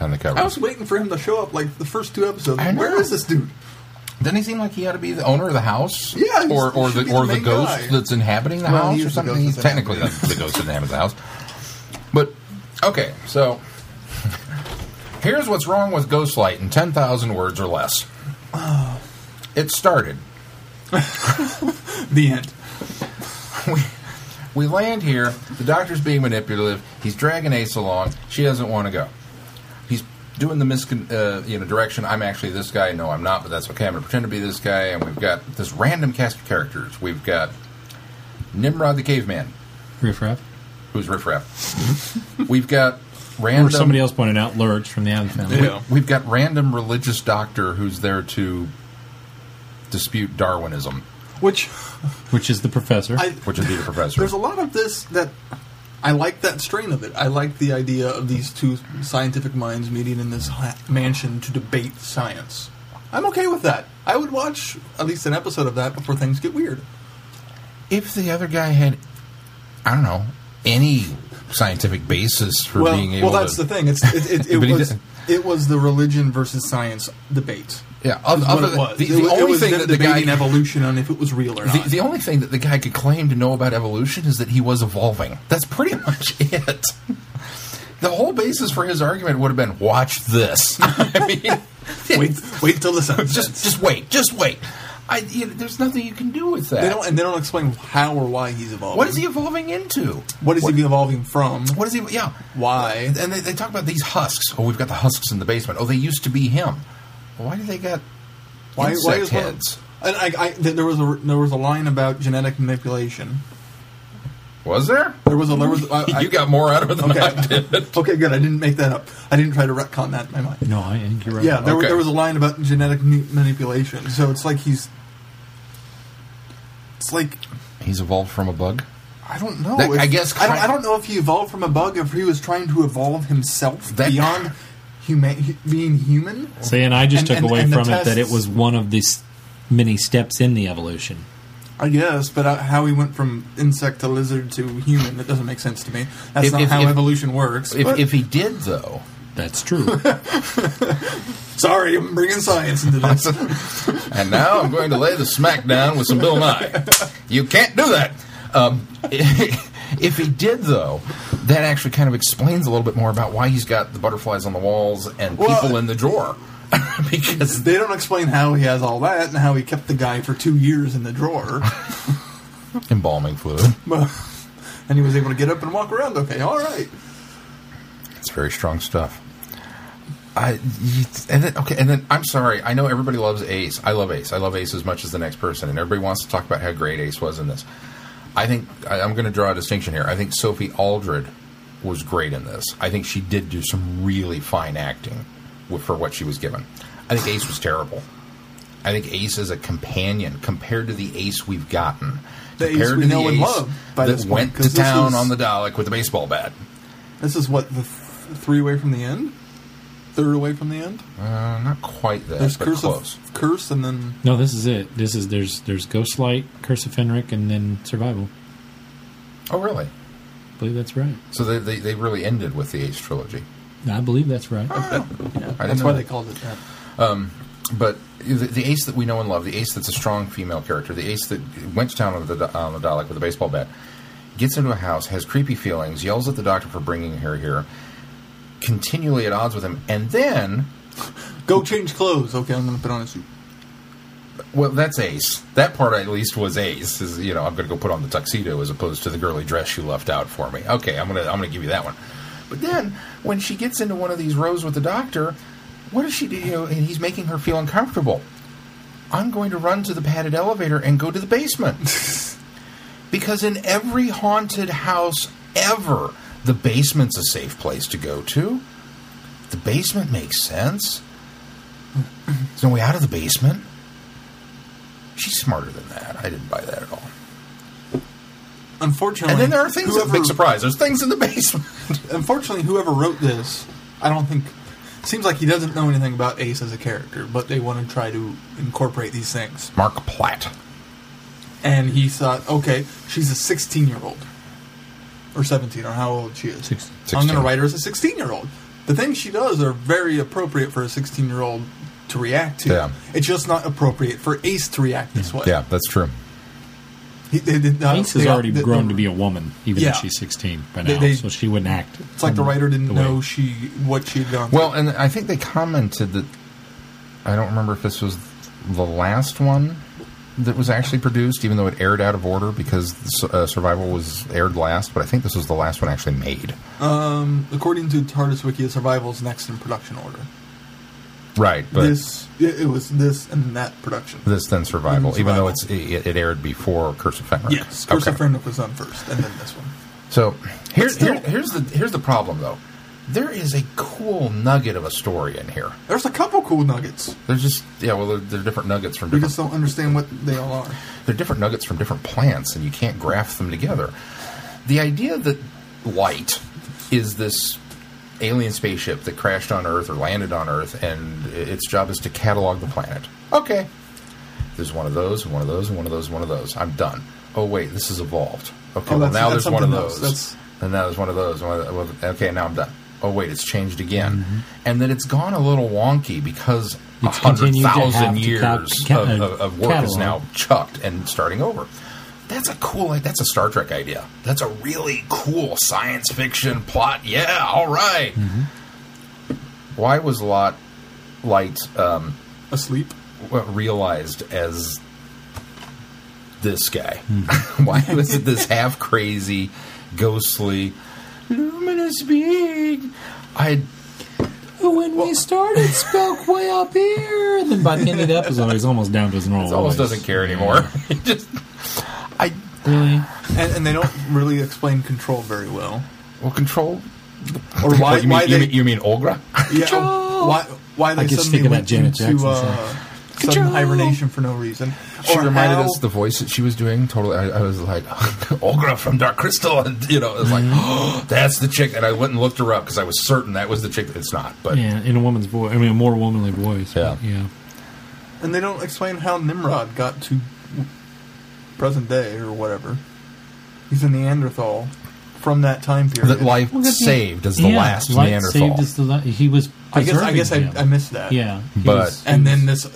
on the cover. I was waiting for him to show up like the first two episodes. I know. Where is this dude? Didn't he seem like he ought to be the owner of the house? Yeah, he's- or or he should the be or the the main ghost guy. that's inhabiting the Well, he house or is the something. ghost He's that's technically the, the ghost that inhabits the house. But okay, so here's what's wrong with Ghostlight in ten thousand words or less. Oh. It started. The end. we, we land here. The doctor's being manipulative. He's dragging Ace along. She doesn't want to go. He's doing the miscon- uh, you know direction. I'm actually this guy. No, I'm not. But that's okay. I'm going to pretend to be this guy. And we've got this random cast of characters. We've got Nimrod the caveman, Riff Raff. who's Riff Raff. we've got random. Or somebody else pointed out Lurch from the Addams Family. Yeah. We've got random religious doctor who's there to dispute Darwinism, Which Which is the professor. I which is the professor. there's a lot of this that I like that strain of it. I like the idea of these two scientific minds meeting in this ha- mansion to debate science. I'm okay with that. I would watch at least an episode of that before things get weird. if the other guy had, I don't know, any scientific basis for well, being able to well, that's to, the thing. It's it, it, it But was it was the religion versus science debate. Yeah. Other, what other it than- was. the, the it only was thing that the guy, evolution on if it was real or the, not. the only thing that the guy could claim to know about evolution is that he was evolving. That's pretty much it. The whole basis for his argument would have been, "Watch this." I mean, wait, wait till the sunset. just just wait, just wait. I, you know, there's nothing you can do with that. they don't, and they don't explain how or why he's evolving. what is he evolving into? What is he evolving from? What is he? Yeah. Why? And they, they talk about these husks. Oh, we've got the husks in the basement. Oh, they used to be him. Well, why do they got Why? insect why is one- heads? And I, I, th- there was a there was a line about genetic manipulation. Was there? There was a there was I, I- you got more out of it than I okay did. okay good. I didn't make that up. I didn't try to retcon that in my mind. no, I think you're right. Yeah, there, Okay. there was a line about genetic ma- manipulation. So it's like he's. It's like He's evolved from a bug. I don't know. That- if- I guess I don't, I don't know if he evolved from a bug, if he was trying to evolve himself That- beyond human, being human. See, and I just And- took and- away and from it that it was one of these many steps in the evolution. I guess, but uh, how he went from insect to lizard to human, that doesn't make sense to me. That's If- not if- how if- evolution works. If, if he did, though, That's true. sorry, I'm bringing science into this. and now I'm going to lay the smack down with some Bill Nye. You can't do that. Um, if he did, though, that actually kind of explains a little bit more about why he's got the butterflies on the walls and Well- people in the drawer. because they don't explain how he has all that and how he kept the guy for two years in the drawer. embalming fluid. and he was able to get up and walk around okay. All right. It's very strong stuff. I and then okay, and then I'm sorry. I know everybody loves Ace. I love Ace. I love Ace as much as the next person, and everybody wants to talk about how great Ace was in this. I think I, I'm going to draw a distinction here. I think Sophie Aldred was great in this. I think she did do some really fine acting with, for what she was given. I think Ace was terrible. I think Ace is a companion compared to the Ace we've gotten. The Ace compared we to the know and Ace love by that this point, went 'cause to town was- on the Dalek with a baseball bat. This is what the th- three away from the end, third away from the end. Uh, not quite that, There's but curse close. of curse, and then no, this is it. This is there's there's Ghostlight, Curse of Fenric, and then Survival. Oh, really? I believe that's right. So they, they, they really ended with the Ace trilogy. I believe that's right. Oh. Yeah, that's why know they called it that. Um, but the, the ace that we know and love, the ace that's a strong female character, the ace that went to town on the, on the Dalek with a baseball bat, gets into a house, has creepy feelings, yells at the doctor for bringing her here, continually at odds with him, and then, Go change clothes. Okay, I'm going to put on a suit. Well, that's ace. That part at least was ace. Is you know I'm going to go put on the tuxedo as opposed to the girly dress you left out for me. Okay, I'm gonna I'm gonna give you that one. But then when she gets into one of these rows with the doctor, what does she do? You know, and he's making her feel uncomfortable. I'm going to run to the padded elevator and go to the basement. because in every haunted house ever, the basement's a safe place to go to. The basement makes sense. There's no way out of the basement. She's smarter than that. I didn't buy that at all. Unfortunately, And then there are things. whoever, big surprise. There's things in the basement. Unfortunately, whoever wrote this, I don't think. Seems like he doesn't know anything about Ace as a character, but they want to try to incorporate these things. Marc Platt. And he thought, okay, she's a 16 year old. Or 17, or how old she is. Six- I'm going to write her as a 16 year old. The things she does are very appropriate for a 16 year old to react to. Yeah. It's just not appropriate for Ace to react this way. Yeah, that's true. He, they, did not- Ace has they- already they- grown to be a woman, even Yeah. though she's 16 by now, they- so she wouldn't act. It's like the writer didn't the way- know she what she had gone Well, and I think they commented that I don't remember if this was the last one that was actually produced, even though it aired out of order because uh, Survival was aired last. But I think this was the last one actually made. through. According to TARDIS Wiki, Survival's next in production order. Right, but this, it, it was this and that production. This then Survival, Then even though it's it, it aired before Curse of Fenric. Yes, Curse Okay. of Fenric was done first, and then this one. So here's still- here, here's the here's the problem though. There is a cool nugget of a story in here. There's a couple cool nuggets. There's just yeah, well, they're, they're different nuggets from We different just don't understand what they all are. they're different nuggets from different plants, and you can't graft them together. The idea that light is this alien spaceship that crashed on Earth or landed on Earth, and its job is to catalog the planet. Okay, there's one of those, and one of those, and one of those, and one of those. I'm done. Oh wait, this is evolved. Okay, Oh, well now there's one of else. those, That's- and now there's one of those. one of the- okay, now I'm done. Oh wait, it's changed again, Mm-hmm. and then it's gone a little wonky because a It's hundred continued to have thousand years ca- ca- of, of, of work is now chucked and starting over. That's a cool. That's a Star Trek idea. That's a really cool science fiction plot. Yeah, all right. Why was Lot Light um, Asleep. realized as this guy? Why was it this half crazy, ghostly, luminous being? I When we started, spoke way up here. And then by the end of the episode, he's almost down to his normal. almost voice. doesn't care anymore. It just I Really? And, and they don't really explain control very well. well control. Or why, you mean, why you they mean, you mean Aughra? yeah, why why they I could suddenly stick of that went Janet into Jackson uh, song. sudden hibernation for no reason. She Or reminded how- us the voice that she was doing. Totally, I, I was like, Aughra from Dark Crystal, and you know, it was like, oh, that's the chick. And I went and looked her up because I was certain that was the chick. That it's not, but Yeah, in a woman's voice. I mean, a more womanly voice. Yeah. yeah. and they don't explain how Nimrod got to present day or whatever. He's a Neanderthal from that time period. that life Well, good saved as the Yeah, last Light Neanderthal. Saved as the la- he was. I guess I guess I, preserving I him. missed that. Yeah, he But- was- And then this uh,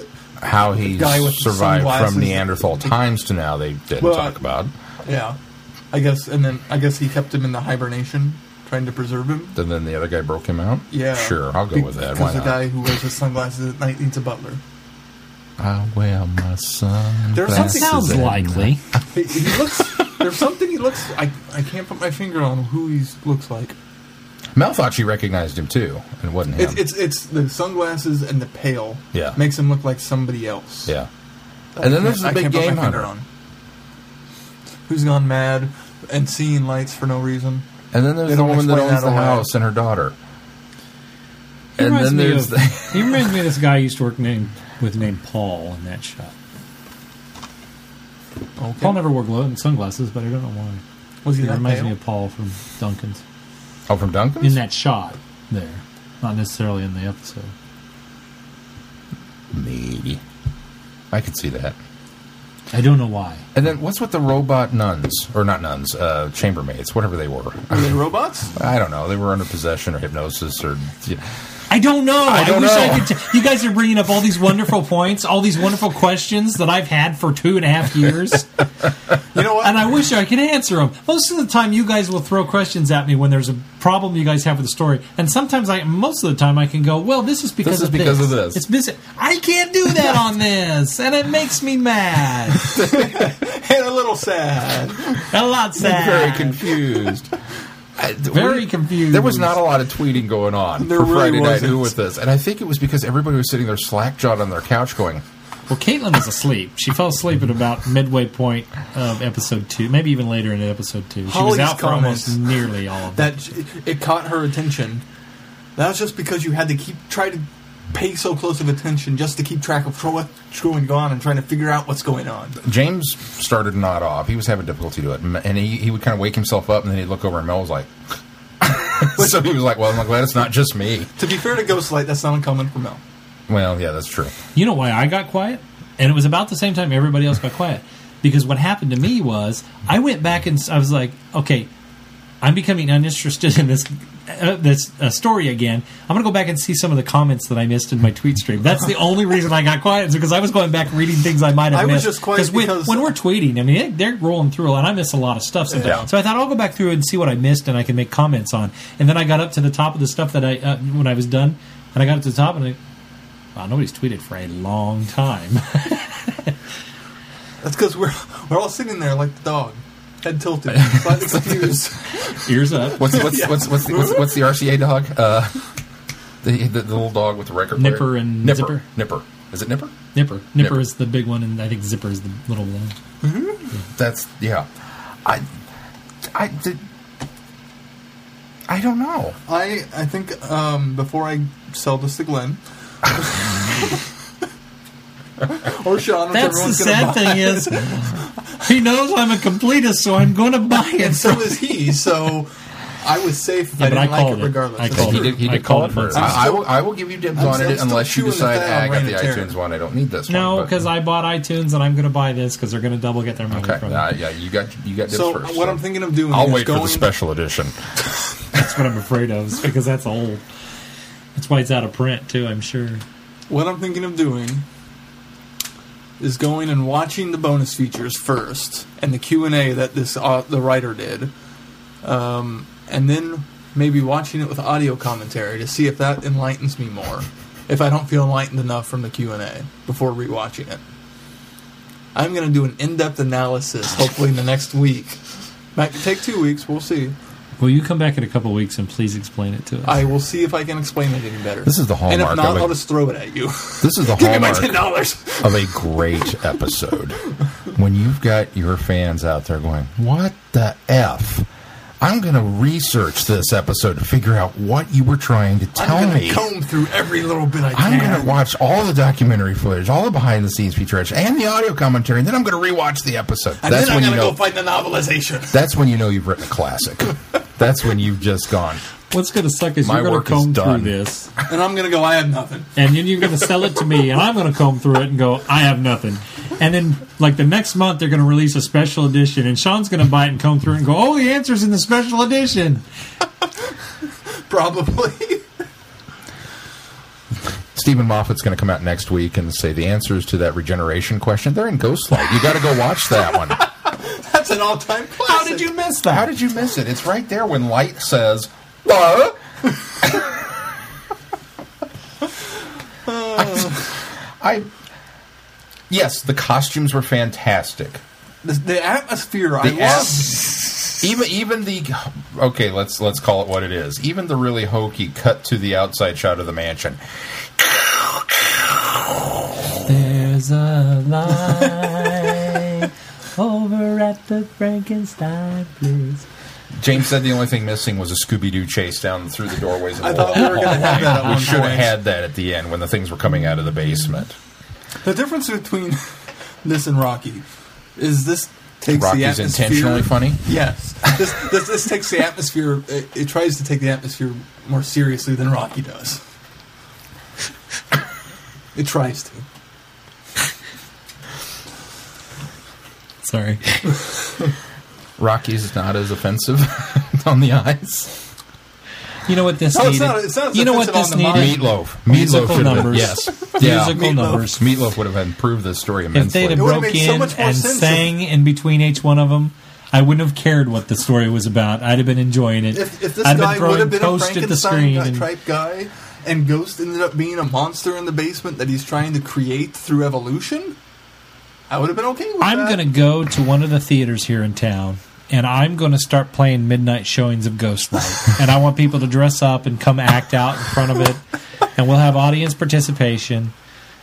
How he Guy with the survived sunglasses from that- Neanderthal times to now, they didn't Well, talk about. yeah. I guess and then I guess he kept him in the hibernation trying to preserve him. And then the other guy broke him out. Yeah. sure, I'll go with that. Why Because the not? guy who wears his sunglasses at night needs a butler. I wear my sunglasses. There's something- sounds likely. He, he looks. there's something he looks. I I can't put my finger on who he looks like. Mel thought she recognized him too, and it wasn't him. It's it's it's the sunglasses and the pale. Yeah. makes him look like somebody else. yeah. I And then there's the I big can't game hunter. on. Who's gone mad and seeing lights for no reason? And then there's They the woman that owns that the away. house and her daughter. He And then there's of- the, he reminds me of this guy I used to work named with named Paul in that shot. Okay. Paul never wore glow sunglasses, but I don't know why. was he He that reminds pale? me of Paul from Duncan's oh from Duncan's. in that shot there, not necessarily in the episode. Maybe. I could see that. I don't know why. And then what's with the robot nuns or not nuns, uh, chambermaids, whatever they were? Are they robots? I don't know. They were under possession or hypnosis or. You know. I don't know. I, don't wish know. I could. T- you guys are bringing up all these wonderful points, all these wonderful questions that I've had for two and a half years, You know what? and I wish I could answer them. Most of the time, you guys will throw questions at me when there's a problem you guys have with the story, and sometimes I, most of the time, I can go, "Well, this is because This is of because this. of this." It's busy. I can't do that on this, and it makes me mad. and a little sad. A lot sad. Very confused. I- Very we- confused. There was not a lot of tweeting going on There for really Friday Night wasn't. Who with this, and I think it was because everybody was sitting there slack jawed on their couch going, Well, Caitlin was asleep. She fell asleep at about midway point of episode two, maybe even later in episode two. She was out for comments. almost nearly all of. That it caught her attention. That was just because you had to keep try to pay so close of attention just to keep track of what's going on and trying to figure out what's going on. James started to nod off. He was having difficulty doing it, and he, he would kind of wake himself up, and then he'd look over, and Mel was like, so he was like, "Well, I'm glad it's not just me." To be fair to Ghostlight, that's not uncommon for Mel. Well, yeah, that's true. You know why I got quiet? And it was about the same time everybody else got quiet. Because what happened to me was I went back and I was like, okay, I'm becoming uninterested in this uh, this uh, story again. I'm going to go back and see some of the comments that I missed in my tweet stream. That's the only reason I got quiet is because I was going back reading things I might have I was missed. just quiet because- when we're tweeting, I mean, they- they're rolling through a lot. I miss a lot of stuff sometimes. Yeah. So I thought I'll go back through and see what I missed and I can make comments on. And then I got up to the top of the stuff that I uh, when I was done, and I got up to the top and I. Wow, nobody's tweeted for a long time. That's because we're we're all sitting there like the dog, head tilted, slightly confused. Ears up. What's what's what's what's the, what's, what's the RCA dog? Uh, the, the the little dog with the record player? Nipper and Nipper. Chipper? Nipper. Is it Nipper? Nipper. Nipper. Nipper. is the big one, and I think Chipper is the little one. That's yeah. I I did. I don't know. I I think um, before I sell this to Glenn or Sean, That's the sad buy. thing is, he knows I'm a completist, so I'm going to buy it. and so is he. So I was safe if Yeah, I but didn't I like called it it. regardless. I That's called He did, he I call it first. it. I'm I, I will. I will give you dibs I'm- on it unless you the decide fat "Ah, I got the iTunes one. I don't need this No, one. but- because I bought iTunes and I'm going to buy this because they're going to double get their money okay. from Uh, it. yeah, you got you got dibs So first. what so. I'm thinking of doing I'll is wait for the special edition. That's what I'm afraid of, because that's old. That's why it's out of print too. I'm sure. What I'm thinking of doing is going and watching the bonus features first and the Q and A that this uh, the writer did, um, and then maybe watching it with audio commentary to see if that enlightens me more. If I don't feel enlightened enough from the Q and A before rewatching it, I'm going to do an in-depth analysis. Hopefully in the next week. Might take two weeks. We'll see. Will you come back in a couple of weeks and please explain it to us? I will see if I can explain it any better. This is the hallmark. And if not, of it. I'll just throw it at you. This is the Give me my ten dollars. of a great episode. when you've got your fans out there going, "What the f?" I'm going to research this episode to figure out what you were trying to tell I'm me. gonna comb through every little bit I I'm going to watch all the documentary footage, all the behind the scenes featurette, and the audio commentary, and then I'm going to rewatch the episode. and that's then when I'm you gonna know. go find the novelization. that's when you know you've written a classic. that's when you've just gone. What's going to suck is My you're going to comb through this. And I'm gonna go. I have nothing. and then you're going to sell it to me, and I'm going to comb through it and go, I have nothing. And then, like the next month, they're going to release a special edition, and Sean's going to buy it and comb through it and go, Oh, the answer's in the special edition. Probably. Steven Moffat's going to come out next week and say the answers to that regeneration question. They're in Ghostlight. You got to go watch that one. That's an all-time classic. How did you miss that? How did you miss it? It's right there when Light says, "What?" I, yes, the costumes were fantastic. The, the atmosphere. I The love. Even even the okay, let's let's call it what it is. Even the really hokey cut to the outside shot of the mansion. There's a line over at the Frankenstein place. James said the only thing missing was a Scooby Doo chase down through the doorways of the I thought we were gonna have that We should have had that at the end when the things were coming out of the basement. The difference between this and Rocky is this takes the Rocky's atmosphere. intentionally funny. Yes. This, this this takes the atmosphere. It, it tries to take the atmosphere more seriously than Rocky does. It tries to. Sorry. Rocky's not as offensive on the eyes. You know what this No, it's needed? not- it's not you know what this needed? mind. Meatloaf. Musical Meatloaf should have been- numbers. Yes. Yeah. Musical Meatloaf. numbers. Meatloaf would have improved this story immensely. If immensely. they'd have It broke made so in and sense if- sang in between each one of them, I wouldn't have cared what the story was about. I'd have been enjoying it. If, if this I'd guy been would throwing have been a toast at the screen. and- type guy, and Ghost ended up being a monster in the basement that he's trying to create through evolution, I would have been okay with that. I'm going to go to one of the theaters here in town, and I'm going to start playing midnight showings of Ghostlight. and I want people to dress up and come act out in front of it, and we'll have audience participation,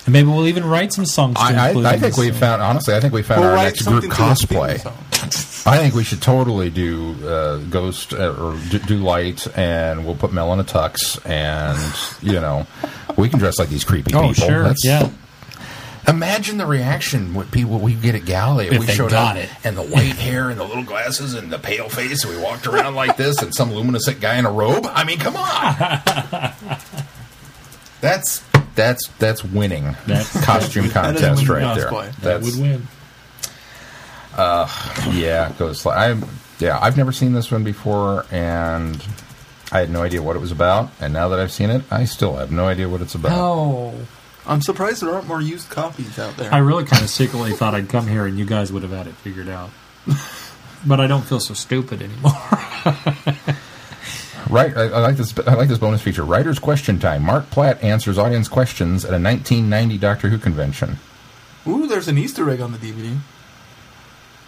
and maybe we'll even write some songs. To I, include I, I think we found honestly. I think we found We'll our next group something to the cosplay. I think we should totally do uh, Ghost uh, or do, do Light, and we'll put Mel in a tux, and you know, we can dress like these creepy Oh, people. sure, That's- yeah. Imagine the reaction what people we get at Galley if, If we they showed got up it. and the white hair and the little glasses and the pale face and we walked around like this and some luminescent guy in a robe. I mean, come on. that's that's that's winning. That's- costume That is contest winning right there. cosplay. That would win. yeah, Ghost Light. I yeah, I've never seen this one before, and I had no idea what it was about. And now that I've seen it, I still have no idea what it's about. Oh. I'm surprised there aren't more used copies out there. I really kind of secretly thought I'd come here and you guys would have had it figured out. But I don't feel so stupid anymore. Right, I, I like this. I like this bonus feature. Writer's question time. Marc Platt answers audience questions at a 1990 Doctor Who convention. Ooh, there's an Easter egg on the DVD.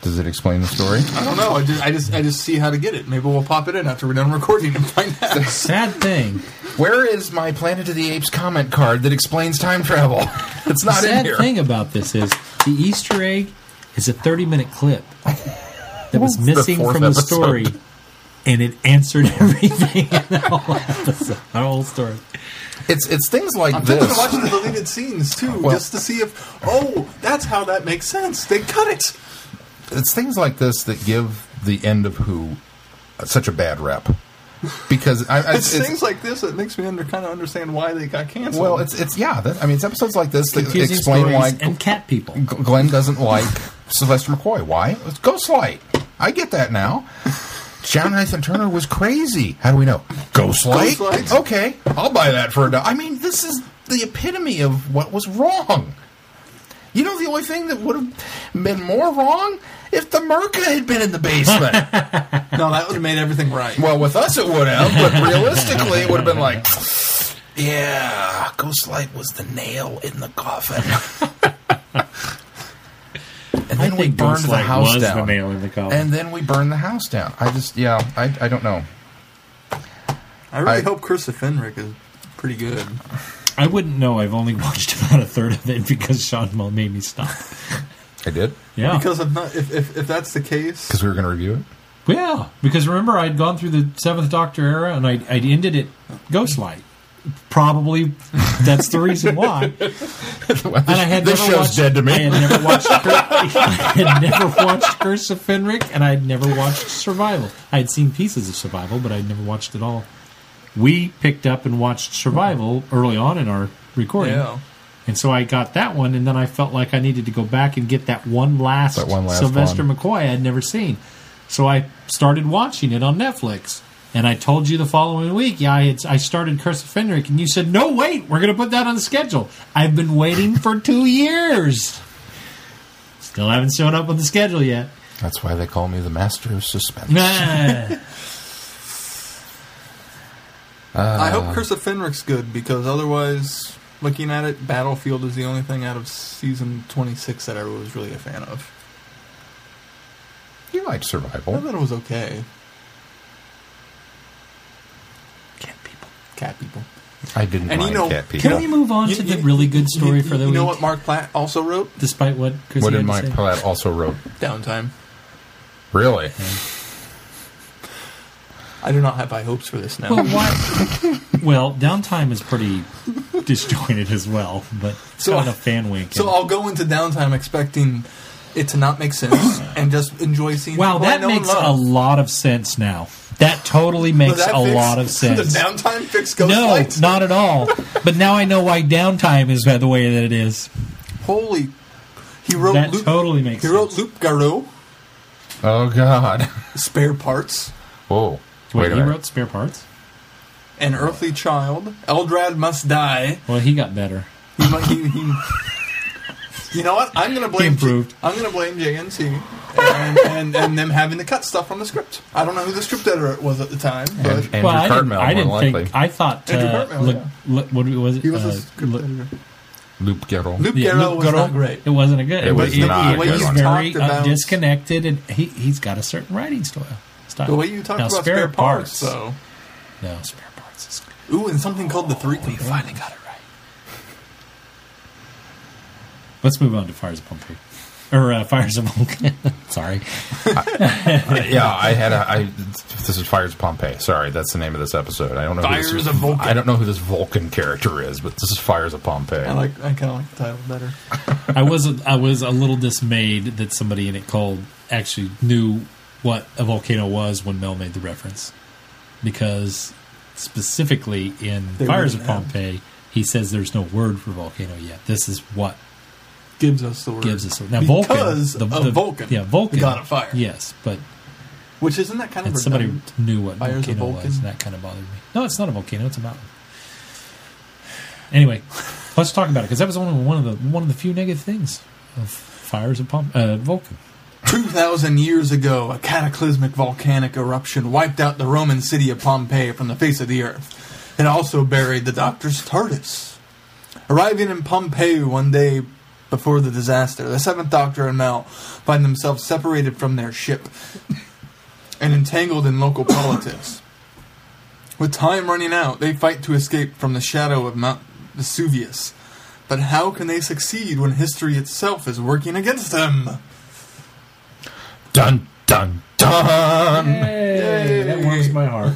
Does it explain the story? I don't know. I just, I just, I just see how to get it. Maybe we'll pop it in after we're done recording and find out. Sad thing. Where is my Planet of the Apes comment card that explains time travel? It's not the in sad here. thing about this is the Easter egg is a 30 minute clip that was The missing fourth from the episode. story, and it answered everything in the whole episode, the whole story. It's it's things like I'm thinking this. of watching the deleted scenes too, Well- just to see if, oh, that's how that makes sense. They cut it. It's things like this that give the end of Who such a bad rep because I, I, It's, things like this that makes me under, kind of understand why they got canceled. well, it's it's yeah. That, I mean, it's episodes like this that Confusing explain why and cat people. Glenn doesn't like Sylvester McCoy. Why? It's Ghostlight. I get that now. John Nathan Turner was crazy. How do we know? Ghostlight. Ghostlight. Okay, I'll buy that for a dollar. I mean, this is the epitome of what was wrong. You know, the only thing that would have been more wrong if the Myrka had been in the basement. no, that would have made everything right. well, with us it would have, but realistically, it would have been like, yeah, Ghostlight was the nail in the coffin. and then we burned the Ghostlight house was down. the nail in the coffin. And then we burned the house down. I just, yeah, I, I don't know. I really I- hope Curse of Fenric is pretty good. I wouldn't know. I've only watched about a third of it because Sean Mull made me stop. I did Yeah, Because if, not, if, if if that's the case, because we were going to review it. yeah. Because remember, I'd gone through the Seventh Doctor era, and I I ended it Ghostlight. Probably that's the reason why. And I had this never show's watched, dead to me. I had never watched. I had never watched Curse of Fenric, and I had never watched Survival. I had seen pieces of Survival, but I'd never watched it all. We picked up and watched Survival early on in our recording, yeah. And so I got that one, and then I felt like I needed to go back and get that one last, That one last Sylvester one. McCoy I'd never seen. So I started watching it on Netflix. And I told you the following week, yeah, I, had, I started Curse of Fenric, and you said, no, wait, we're going to put that on the schedule. I've been waiting for two years. Still haven't shown up on the schedule yet. That's why they call me the master of suspense. Nah. I Uh. hope Curse of Fenric's good because otherwise, looking at it, Battlefield is the only thing out of season 26 that I was really a fan of. You liked survival. I thought it was okay. Cat people. Cat people. I didn't And you know- cat people. Can we move on You- to you- the really good story you, for the You week? know what Marc Platt also wrote? Despite what Chris what did Mark say. Platt also wrote? Downtime. Really? I do not have high hopes for this now. Well, why? well, downtime is pretty disjointed as well, but it's So- kind of a fan wink. so I'll go into Downtime expecting it to not make sense and just enjoy seeing wow, people I that know makes a lot of sense now. That totally makes that a fix- lot of Does sense. Downtime fix Ghost no, Lights? not at all. But now I know why downtime is the way that it is. Holy. He wrote That Luke, totally makes He sense. wrote Lungbarrow, Oh God. Spare Parts, Whoa. Wait, Wait he wrote spare parts. An Earthly Child, Eldrad Must Die. Well, he got better. He, he, he, you know what? I'm gonna blame. improved. I'm gonna blame JNT and, and and them having to cut stuff from the script. I don't know who the script editor was at the time, but And- Andrew well, I didn't, Cartmel, I didn't more think. likely. I thought. Andrew Uh, Cartmel, look, yeah. look, what was it? he was uh, a script look- editor. Luke Garrel. Luke yeah, Garrel Luke was Garrel, not great. It wasn't a good. It was he- not he- a good he's one. very Talked uh, about- disconnected, and he he's got a certain writing style. style. The way you talked Now, about spare, parts, though. No, spare parts. Is, Ooh, and something called the Three you Companions. finally got it right. Let's move on to Fires of Pompeii. Or uh, Fires of Vulcan. Sorry. yeah, I had a. I, this is Fires of Pompeii. Sorry, that's the name of this episode. I don't know. who Fires this, of Vulcan. I don't know who this Vulcan character is, but this is Fires of Pompeii. I like. I kind of like the title better. I was I was a little dismayed that somebody in it called actually knew what a volcano was when Mel made the reference, because specifically in They Fires of have. Pompeii, he says there's no word for volcano yet. This is what Gives us the word. gives us now because Vulcan. of Vulcan. yeah, Vulcan, the god of fire. Yes, but Which isn't that kind of somebody knew what Fires volcano Vulcan? was, and that kind of bothered me. No, it's not a volcano; it's a mountain. Anyway, let's talk about it because that was only one of the one of the few negative things of Fires of Pomp- uh, Vulcan. 2,000 years ago, a cataclysmic volcanic eruption wiped out the Roman city of Pompeii from the face of the earth. It also buried the doctor's TARDIS. Arriving in Pompeii one day before the disaster, the seventh doctor and Mel find themselves separated from their ship and entangled in local politics. With time running out, they fight to escape from the shadow of Mount Vesuvius. But how can they succeed when history itself is working against them? Dun dun dun. Hey, that warms my heart.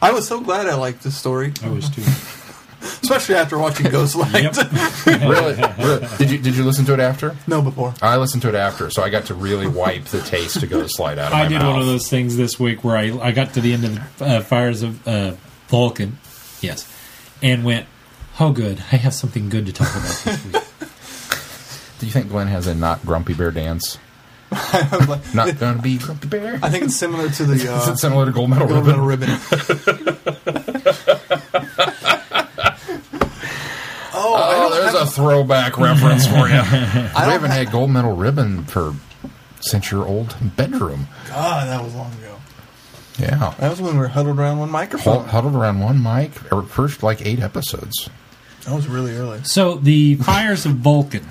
I was so glad I liked this story, I was too. especially after watching Ghostlight. really, really? Did you did you listen to it after? no, before. I listened to it after, so I got to really wipe the taste to go to slide out of my I did mouth. one of those things this week where I I got to the end of uh, Fires of uh, Vulcan, yes, and went, "Oh, good! I have something good to talk about this week." Do you think Glenn has a not grumpy bear dance? I was like- Not gonna be grumpy bear. I think it's similar to the Is uh, it similar to gold medal gold ribbon? medal ribbon. oh, Oh, there's a throwback reference for you. I we haven't have- had gold medal ribbon for since your old bedroom. God, that was long ago. Yeah. That was when we were huddled around one microphone. Hud- Huddled around one mic, or first like eight episodes. That was really early. So the Fires of Vulcan.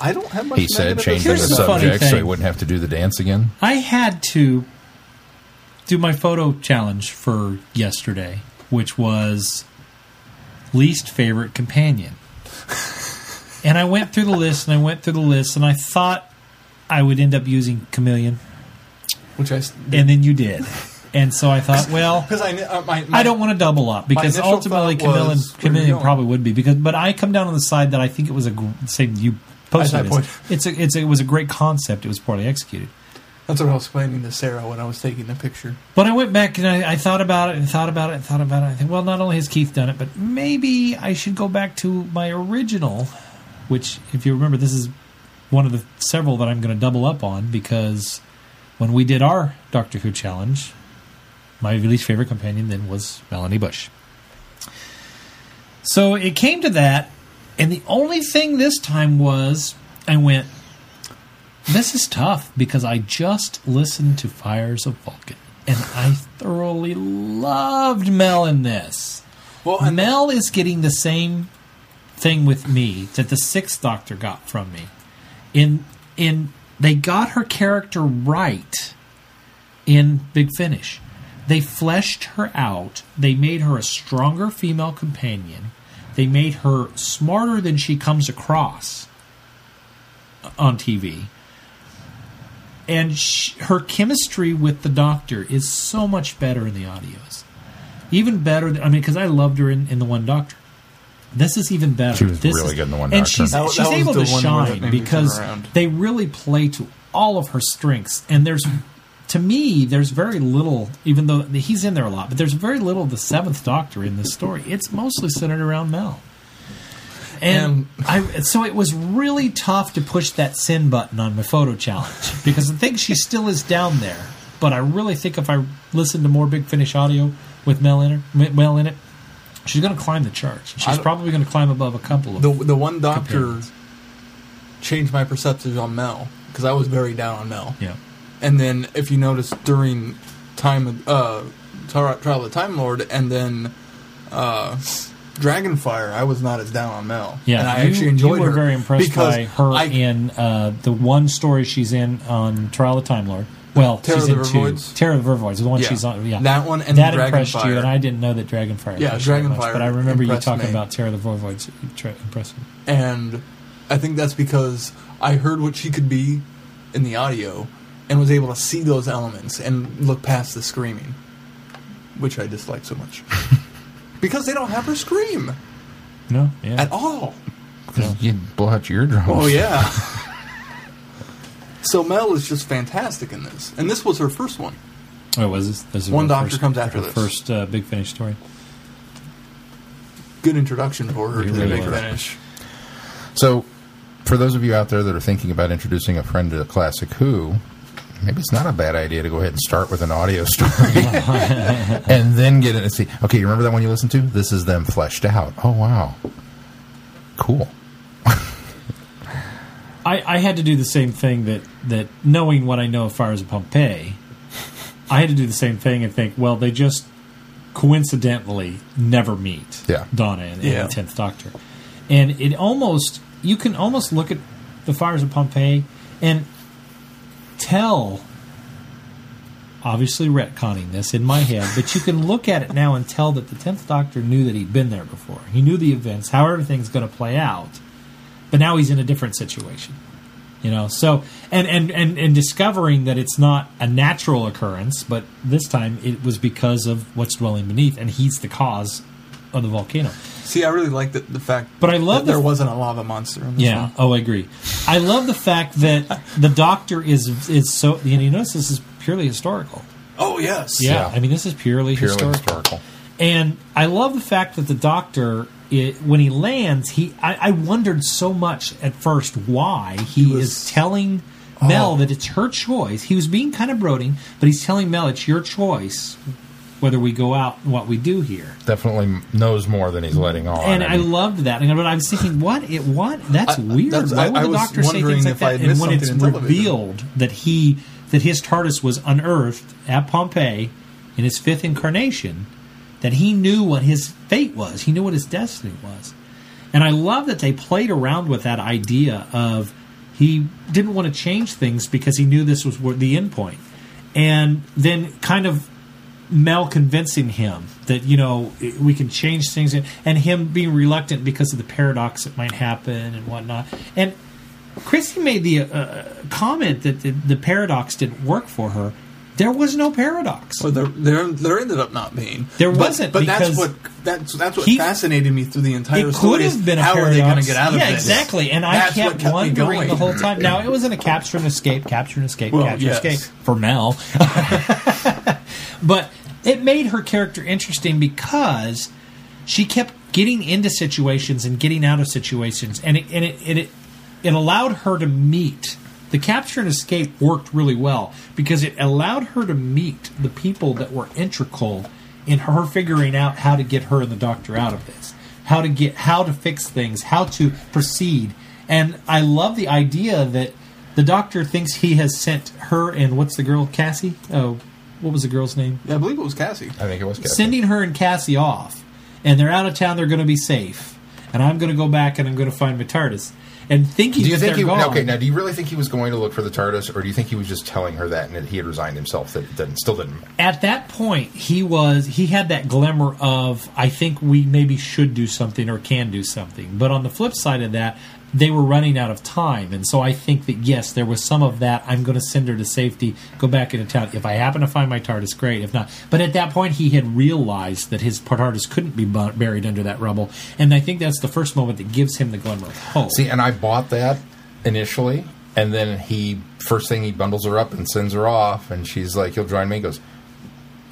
I don't have much. He said, negative changing the to Here's say the about funny subject so he wouldn't have to do the dance again. I had to do my photo challenge for yesterday, which was least favorite companion. and I went through the list and I went through the list and I thought I would end up using Kamelion, it. Which I s- and then you did. And so I thought, well, because I, uh, my, my I don't want to double up because ultimately thought Kamelion, was, where are Kamelion probably would be because, but I come down on the side that I think it was a gr- same you posted I this. point- It's a, it's a, it was a great concept. It was poorly executed. That's what I was explaining to Sarah when I was taking the picture. But I went back and I, I thought about it and thought about it and thought about it. I think, well, not only has Keith done it, but maybe I should go back to my original, which, if you remember, this is one of the several that I'm going to double up on because when we did our Doctor Who challenge, my least favorite companion then was Melanie Bush. So it came to that, and the only thing this time was I went, this is tough because I just listened to Fires of Vulcan and I thoroughly loved Mel in this. Well, Mel is getting the same thing with me that the Sixth Doctor got from me. In in they got her character right in Big Finish. They fleshed her out. They made her a stronger female companion. They made her smarter than she comes across on TV. And sh- her chemistry with the doctor is so much better in the audios. Even better than, I mean, because I loved her in, in The One Doctor. This is even better. She was This really is- good in The One and Doctor. she's, That- she's that able to one where it shine made me turn because they really play to all of her strengths. And there's, to me, there's very little, even though he's in there a lot, but there's very little of the Seventh Doctor in this story. It's mostly centered around Mel. And um, I, so it was really tough to push that send button on my photo challenge because I think she still is down there. But I really think if I listen to more Big Finish audio with Mel in, her, Mel in it, she's going to climb the charts. She's probably going to climb above a couple of the the one doctor changed my perceptions on Mel because I was very down on Mel. Yeah. And then, if you notice during time, uh, Trial of the Time Lord, and then uh, Dragonfire, I was not as down on Mel. Yeah, and I you, actually enjoyed you were her very impressed because by her I, in uh, the one story she's in on Trial of the Time Lord. Well, Terror she's of in two. Terror of the Vervoids, the one Yeah. she's on. Yeah, That one and that impressed you, and I didn't know that Dragonfire. Yeah, that much, Dragonfire but I remember you talking me. about Terror of the Vervoids. Tra- impressed me. and I think that's because I heard what she could be in the audio and was able to see those elements and look past the screaming, which I dislike so much. because they don't have her scream No, yeah, at all. Because you blow out your eardrums. Oh yeah. so Mel is just fantastic in this, and this was her first one. oh, was this? this is One Doctor first- comes after her this. First uh, Big Finish story. Good introduction for her It to the really big was. finish. So, for those of you out there that are thinking about introducing a friend to the Classic Who, maybe it's not a bad idea to go ahead and start with an audio story and then get in and see. Okay, you remember that one you listened to? This is them fleshed out. Oh wow, cool. I, I had to do the same thing that, that knowing what I know of Fires of Pompeii, I had to do the same thing and think, well, they just coincidentally never meet Yeah. Donna and, and Yeah. the Tenth Doctor, and it almost you can almost look at the Fires of Pompeii and tell. Obviously, retconning this in my head, but you can look at it now and tell that the Tenth Doctor knew that he'd been there before. He knew the events, how everything's going to play out but now he's in a different situation you know so and and and, and discovering that it's not a natural occurrence but this time it was because of what's dwelling beneath and he's the cause of the volcano See, I really like the, the fact, But I love that there the- wasn't a lava monster. In this yeah one. oh i agree i love the fact that the doctor is is so you know you notice this is purely historical Oh yes. yeah, Yeah. i mean this is purely, Purely historical. historical. And I love the fact that the doctor, it, when he lands, he I, I wondered so much at first why he, He was- is telling Mel Oh. that it's her choice. He was being kind of brooding, but he's telling Mel it's your choice whether we go out and what we do here. Definitely knows more than he's letting on. And I loved that. And but I was thinking, what? It what? That's I- weird. that's- Why would I the doctor say things like that? And when it's something in television. revealed that he that his TARDIS was unearthed at Pompeii in his fifth incarnation, that he knew what his fate was. He knew what his destiny was. And I love that they played around with that idea of he didn't want to change things because he knew this was the end point. And then kind of Mel convincing him that you know we can change things, and, and him being reluctant because of the paradox that might happen and whatnot. And Christy made the uh, comment that the, the paradox didn't work for her. There was no paradox. Well, there, there, there ended up not being. There But- wasn't, but, that's what that's that's what he- fascinated me through the entire it story. could have been a how paradox. are they going to get out of yeah, this? exactly. And I That's what kept kept wondering the whole time. Now it wasn't a capture and escape, capture and escape, Well, capture yes. and escape for Mel, but it made her character interesting because she kept getting into situations and getting out of situations, and it and it and it, it allowed her to meet. The capture and escape worked really well because it allowed her to meet the people that were integral in her figuring out how to get her and the doctor out of this, how to get how to fix things, how to proceed. And I love the idea that the doctor thinks he has sent her and what's the girl Cassie? Oh, what was the girl's name? Yeah, I believe it was Cassie. I think it was Captain. sending her and Cassie off, and they're out of town. They're going to be safe, and I'm going to go back and I'm going to find my TARDIS. And thinking Do you think they're he? gone. Okay, now do you really think he was going to look for the TARDIS, or do you think he was just telling her that and that he had resigned himself that it didn't, still didn't? at that point, he was he had that glimmer of I think we maybe should do something or can do something. But on the flip side of that, they were running out of time, and so I think that yes, there was some of that. I'm going to send her to safety, go back into town. If I happen to find my TARDIS, great. If not, but at that point, he had realized that his TARDIS couldn't be buried under that rubble, and I think that's the first moment that gives him the glimmer of hope. See, and I bought that initially, and then he first thing he bundles her up and sends her off, and she's like, "You'll join me." He goes,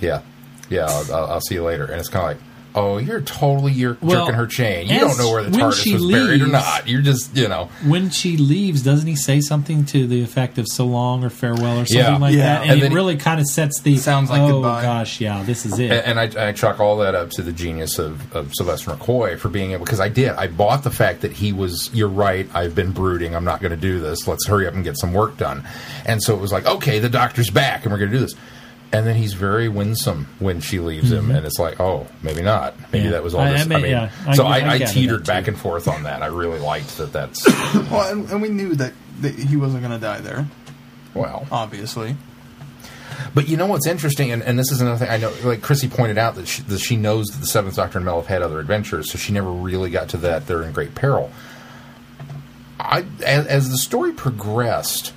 "Yeah, yeah, I'll, I'll, see you later." And it's kind of like, oh, you're totally you're Well, jerking her chain. You don't know where the when TARDIS she was buried or not. You're just you know. when she leaves, doesn't he say something to the effect of "so long" or "farewell" or something Yeah. like Yeah. that? And, And it really kind of sets the Sounds like oh goodbye." gosh, yeah, this is it. And, and I, I chalk all that up to the genius of, of Sylvester McCoy for being able because I did I bought the fact that he was you're right I've been brooding I'm not going to do this let's hurry up and get some work done and so it was like okay the doctor's back and we're going to do this and then he's very winsome when she leaves him and it's like oh maybe not maybe Mm-hmm. Yeah. that was all I- I this I, mean, mean yeah, I- so I I, I, teetered back and forth on that I really liked that that's Well, and, and we knew that, that he wasn't going to die there, well obviously. But you know what's interesting, and, and this is another thing I know. Like Chrissy pointed out that she, that she knows that the Seventh Doctor and Mel have had other adventures, so she never really got to that. They're in great peril. I as, as the story progressed,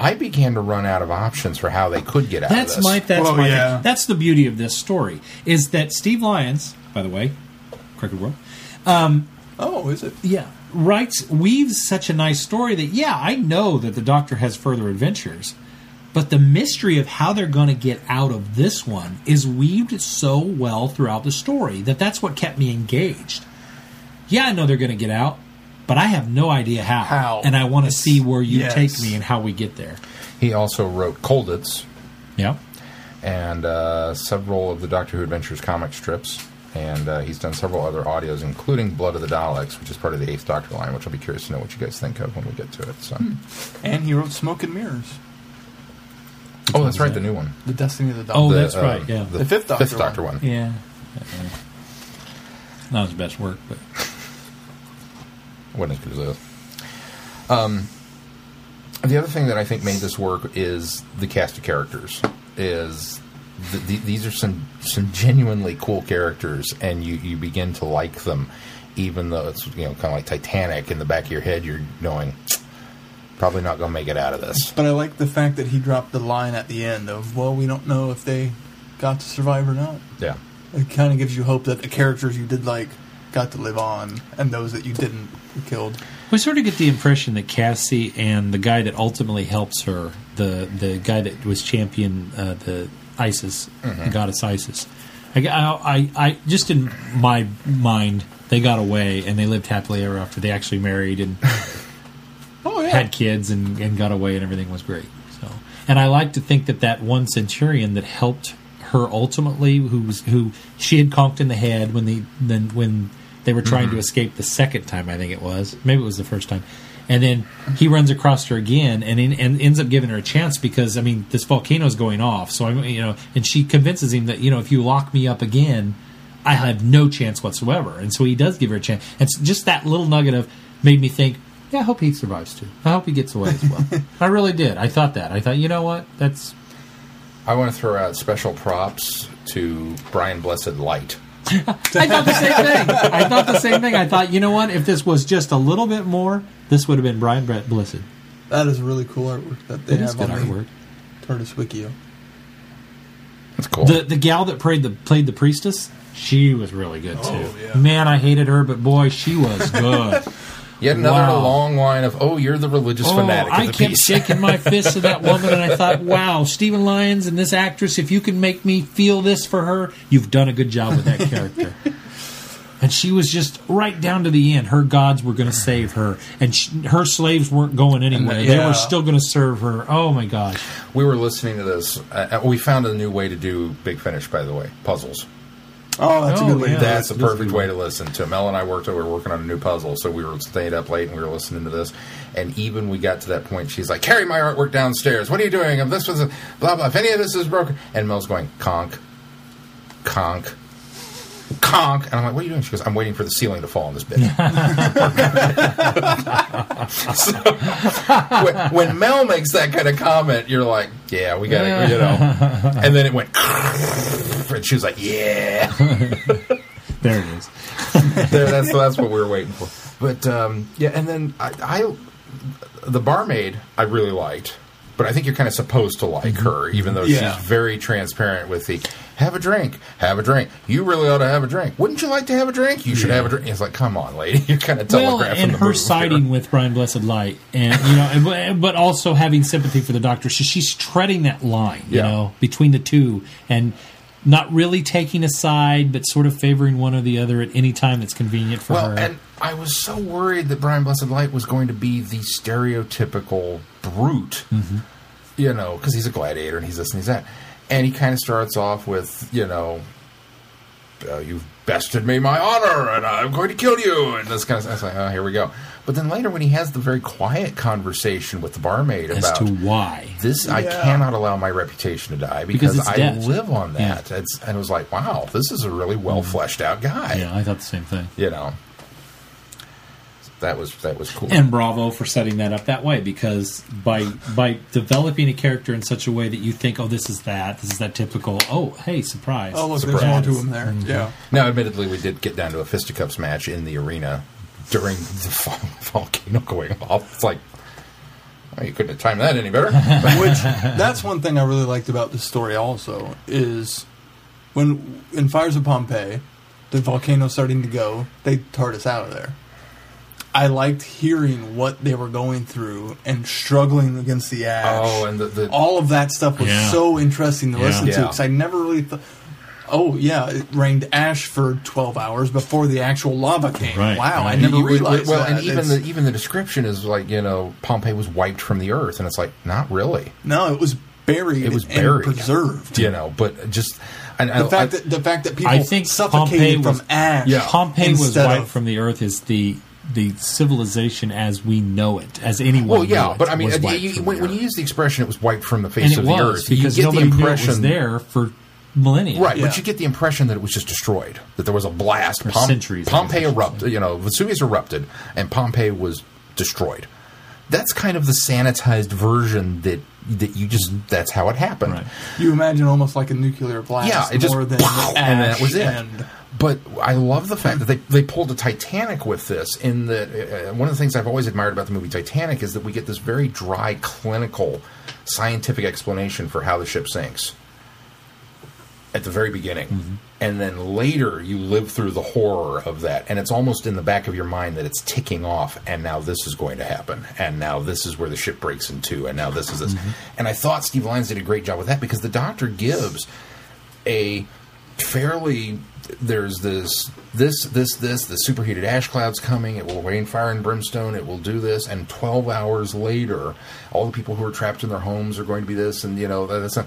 I began to run out of options for how they could get out That's of this. my that's Well, my yeah. that's the beauty of this story is that Steve Lyons, by the way, Crooked World, um, Oh, is it? yeah, writes weaves such a nice story that yeah, I know that the Doctor has further adventures, but the mystery of how they're going to get out of this one is weaved so well throughout the story that that's what kept me engaged. Yeah, I know they're going to get out, but I have no idea how, How. and I want to see where you Yes. take me and how we get there. He also wrote Colditz Yeah. and uh, several of the Doctor Who Adventures comic strips. And uh, he's done several other audios, including Blood of the Daleks, which is part of the Eighth Doctor line, which I'll be curious to know what you guys think of when we get to it. So, And he wrote Smoke and Mirrors, oh, that's right, the new one. The Destiny of the Doctor. Oh, The, that's uh, right, yeah. The Fifth Doctor Fifth Doctor one. one. Yeah. Not his best work, but Good as this. Um, the other thing that I think made this work is the cast of characters. Is th- th- these are some some genuinely cool characters, and you you begin to like them, even though it's you know kind of like Titanic in the back of your head. You're knowing probably not going to make it out of this. But I like the fact that he dropped the line at the end of, well, we don't know if they got to survive or not. Yeah. It kind of gives you hope that the characters you did like got to live on, and those that you didn't killed. we sort of get the impression that Cassie and the guy that ultimately helps her, the the guy that was champion uh, the ISIS, the goddess ISIS. I, I, I, just in my mind, they got away and they lived happily ever after. They actually married and Oh yeah, had kids and, and got away and everything was great. So, and I like to think that that one centurion that helped her ultimately, who was who she had conked in the head when the then when they were trying to mm-hmm. escape the second time, I think it was maybe it was the first time, and then he runs across her again and in, and ends up giving her a chance because I mean this volcano's going off, so I'm you know, and she convinces him that you know if you lock me up again. I have no chance whatsoever, and so he does give her a chance. And s- just that little nugget of made me think, yeah, I hope he survives too. I hope he gets away as well. I really did. I thought that. I thought, you know what? That's I want to throw out special props to Brian Blessed Light. I thought the same thing. I thought the same thing. I thought, you know what? If this was just a little bit more, this would have been Brian Brett Blissed. that is really cool artwork that they It is have good on artwork. the TARDIS Wikio. That's cool. The the gal that played the played the priestess, she was really good oh, too. Oh, yeah. Man, I hated her, but boy, she was good. Yet another Wow. long line of, oh, you're the religious Oh, fanatic I kept piece. shaking my fist at that woman, and I thought, "Wow, Stephen Lyons and this actress, if you can make me feel this for her, you've done a good job with that character." and she was just right down to the end. Her gods were going to save her, and sh her slaves weren't going anywhere. They Yeah. were still going to serve her. Oh my gosh! we were listening to this. Uh, we found a new way to do Big Finish, by the way, puzzles. Oh, that's Oh, a good oh, way. yeah. it. That's the perfect way to listen to. Mel and I worked. We were working on a new puzzle, so we were staying up late and we were listening to this. And even we got to that point, she's like, "Carry my artwork downstairs. What are you doing? If this was a blah blah. If any of this is broken," and Mel's going, "Conk, conk." Conk, and I'm like, "What are you doing?" She goes, "I'm waiting for the ceiling to fall on this bit." So, when, when Mel makes that kind of comment, you're like, "Yeah, we got it," you know. And then it went, and she was like, "Yeah." There it is. there, that's that's what we were waiting for. But um, yeah, and then I, I, the barmaid, I really liked, but I think you're kind of supposed to like her, mm-hmm. even though Yeah. she's very transparent with the have a drink, have a drink. You really ought to have a drink. Wouldn't you like to have a drink? You should have a drink. It's like, come on, lady, you're kind of Well, telegraphing and the her siding here. with Brian Blessed Light, and you know, and- but, but also having sympathy for the doctor. So she's treading that line, you Yeah. know, between the two, and not really taking a side, but sort of favoring one or the other at any time that's convenient for Well, her. and I was so worried that Brian Blessed Light was going to be the stereotypical brute, Mm-hmm. you know, because he's a gladiator and he's this and he's that. And he kind of starts off with, you know, uh, you've bested me my honor and I'm going to kill you and this kind of stuff. I like, oh, here we go. But then later when he has the very quiet conversation with the barmaid as about to why. this I cannot allow my reputation to die Because because, I death. live on Yeah. that. It's, and it was like, wow, this is a really well fleshed out guy. Yeah, I thought the same thing. You know, that was that was cool. And bravo for setting that up that way because by by developing a character in such a way that you think, oh, this is that, this is that typical. Oh, hey, surprise! Oh, look, Surprise. there's more to him there. Mm-hmm. Yeah. now, admittedly, we did get down to a fisticuffs match in the arena during the volcano going off. It's like, oh, you couldn't have timed that any better. Which that's one thing I really liked about this story. Also, is when in Fires of Pompeii, the volcano's starting to go. They tart us out of there. I liked hearing what they were going through and struggling against the ash. oh, and the, the all of that stuff was Yeah. so interesting to Yeah. listen to because I never really thought. Oh yeah, it rained ash for twelve hours before the actual lava came. Right, Wow, I never you- realized well, that. and even It's- the even the description is like you know Pompeii was wiped from the earth, and it's like not really. no, it was buried. It was and buried, preserved. You know, but just and The I, fact I- that the fact that people I think suffocated Pompeii was- from ash. Yeah. Pompeii was wiped of- from the earth is the the civilization as we know it, as anyone. well, knew yeah, it but I mean, uh, you, when, when you use the expression, it was wiped from the face and it of the earth. because you get the nobody knew it impression was there for millennia. Right, Yeah. but you get the impression that it was just destroyed. That there was a blast. For centuries, Pompeii guess I erupted. You know, Vesuvius erupted, and Pompeii was destroyed. That's kind of the sanitized version that that you just. That's how it happened. Right. You imagine almost like a nuclear blast. Yeah, it just more than wow, the and that was it. and- But I love the fact that they they pulled a Titanic with this. In that, uh, uh, one of the things I've always admired about the movie Titanic is that we get this very dry, clinical, scientific explanation for how the ship sinks at the very beginning. Mm-hmm. And then later you live through the horror of that. And it's almost in the back of your mind that it's ticking off. And now this is going to happen. And now this is where the ship breaks in two. And now this is this. Mm-hmm. And I thought Steve Lyons did a great job with that because the doctor gives a fairly there's this this this this the superheated ash clouds coming it will rain fire and brimstone it will do this and 12 hours later all the people who are trapped in their homes are going to be this and you know that's not,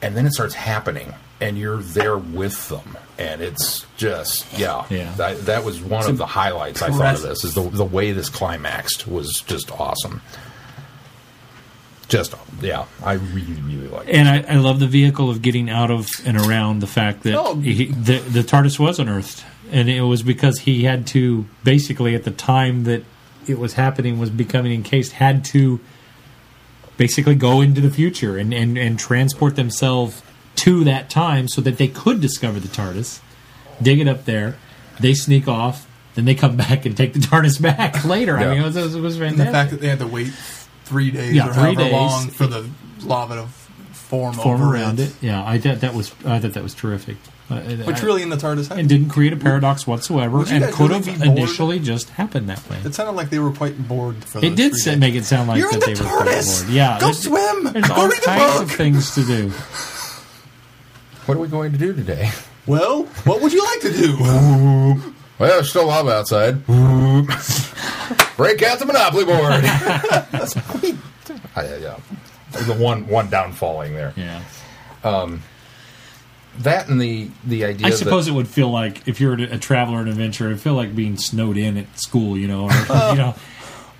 and then it starts happening and you're there with them and it's just yeah, Yeah. That, that was one of the highlights i thought of this is the, the way this climaxed was just awesome just yeah i really really like it And I, I love the vehicle of getting out of and around the fact that Oh. he, the, the TARDIS was unearthed, and it was because he had to basically at the time that it was happening was becoming encased had to basically go into the future and, and, and transport themselves to that time so that they could discover the TARDIS, dig it up there, they sneak off, then they come back and take the TARDIS back later. I mean, it was, it was And the fact that they had to wait three days Yeah, or three however days. long for the lava to form, form over around it. Yeah, I thought that was I thought that was terrific. Uh, Which I- really in the TARDIS and didn't create a paradox whatsoever, Would and could really have initially just happened that way. It sounded like they were quite bored for It did three sa- days. make it sound like You're in that the they were quite TARDIS! bored. Yeah, Go there's- swim! There's Go all read a kinds book! of things to do. what are we going to do today Well, what would you like to do? Well, there's still lava outside. Break out the Monopoly board. I, yeah, yeah. the one one downfalling there. Yeah, Um, That and the the idea. I suppose that, it would feel like if you're a traveler and adventurer, it'd feel like being snowed in at school. You know, or, you know.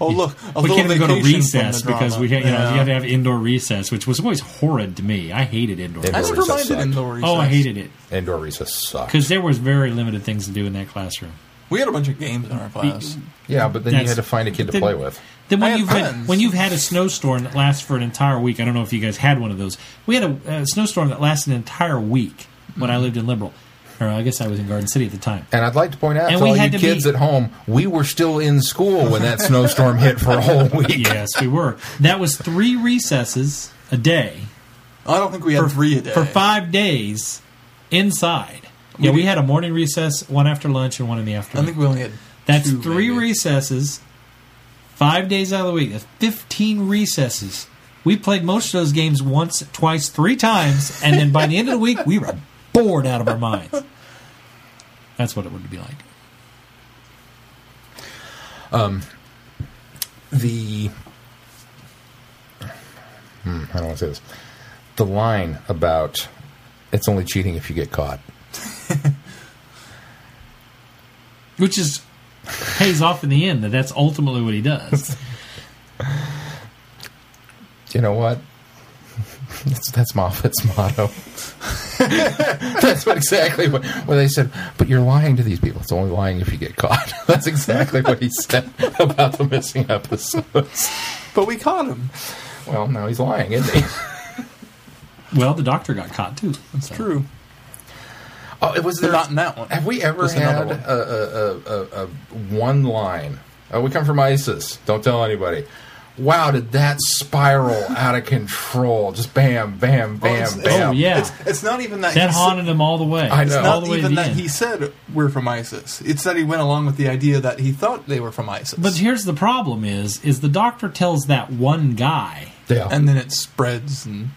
Oh, look, a we can't even go to recess because we can't, you know Yeah. you had to have indoor recess, which was always horrid to me. I hated indoor. Indoor I recess. never recess minded sucked. indoor recess. Oh, I hated it indoor recess sucks. because there was very limited things to do in that classroom. We had a bunch of games in our class. Yeah, but then you had to find a kid to then- play with. Then when you've had, when you've had a snowstorm that lasts for an entire week, I don't know if you guys had one of those. We had a, a snowstorm that lasted an entire week when I lived in Liberal, or I guess I was in Garden City at the time. And I'd like to point out And to we all you to kids be- at home, we were still in school when that snowstorm hit for a whole week. Yes, we were. That was three recesses a day I don't think we had for three a day. for five days inside. Yeah, we had a morning recess, one after lunch, and one in the afternoon. I think we only had. That's two, three maybe. recesses, five days out of the week. That's fifteen recesses. We played most of those games once, twice, three times, and then by the end of the week, we were bored out of our minds. That's what it would be like. the hmm, how do I say this? The line about it's only cheating if you get caught. Which is pays off in the end that that's ultimately what he does. You know what? That's, that's Moffat's motto. that's what exactly what, what they said. But you're lying to these people. It's only lying if you get caught. that's exactly what he said about the missing episodes. But we caught him. Well, now he's lying, isn't he? Well, the doctor got caught too. It's true. Oh, it was there. not in that one. Have we ever Just had one. a, a, a, a, a one line? Oh, we come from Isis. Don't tell anybody. Wow, did that spiral out of control? Just bam, bam, oh, bam, it's- it's- bam. Oh, yeah. It's, it's not even that. That he haunted him all the way. I It's know. all not the way to even the that end. he said we're from Isis. It's that he went along with the idea that he thought they were from Isis. But here's the problem: is is the doctor tells that one guy, Yeah. and then it spreads and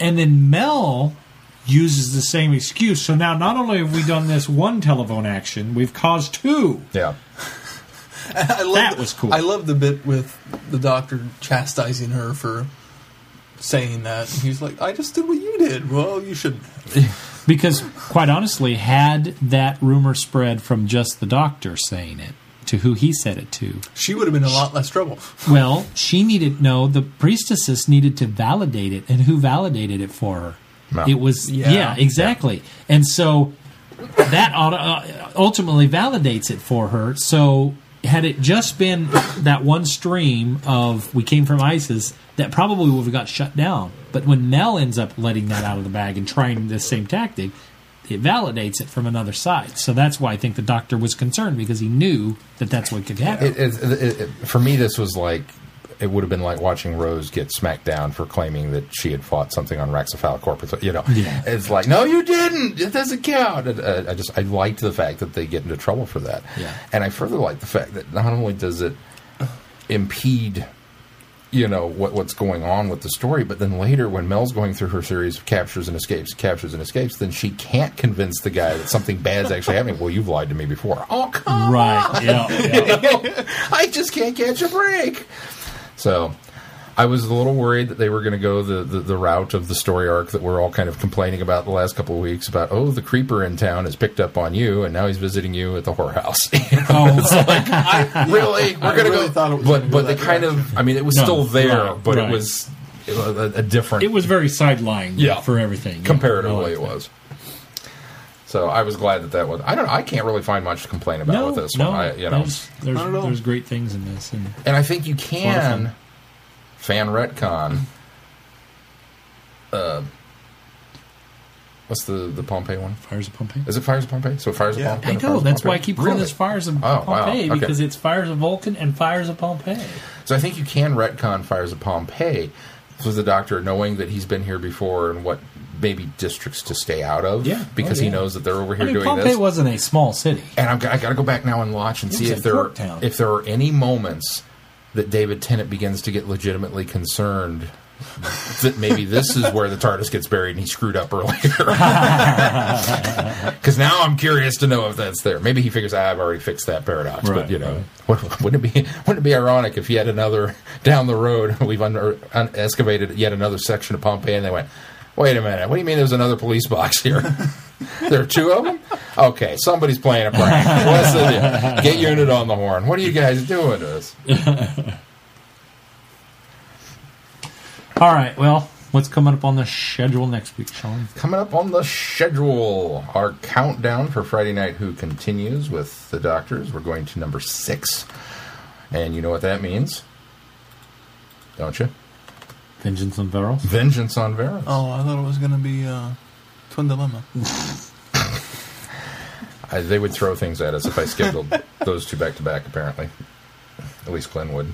and then Mel uses the same excuse. So now, not only have we done this one telephone action, we've caused two. yeah. That I love the- was cool. I love the bit with the doctor chastising her for saying that. And he's like, "I just did what you did." Well, you shouldn't. Because, quite honestly, had that rumor spread from just the doctor saying it to who he said it to, She would have been in a lot less trouble. well, she needed no. The priestesses needed to validate it, and who validated it for her? Mel. It was Yeah. yeah, exactly. And so that auto, uh, ultimately validates it for her. So had it just been that one stream of we came from Isis, that probably would have got shut down. But when Mel ends up letting that out of the bag and trying the same tactic, it validates it from another side. So that's why I think the doctor was concerned because he knew that that's what could happen. It, it, it, for me, this was like it would have been like watching Rose get smacked down for claiming that she had fought something on Raxafal Corpus. You know, Yeah. it's like no, you didn't. It doesn't count. And, uh, I just I liked the fact that they get into trouble for that. Yeah. and I further like the fact that not only does it impede. You know what what's going on with the story, but then later when Mel's going through her series of captures and escapes, captures and escapes, then she can't convince the guy that something bad's actually happening. Well, you've lied to me before. Oh, come right. Yeah. yeah. I just can't catch a break. So I was a little worried that they were going to go the, the, the route of the story arc that we're all kind of complaining about the last couple of weeks about, oh, the creeper in town has picked up on you and now he's visiting you at the whorehouse. You know, Oh, really? We're going to really go. thought it was but but they that kind of. I mean, it was No, still there, right, but right. it was a, a different. it was very sidelined Yeah. for everything. Yeah, I comparatively, like it that. was. So I was glad that that was. I don't. I can't really find much to complain about No, with this no, one. I, you know, there's there's, Not at all. there's great things in this, and And I think you can fan retcon. Uh, what's the the Pompeii one? Fires of Pompeii. Is it Fires of Pompeii? So Fires Yeah. of Pompeii. I know. Fires of That's why I keep calling Really? this Fires of Oh, wow. Pompeii Okay. because it's Fires of Vulcan and Fires of Pompeii. So I think you can retcon Fires of Pompeii with the Doctor knowing that he's been here before and what maybe districts to stay out of. Yeah. because Oh, he knows that they're over I here mean, doing Pompeii this. wasn't a small city. and I'm, I got to go back now and watch and It see if there town. if there are any moments that David Tennant begins to get legitimately concerned that maybe this is where the TARDIS gets buried and he screwed up earlier. Because now I'm curious to know if that's there. Maybe he figures ah, I've already fixed that paradox. Right, but you know, right. wouldn't it be wouldn't it be ironic if yet another down the road we've un, un, excavated yet another section of Pompeii and they went. Wait a minute. What do you mean there's another police box here? there are two of them? Okay, somebody's playing a prank. What's the deal? Get unit on the horn. What are you guys doing to us? All right. Well, what's coming up on the schedule next week, Sean? Coming up on the schedule, our countdown for Friday Night Who continues with the Doctors. We're going to number six. And you know what that means? Don't you? Vengeance on Varos. Vengeance on Varos. Oh, I thought it was going to be uh, Twin Dilemma. I, they would throw things at us if I scheduled those two back to back, apparently. At least Glenn would.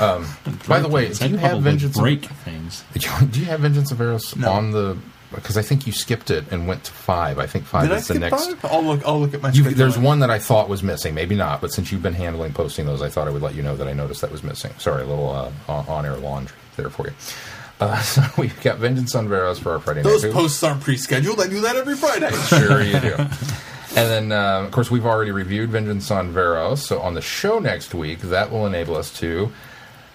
Um, by the way, I'd do you have Vengeance break things? Do you have Vengeance of Eros No. on the? Because I think you skipped it and went to five. I think five Did I is the skip next. five? I'll look. I'll look at my. You, there's one that I thought was missing. Maybe not, but since you've been handling posting those, I thought I would let you know that I noticed that was missing. Sorry, a little uh, on air laundry there for you. Uh, so we've got Vengeance on Varos for our Friday Those night. posts aren't pre-scheduled. I do that every Friday. Sure you do. And then, uh, of course, we've already reviewed Vengeance on Varos. So on the show next week, that will enable us to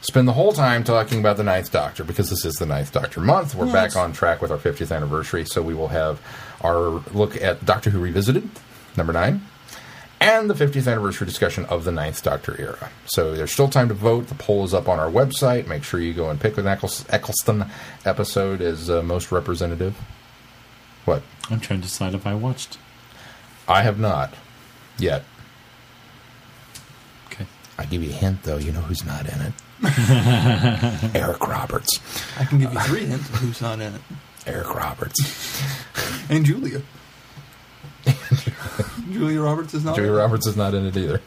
spend the whole time talking about the Ninth Doctor because this is the Ninth Doctor month. We're back on track with our 50th anniversary. So we will have our look at Doctor Who Revisited, number nine, and the 50th anniversary discussion of the Ninth Doctor era. So there's still time to vote. The poll is up on our website. Make sure you go and pick an Eccleston episode as uh, most representative. What? I'm trying to decide if I watched. I have not yet. Okay. I give you a hint, though. You know who's not in it? Eric Roberts. I can give you three hints of who's not in it. Eric Roberts. And Julia. Julia Roberts is not Julia in it. Roberts is not in it either.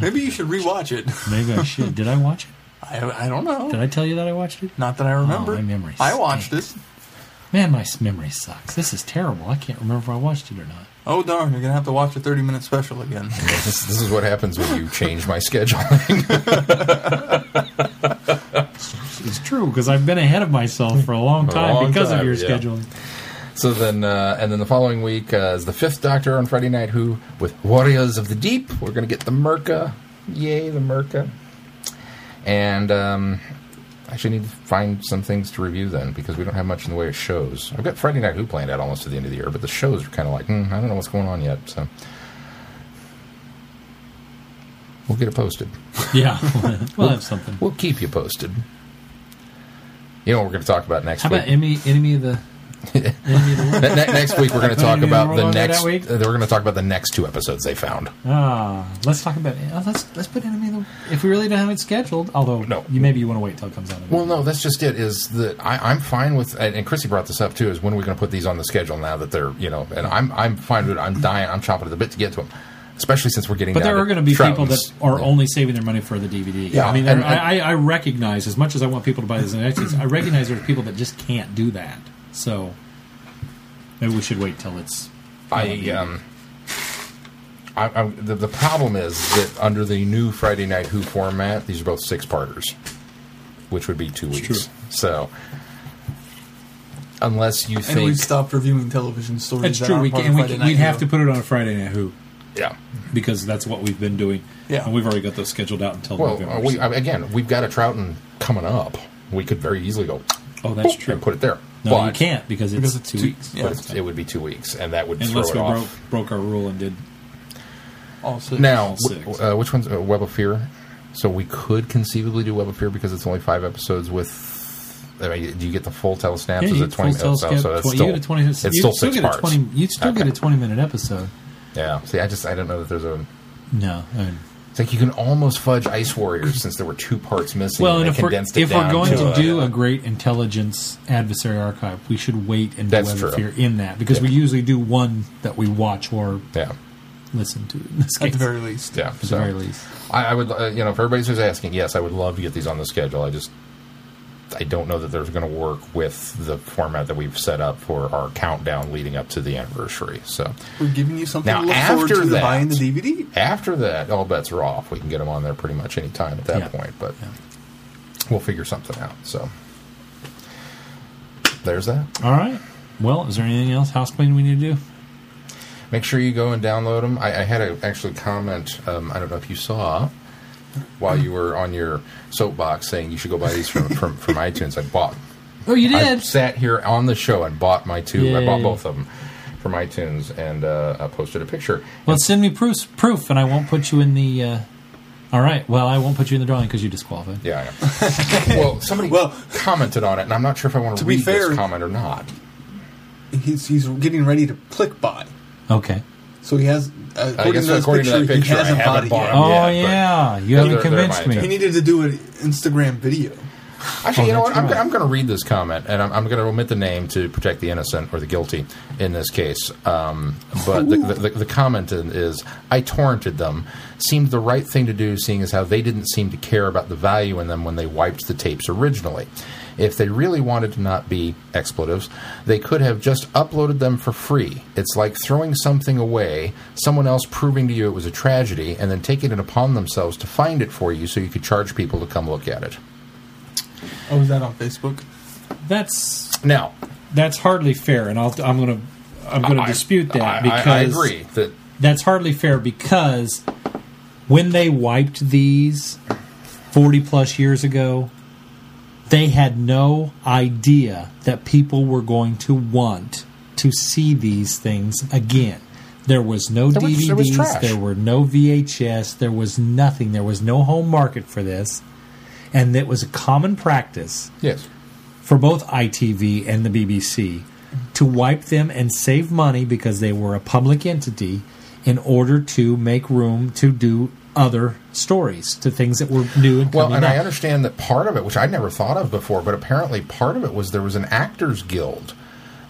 Maybe you should rewatch it. Maybe I should. Did I watch it? I, I don't know. Did I tell you that I watched it? Not that I remember. Oh, my memory I watched this. Man, my memory sucks. This is terrible. I can't remember if I watched it or not. Oh darn! You're gonna have to watch a 30 minute special again. This, this is what happens when you change my scheduling. It's true because I've been ahead of myself for a long A time long because time, of your yeah. scheduling. So then, uh, and then the following week uh, is the Fifth Doctor on Friday Night Who with Warriors of the Deep. We're going to get the Myrka. Yay, the Myrka. And um, I actually need to find some things to review then because we don't have much in the way of shows. I've got Friday Night Who planned out almost to the end of the year, but the shows are kind of like, mm, I don't know what's going on yet. So we'll get it posted. Yeah, we'll have something. We'll keep you posted. You know what we're going to talk about next How week? about enemy, enemy of the enemy of the world? Ne- ne- next week we're going to talk about the the World that next. we're going to talk about the next two episodes they found. Ah, let's talk about. Uh, let's let's put enemy of the. If we really don't have it scheduled, although No. you maybe you want to wait till it comes out. Well, no, that's just it. Is that I, I'm fine with, and, and Chrissy brought this up too. Is when are we going to put these on the schedule now that they're you know, and I'm I'm fine with it. I'm dying. I'm chomping at the bit to get to them, especially since we're getting. But there are going to be people that Troughton's. are only saving their money for the DVD. Yeah, I mean, and- there- I, I recognize as much as I want people to buy this on iTunes, I recognize there's people that just can't do that. So maybe we should wait till it's. I um. I, I, the, the problem is that under the new Friday Night Who format, these are both six parters, which would be two weeks. true. So, unless you And think, we've stopped reviewing television stories. That's true. aren't We, can, of we, can- Night we'd have to put it on a Friday Night Who yeah, because that's what we've been doing. Yeah. and we've already got those scheduled out until Well, November. we, so- again, we've got a Troughton coming up. We could very easily go. oh, that's boop, true. And put it there. No, but, you can't because it's, Because it's two, two- weeks. yeah. But it's- it would be two weeks, and that would Unless we throw it broke, off. broke our rule and did. All six. Now, all w- six. uh, which one's uh, Web of Fear? So we could conceivably do Web of Fear because it's only five episodes. With I mean, do you get the full telesnaps? Yeah, Is it twenty? full oh, so, so that's tw- still you get a 20, it's you still still six get parts. a 20 you'd still get Okay. a 20 minute episode. Yeah. See, I just I don't know that there's a. No. I mean, It's like you can almost fudge Ice Warriors since there were two parts missing. well, and they if we're, it if we're going to a- do a great intelligence adversary archive, we should wait and do That's Web of true. Fear in that because we usually do one that we watch or yeah, listen to. In this at the very least. yeah. at the very least. I, I would, uh, you know, if everybody's just asking, yes, I would love to get these on the schedule. I just, I don't know that they're going to work with the format that we've set up for our countdown leading up to the anniversary. So We're giving you something Now, to look forward after to that- buying the DVD. after that, all bets are off. We can get them on there pretty much any time at that Yeah. point, but Yeah. we'll figure something out. So there's that. All right. Well, is there anything else house cleaning we need to do? Make sure you go and download them. I, I had a actually comment. Um, I don't know if you saw while you were on your soapbox saying you should go buy these from from, from iTunes. I bought. Oh, you did. I sat here on the show and bought my two. I bought both of them from iTunes and uh, I posted a picture. Well, send me proof, proof, and I won't put you in the. Uh... All right. Well, I won't put you in the drawing because you disqualified. Yeah, I know. well, somebody Well- commented on it, and I'm not sure if I want to, To be fair- this comment or not. He's he's getting ready to click buy. Okay. So he has, according, guess to, this according to that picture, he I hasn't haven't bought it bought yet. them. Oh Yeah, yeah, you They're- haven't they're convinced me. He needed to do an Instagram video. Actually, Oh, you know what? that's I'm, right. I'm going to read this comment, and I'm, I'm going to omit the name to protect the innocent or the guilty in this case. Um, but the, the, the, the comment is, I torrented them. Seemed the right thing to do, seeing as how they didn't seem to care about the value in them when they wiped the tapes originally. If they really wanted to not be expletives, they could have just uploaded them for free. It's like throwing something away, someone else proving to you it was a tragedy, and then taking it upon themselves to find it for you so you could charge people to come look at it. Oh, is that on Facebook? That's Now, that's hardly fair, and I'll, I'm going to I'm going to dispute that I, because I, I agree that that's hardly fair because when they wiped these 40 plus years ago, they had no idea that people were going to want to see these things again. There was no There was- DVDs, there was trash. there were no VHS, there was nothing. There was no home market for this. And it was a common practice yes, for both ITV and the BBC to wipe them and save money because they were a public entity in order to make room to do other stories, to things that were new and Well, and I understand that part of it, which I'd never thought of before, but apparently part of it was there was an actors guild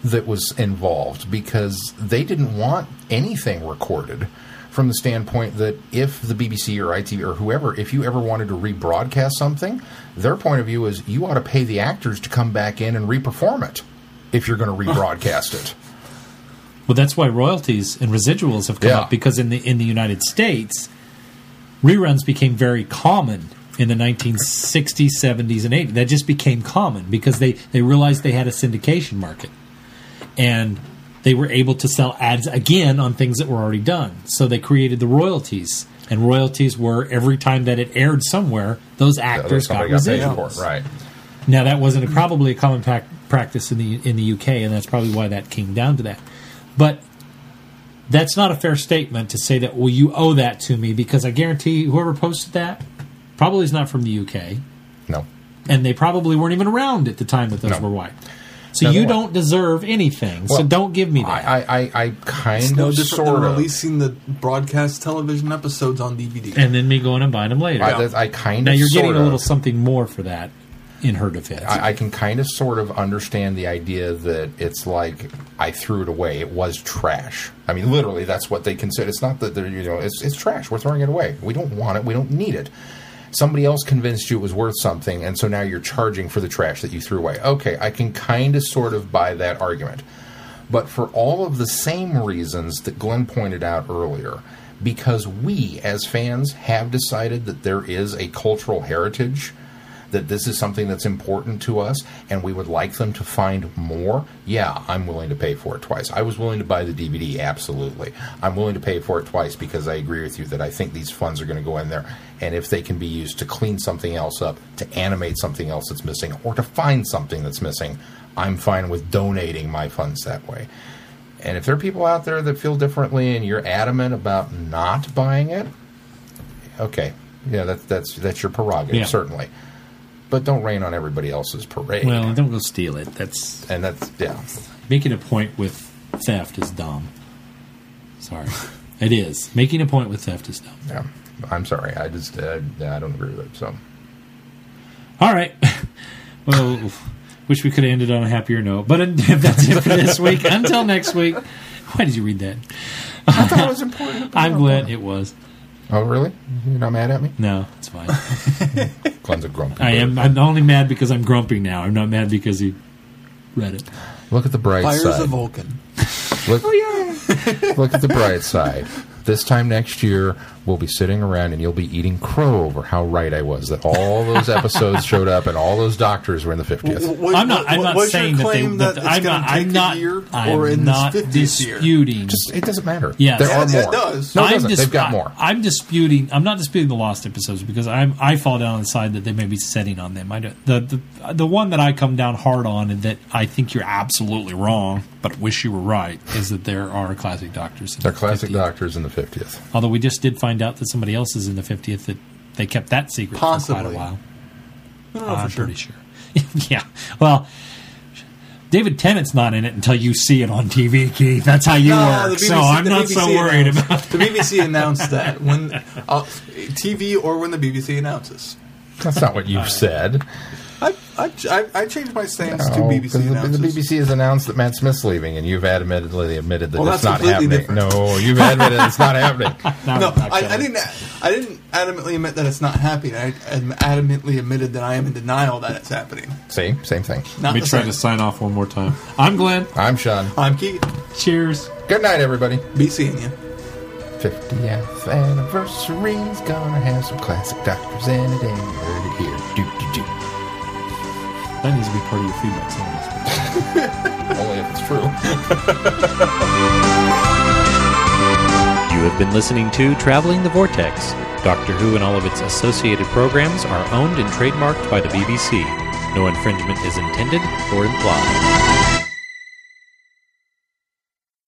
that was involved because they didn't want anything recorded from the standpoint that if the BBC or ITV or whoever, if you ever wanted to rebroadcast something, their point of view is you ought to pay the actors to come back in and reperform it if you're going to rebroadcast it. Well, that's why royalties and residuals have come Yeah. up because in the in the United States, reruns became very common in the 1960s, 70s, and 80s. That just became common because they they realized they had a syndication market, and they were able to sell ads again on things that were already done. So they created the royalties, and royalties were every time that it aired somewhere, those actors got got paid residuals. for right? Now that wasn't a, probably a common pac- practice in the in the UK, and that's probably why that came down to that. But that's not a fair statement to say that well you owe that to me because I guarantee whoever posted that probably is not from the UK, No. and they probably weren't even around at the time that those No. were wiped. So No, you don't deserve anything. so don't give me that. I, I, I, I kind It's no of different sort than of. releasing the broadcast television episodes on DVD. and then me going and buying them later. I, I kind now of Now you're getting sort a of- little something more for that in her defense. I, I can kind of sort of understand the idea that it's like I threw it away. It was trash. I mean, literally, that's what they consider. It's not that they're you know, it's it's trash. We're throwing it away. We don't want it. We don't need it. Somebody else convinced you it was worth something, and so now you're charging for the trash that you threw away. Okay, I can kind of sort of buy that argument. But for all of the same reasons that Glenn pointed out earlier, because we as fans have decided that there is a cultural heritage that this is something that's important to us and we would like them to find more, yeah, I'm willing to pay for it twice. I was willing to buy the DVD, absolutely. I'm willing to pay for it twice because I agree with you that I think these funds are going to go in there. And if they can be used to clean something else up, to animate something else that's missing, or to find something that's missing, I'm fine with donating my funds that way. And if there are people out there that feel differently and you're adamant about not buying it, okay, yeah, that's that's that's your prerogative, Yeah. certainly. But don't rain on everybody else's parade. well, don't go steal it. That's and that's yeah, making a point with theft is dumb. Sorry, it is making a point with theft is dumb. yeah. I'm sorry, I just uh, I don't agree with it. So All right. Well, wish we could have ended on a happier note, but that's it for this week. Until next week. Why did you read that? I thought it was important. I'm glad it was. Oh, really? You're not mad at me? No, it's fine. Glenn's a grumpy. I am. I'm only mad because I'm grumpy now. I'm not mad because he read it. Look at the bright side. Fires side. of Vulcan. Look, oh, yeah. look at the bright side. This time next year, we'll be sitting around and you'll be eating crow over how right I was that all those episodes showed up and all those doctors were in the 50th. What- I'm not. I'm not what's saying that they. claim That, it's I'm gonna not. I'm take a not. year I'm or in not this 50th year? disputing. Just it doesn't matter. Yes. there Yeah, are it more. does. No, it I'm doesn't. dis- They've got more. I'm disputing. I'm not disputing the lost episodes because I'm. I fall down on the side that they may be setting on them. I don't, the the the one that I come down hard on and that I think you're absolutely wrong, but wish you were right, is that there are classic doctors. In They're the classic 50th. doctors in the 50th. Although we just did find out that somebody else is in the 50th that they kept that secret for quite Possibly. a while. I don't know I'm for sure. pretty sure. yeah. Well, David Tennant's not in it until you see it on TV, Keith. That's how you No, work. the so I'm the not so BBC worried announced- about the BBC announced that when uh, TV or when the BBC announces. That's not what you've said. I, I, I, I changed my stance to No, BBC 'cause the, the BBC has announced that Matt Smith's leaving, and you've admittedly admitted that Well, it's that's not happening. different. No, you've admitted it's not happening. Now no, I, I didn't. I didn't adamantly admit that it's not happening. I ad- adamantly admitted that I am in denial that it's happening. See, same thing. Not Let me try same. to sign off one more time. I'm Glenn. I'm Sean. I'm Keith. Cheers. Good night, everybody. Be seeing you. 50th anniversary's gonna have some classic doctors in it, and you heard it here. Do, do, do. That needs to be part of your feedback. Sometimes. Only if it's true. You have been listening to Traveling the Vortex. Doctor Who and all of its associated programs are owned and trademarked by the BBC. No infringement is intended or implied.